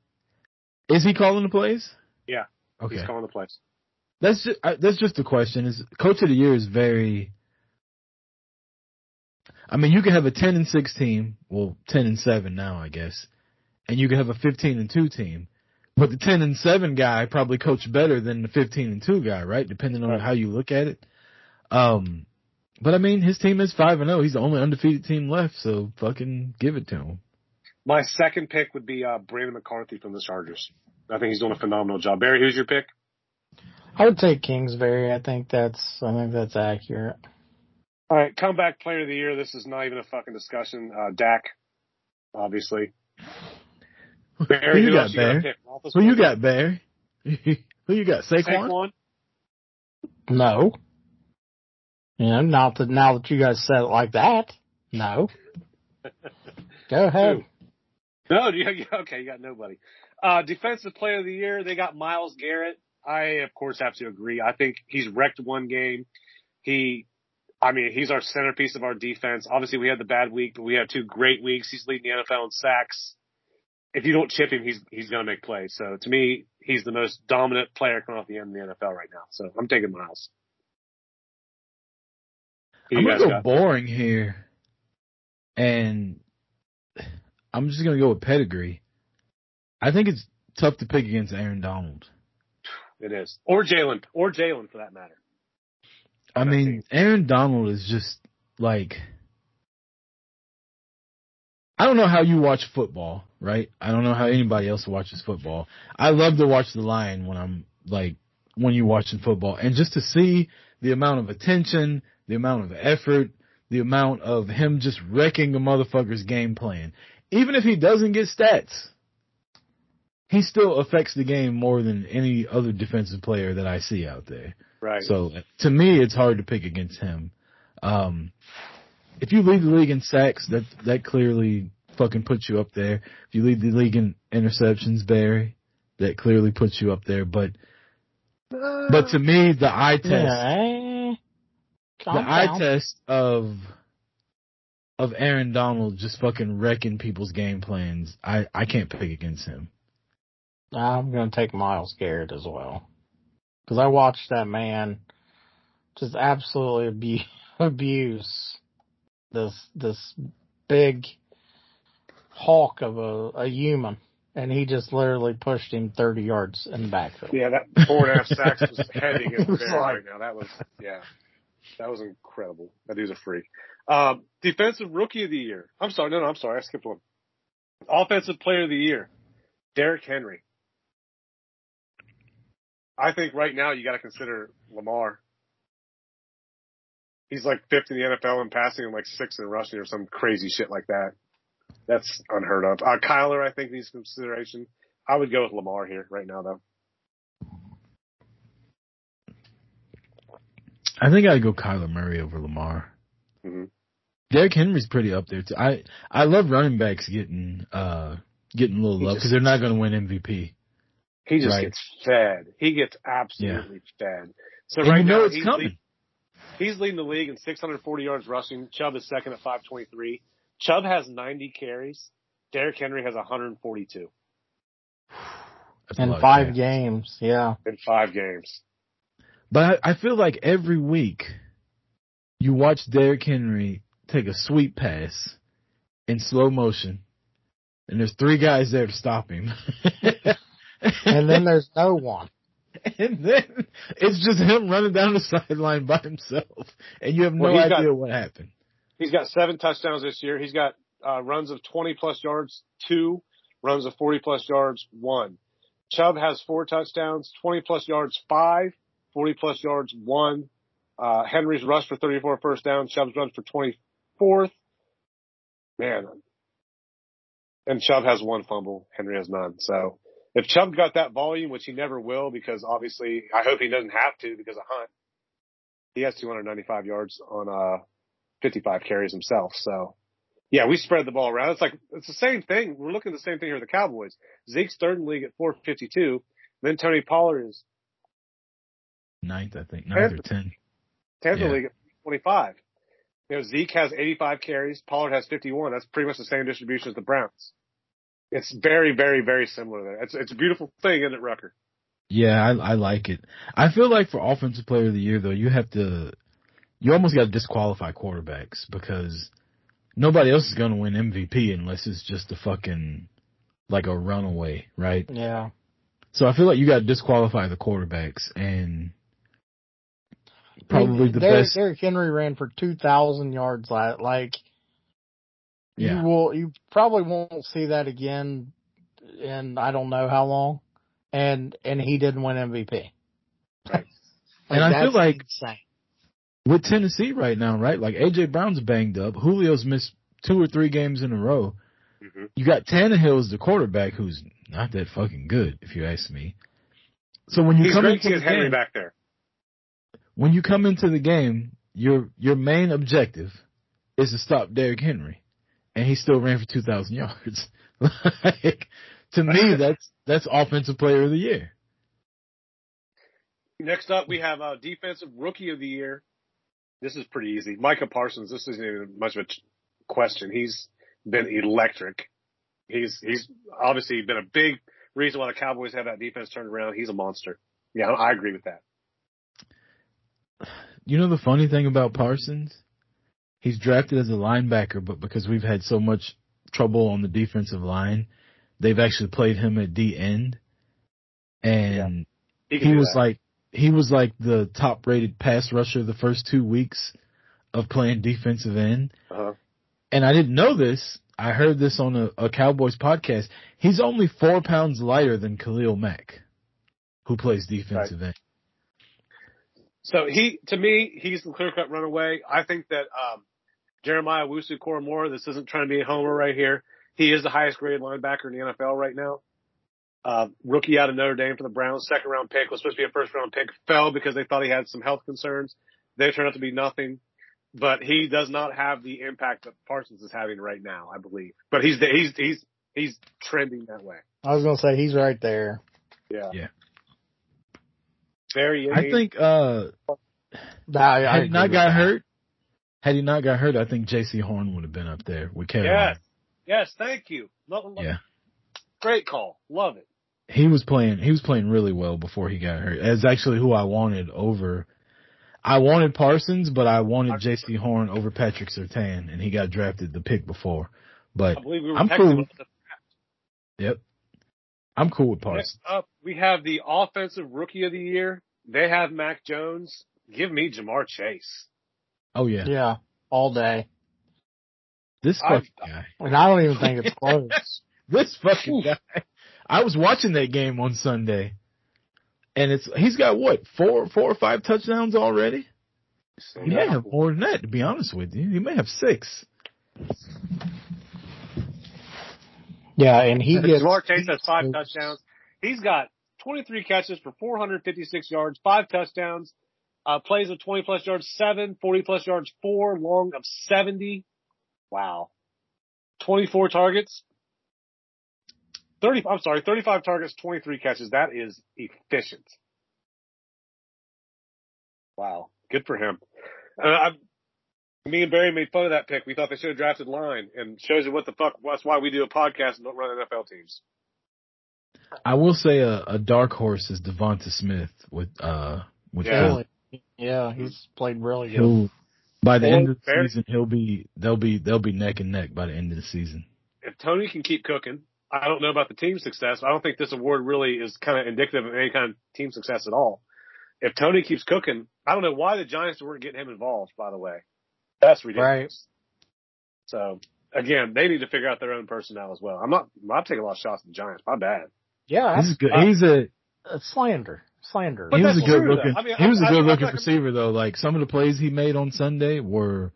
Is he calling the plays? Yeah. Okay. He's calling the plays. That's just, that's just a question. Is coach of the year is very. I mean, you can have a ten and six team, well, ten and seven now, I guess, and you can have a fifteen and two team, but the ten and seven guy probably coached better than the fifteen and two guy, right? Depending on Right. how you look at it. Um, but I mean, his team is five and zero. He's the only undefeated team left, so fucking give it to him. My second pick would be uh, Brandon McCarthy from the Chargers. I think he's doing a phenomenal job. Barry, who's your pick? I would take Kingsbury. I think that's, I think that's accurate. All right, comeback player of the year. This is not even a fucking discussion. Uh, Dak, obviously. Barry, who you got, else you gotta Who you got, Barry? who you got? Saquon? Saquon. No. You know, not that now that you guys said it like that. No. Go ahead. No, you, okay, you got nobody. Uh, defensive player of the year, they got Myles Garrett. I, of course, have to agree. I think he's wrecked one game. He, I mean, he's our centerpiece of our defense. Obviously, we had the bad week, but we had two great weeks. He's leading the NFL in sacks. If you don't chip him, he's he's going to make plays. So to me, he's the most dominant player coming off the end in the NFL right now. So I'm taking Miles. I'm gonna go got? boring here, and I'm just gonna go with pedigree. I think it's tough to pick against Aaron Donald. It is, or Jalen, or Jalen for that matter. I Okay. mean, Aaron Donald is just like I don't know how you watch football, right? I don't know how anybody else watches football. I love to watch the Lion when I'm like when you're watching football, and just to see the amount of attention, the amount of effort, the amount of him just wrecking a motherfucker's game plan. Even if he doesn't get stats, he still affects the game more than any other defensive player that I see out there. Right. So to me, it's hard to pick against him. Um, if you lead the league in sacks, that that clearly fucking puts you up there. If you lead the league in interceptions, Barry, that clearly puts you up there. But but to me, the eye test, Yeah, eh. the Calm eye test of of Aaron Donald just fucking wrecking people's game plans, I I can't pick against him. I'm going to take Myles Garrett as well. Because I watched that man just absolutely abu- abuse this this big hawk of a, a human, and he just literally pushed him 30 yards in the backfield. Yeah, that four and a half sacks was heading in It was right now. That was yeah, that was incredible. That dude's a freak. Um, defensive rookie of the year. I'm sorry, no, no, I'm sorry, I skipped one. Offensive player of the year, Derrick Henry. I think right now you got to consider Lamar. He's like fifth in the NFL in passing and like sixth in rushing or some crazy shit like that. That's unheard of. Uh, Kyler, I think needs consideration. I would go with Lamar here right now though. I think I'd go Kyler Murray over Lamar. Hmm Derrick Henry's pretty up there too. I I love running backs getting uh getting a little He love because they're not going to win MVP. He just Right. gets fed. He gets absolutely fed. So right you know now it's he's, coming. lead- he's leading the league in 640 yards rushing. Chubb is second at 523. Chubb has 90 carries. Derrick Henry has 142 That's In five gas. games, yeah. in five games. But I, I feel like every week you watch Derrick Henry take a sweep pass in slow motion, and there's three guys there to stop him. And then there's no one. and then it's just him running down the sideline by himself, and you have no Well, idea got- what happened. He's got seven touchdowns this year. He's got uh, runs of 20 plus yards, two runs of 40 plus yards, one. Chubb has four touchdowns, 20 plus yards, five, 40 plus yards, one. Uh, Henry's rushed for 34 first down. Chubb's runs for 24th. Man. And Chubb has one fumble. Henry has none. So if Chubb got that volume, which he never will, because obviously I hope he doesn't have to because of Hunt. He has 295 yards on, uh, 55 carries himself. So yeah, we spread the ball around. It's like, it's the same thing. We're looking at the same thing here with the Cowboys. Zeke's third in the league at 452. Then Tony Pollard is Ninth, I think, ninth or ten. 10th in Yeah. the league at 25. You know, Zeke has 85 carries. Pollard has 51. That's pretty much the same distribution as the Browns. It's very, very, very similar there. It's, it's a beautiful thing, isn't it, Rucker? Yeah, I, I like it. I feel like for offensive player of the year though, you have to, you almost got to disqualify quarterbacks because nobody else is going to win MVP unless it's just a fucking like a runaway, right? Yeah. So I feel like you got to disqualify the quarterbacks and probably the Derrick, best. Derrick Henry ran for 2,000 yards last, like, Yeah. you will, you probably won't see that again in I don't know how long. And, and he didn't win MVP. Right. And I feel like- insane. with Tennessee right now, right? Like AJ Brown's banged up. Julio's missed two or three games in a row. Mm-hmm. You got Tannehill as the quarterback, who's not that fucking good, if you ask me. So when you He's come great into to get Henry back there. When you come into the game, your your main objective is to stop Derrick Henry, and he still ran for two thousand yards. like to me, that's that's offensive player of the year. Next up, we have uh, defensive rookie of the year. This is pretty easy. Micah Parsons. This isn't even much of a question. He's been electric. He's he's obviously been a big reason why the Cowboys have that defense turned around. He's a monster. Yeah, I agree with that. You know the funny thing about Parsons? He's drafted as a linebacker, but because we've had so much trouble on the defensive line, they've actually played him at D end. And He, he was that. like he was like the top rated pass rusher the first two weeks of playing defensive end. uh-huh. And I didn't know this. I heard this on a, a Cowboys podcast. He's only four pounds lighter than Khalil Mack, who plays defensive end. So he, to me, he's the clear cut runaway. I think that, um, Jeremiah Owusu-Koramoah, this isn't trying to be a homer right here. He is the highest graded linebacker in the NFL right now. Uh, rookie out of Notre Dame for the Browns, second round pick, was supposed to be a first round pick, fell because they thought he had some health concerns. They turned out to be nothing, but he does not have the impact that Parsons is having right now, I believe. But he's, he's, he's, he's trending that way. I was going to say he's right there. Yeah. Yeah. Very, I think uh I, I had he not got that. hurt, had he not got hurt, I think Jaycee Horn would have been up there with Kevin. Yes. Yes. Thank you. Lo- lo- Yeah. Great call. Love it. He was playing. He was playing really well before he got hurt. That's actually who I wanted over. I wanted Parsons, but I wanted Jaycee Horn over Patrick Surtain, and he got drafted the pick before. But I believe we were I'm cool. about this. yep, I'm cool with Parsons. Next up, we have the offensive rookie of the year. They have Mac Jones. Give me Ja'Marr Chase. Oh yeah, Yeah, all day. this I- fucking guy. And I don't even think it's close. This fucking guy. I was watching that game on Sunday, and it's he's got what four four or five touchdowns already. He may Yeah. have more than that, to be honest with you. He may have six. Yeah, and he gets Ja'Marr Chase has five touchdowns. He's got 23 catches for 456 yards, five touchdowns, uh, plays of 20 plus yards, seven, 40 plus yards, four, long of 70. Wow. 24 targets. 30, I'm sorry, 35 targets, 23 catches. That is efficient. Wow. Good for him. Uh, I, me and Barry made fun of that pick. We thought they should have drafted line and shows you what the fuck, that's why we do a podcast and don't run NFL teams. I will say a, a dark horse is DeVonta Smith with uh with Yeah. Philly. yeah, he's played really good. He'll by the Well, end of the fair- season he'll be they'll be they'll be neck and neck by the end of the season. if Tony can keep cooking, I don't know about the team success. I don't think this award really is kind of indicative of any kind of team success at all. If Tony keeps cooking, I don't know why the Giants weren't getting him involved, by the way. That's ridiculous. Right. So again, they need to figure out their own personnel as well. I'm not, I'm taking a lot of shots at the Giants. My bad. Yeah, He's that's a good uh, he's a uh, slander, slander. But he was a that's good true, though. looking I mean, he was a I- I- good I'm looking not- receiver though. Like some of the plays he made on Sunday were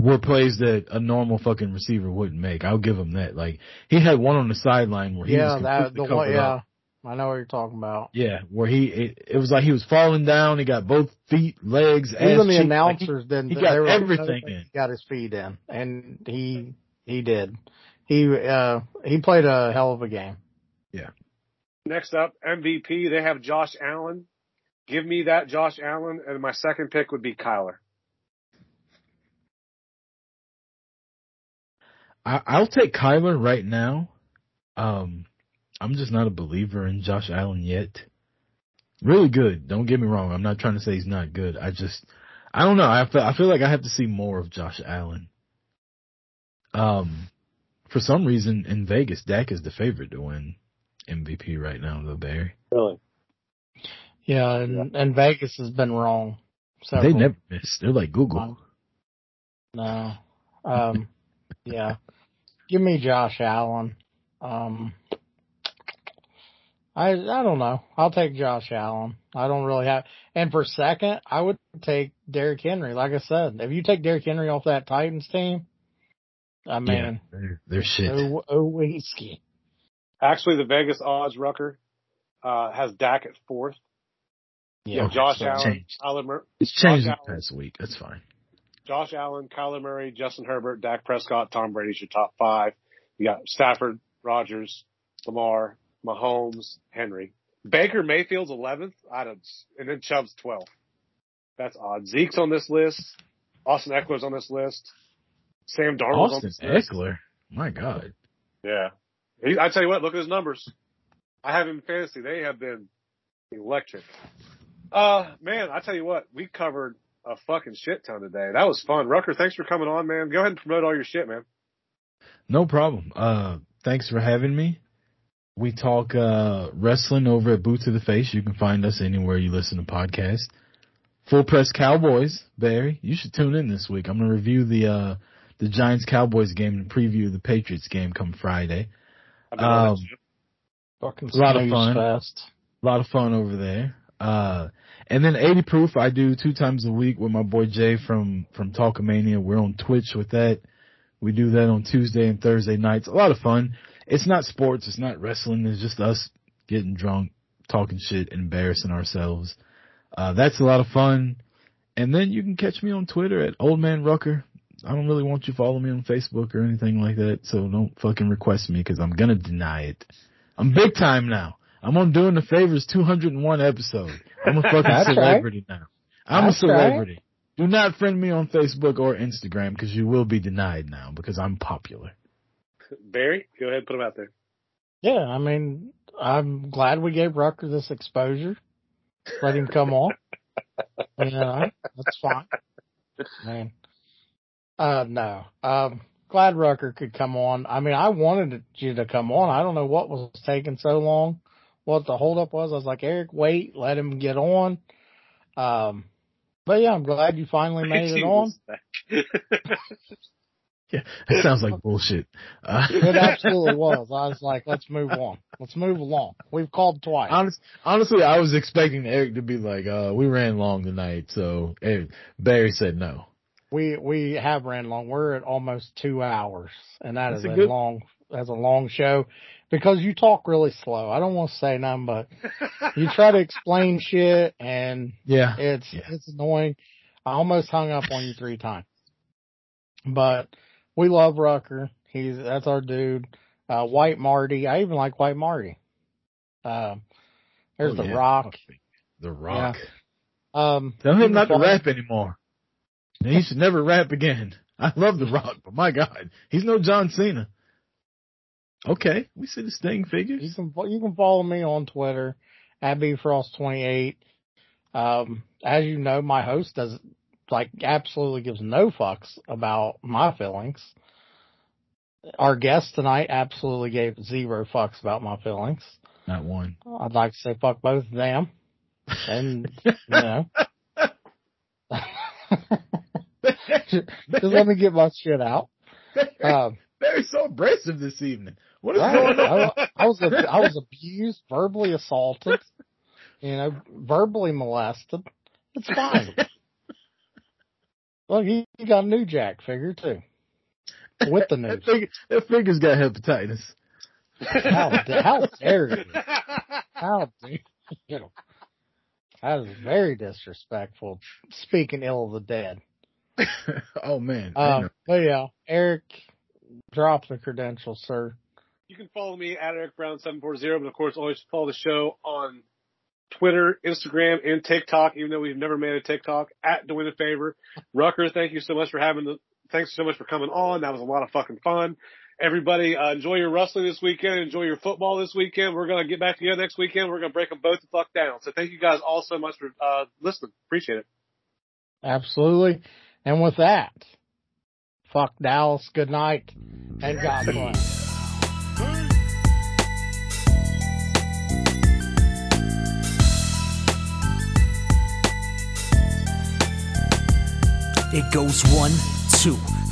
were plays that a normal fucking receiver wouldn't make. I'll give him that. Like he had one on the sideline where he yeah, was that the one. Yeah, up. I know what you're talking about. Yeah, where he it, it was like he was falling down. He got both feet, legs, ass, Even the cheek. announcers didn't. he got were- everything he. Got his feet in, and he he did. He uh he played a hell of a game. Next up, MVP. They have Josh Allen. Give me that Josh Allen, and my second pick would be Kyler. I, I'll take Kyler right now. Um, I'm just not a believer in Josh Allen yet. Really good. Don't get me wrong. I'm not trying to say he's not good. I just, I don't know. I feel, I feel like I have to see more of Josh Allen. Um, for some reason in Vegas, Dak is the favorite to win MVP right now, though, Barry. Really? Yeah, and, and Vegas has been wrong. They never miss. They're like Google. No. Um. yeah. Give me Josh Allen. Um. I I don't know. I'll take Josh Allen. I don't really have. And for second, I would take Derrick Henry. Like I said, if you take Derrick Henry off that Titans team, I yeah, mean, they're, they're shit. oh, oh whiskey. Actually, the Vegas odds Rucker uh, has Dak at fourth. Yeah, Okay, Josh so Allen, changed. Kyler Mur- It's changed Josh the past week. That's fine. Josh Allen, Kyler Murray, Justin Herbert, Dak Prescott, Tom Brady's your top five. You got Stafford, Rodgers, Lamar, Mahomes, Henry. Baker Mayfield's 11th, I don't, and then Chubb's 12th. That's odd. Zeke's on this list. Austin Ekeler's on this list. Sam Darnold's on Austin this list. Ekeler. My God. Yeah. He, I tell you what, look at his numbers. I have him in fantasy. They have been electric. Uh, man, I tell you what, we covered a fucking shit ton today. That was fun. Rucker, thanks for coming on, man. Go ahead and promote all your shit, man. No problem. Uh, thanks for having me. We talk uh, wrestling over at Boot to the Face. You can find us anywhere you listen to podcasts. Full Press Cowboys, Barry. You should tune in this week. I'm going to review the uh, the Giants Cowboys game and preview the Patriots game come Friday. I've been on Um. Fucking A lot of fun. fest. A lot of fun over there. Uh, and then 80 proof I do two times a week with my boy Jay from, from Talkomania. We're on Twitch with that. We do that on Tuesday and Thursday nights. A lot of fun. It's not sports. It's not wrestling. It's just us getting drunk, talking shit, embarrassing ourselves. Uh, that's a lot of fun. And then you can catch me on Twitter at Old Man Rucker. I don't really want you to follow me on Facebook or anything like that, so don't fucking request me because I'm gonna deny it. I'm big time now. I'm on doing the favors 201 episode. I'm a fucking That's right. celebrity now. I'm That's a right. celebrity. Do not friend me on Facebook or Instagram because you will be denied now because I'm popular. Barry, go ahead and put him out there. Yeah, I mean, I'm glad we gave Rucker this exposure. Let him come on. You know, that's fine. Man. Uh, no. Um, glad Rucker could come on. I mean, I wanted you to come on. I don't know what was taking so long, what the holdup was. I was like, Eric, wait, let him get on. Um, but yeah, I'm glad you finally made it on. Yeah, that sounds like bullshit. Uh, It absolutely was. I was like, let's move on. Let's move along. We've called twice. honest, honestly, I was expecting Eric to be like, uh, we ran long tonight, so Eric, Barry said no. We we have ran long. We're at almost two hours, and that That's is a a, good- long. That's a long show because you talk really slow. I don't want to say nothing, but you try to explain shit, and Yeah. it's Yeah. it's annoying. I almost hung up on you three times, but we love Rucker. He's that's our dude. Uh, White Marty. I even like White Marty. Um, there's Oh, the yeah. Rock. The Rock. Um, Tell you him not to rap anymore. And he should never rap again. I love The Rock, but my God, he's no John Cena. Okay, we see the Sting You figures. can you can follow me on Twitter at bfrost28. Um, as you know, my host does like absolutely gives no fucks about my feelings. Our guest tonight absolutely gave zero fucks about my feelings. Not one. I'd like to say fuck both of them, and you know, just let me get my shit out. Um, Very so abrasive this evening. What is Right. going on? I, I was I was abused, verbally assaulted, you know, verbally molested. It's fine. Look, he, he got a new Jack figure too, with the That, news. figure, that figure's got hepatitis. How, how dare you? How dare you? That is very disrespectful. Speaking ill of the dead. oh man. I Um, but yeah, Eric, drop the credentials, sir. You can follow me at Eric Brown seven four zero, but of course always follow the show on Twitter, Instagram, and TikTok. Even though we've never made a TikTok at Doing a Favor. Rucker, thank you so much for having the. Thanks so much for coming on. That was a lot of fucking fun. Everybody, uh, enjoy your wrestling this weekend. Enjoy your football this weekend. We're gonna get back together next weekend. We're gonna break them both the fuck down. So thank you guys all so much for uh, listening. Appreciate it. Absolutely. And with that, fuck Dallas, good night, and God bless. It goes one, two,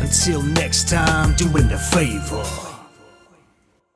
Until next time, doing the favor.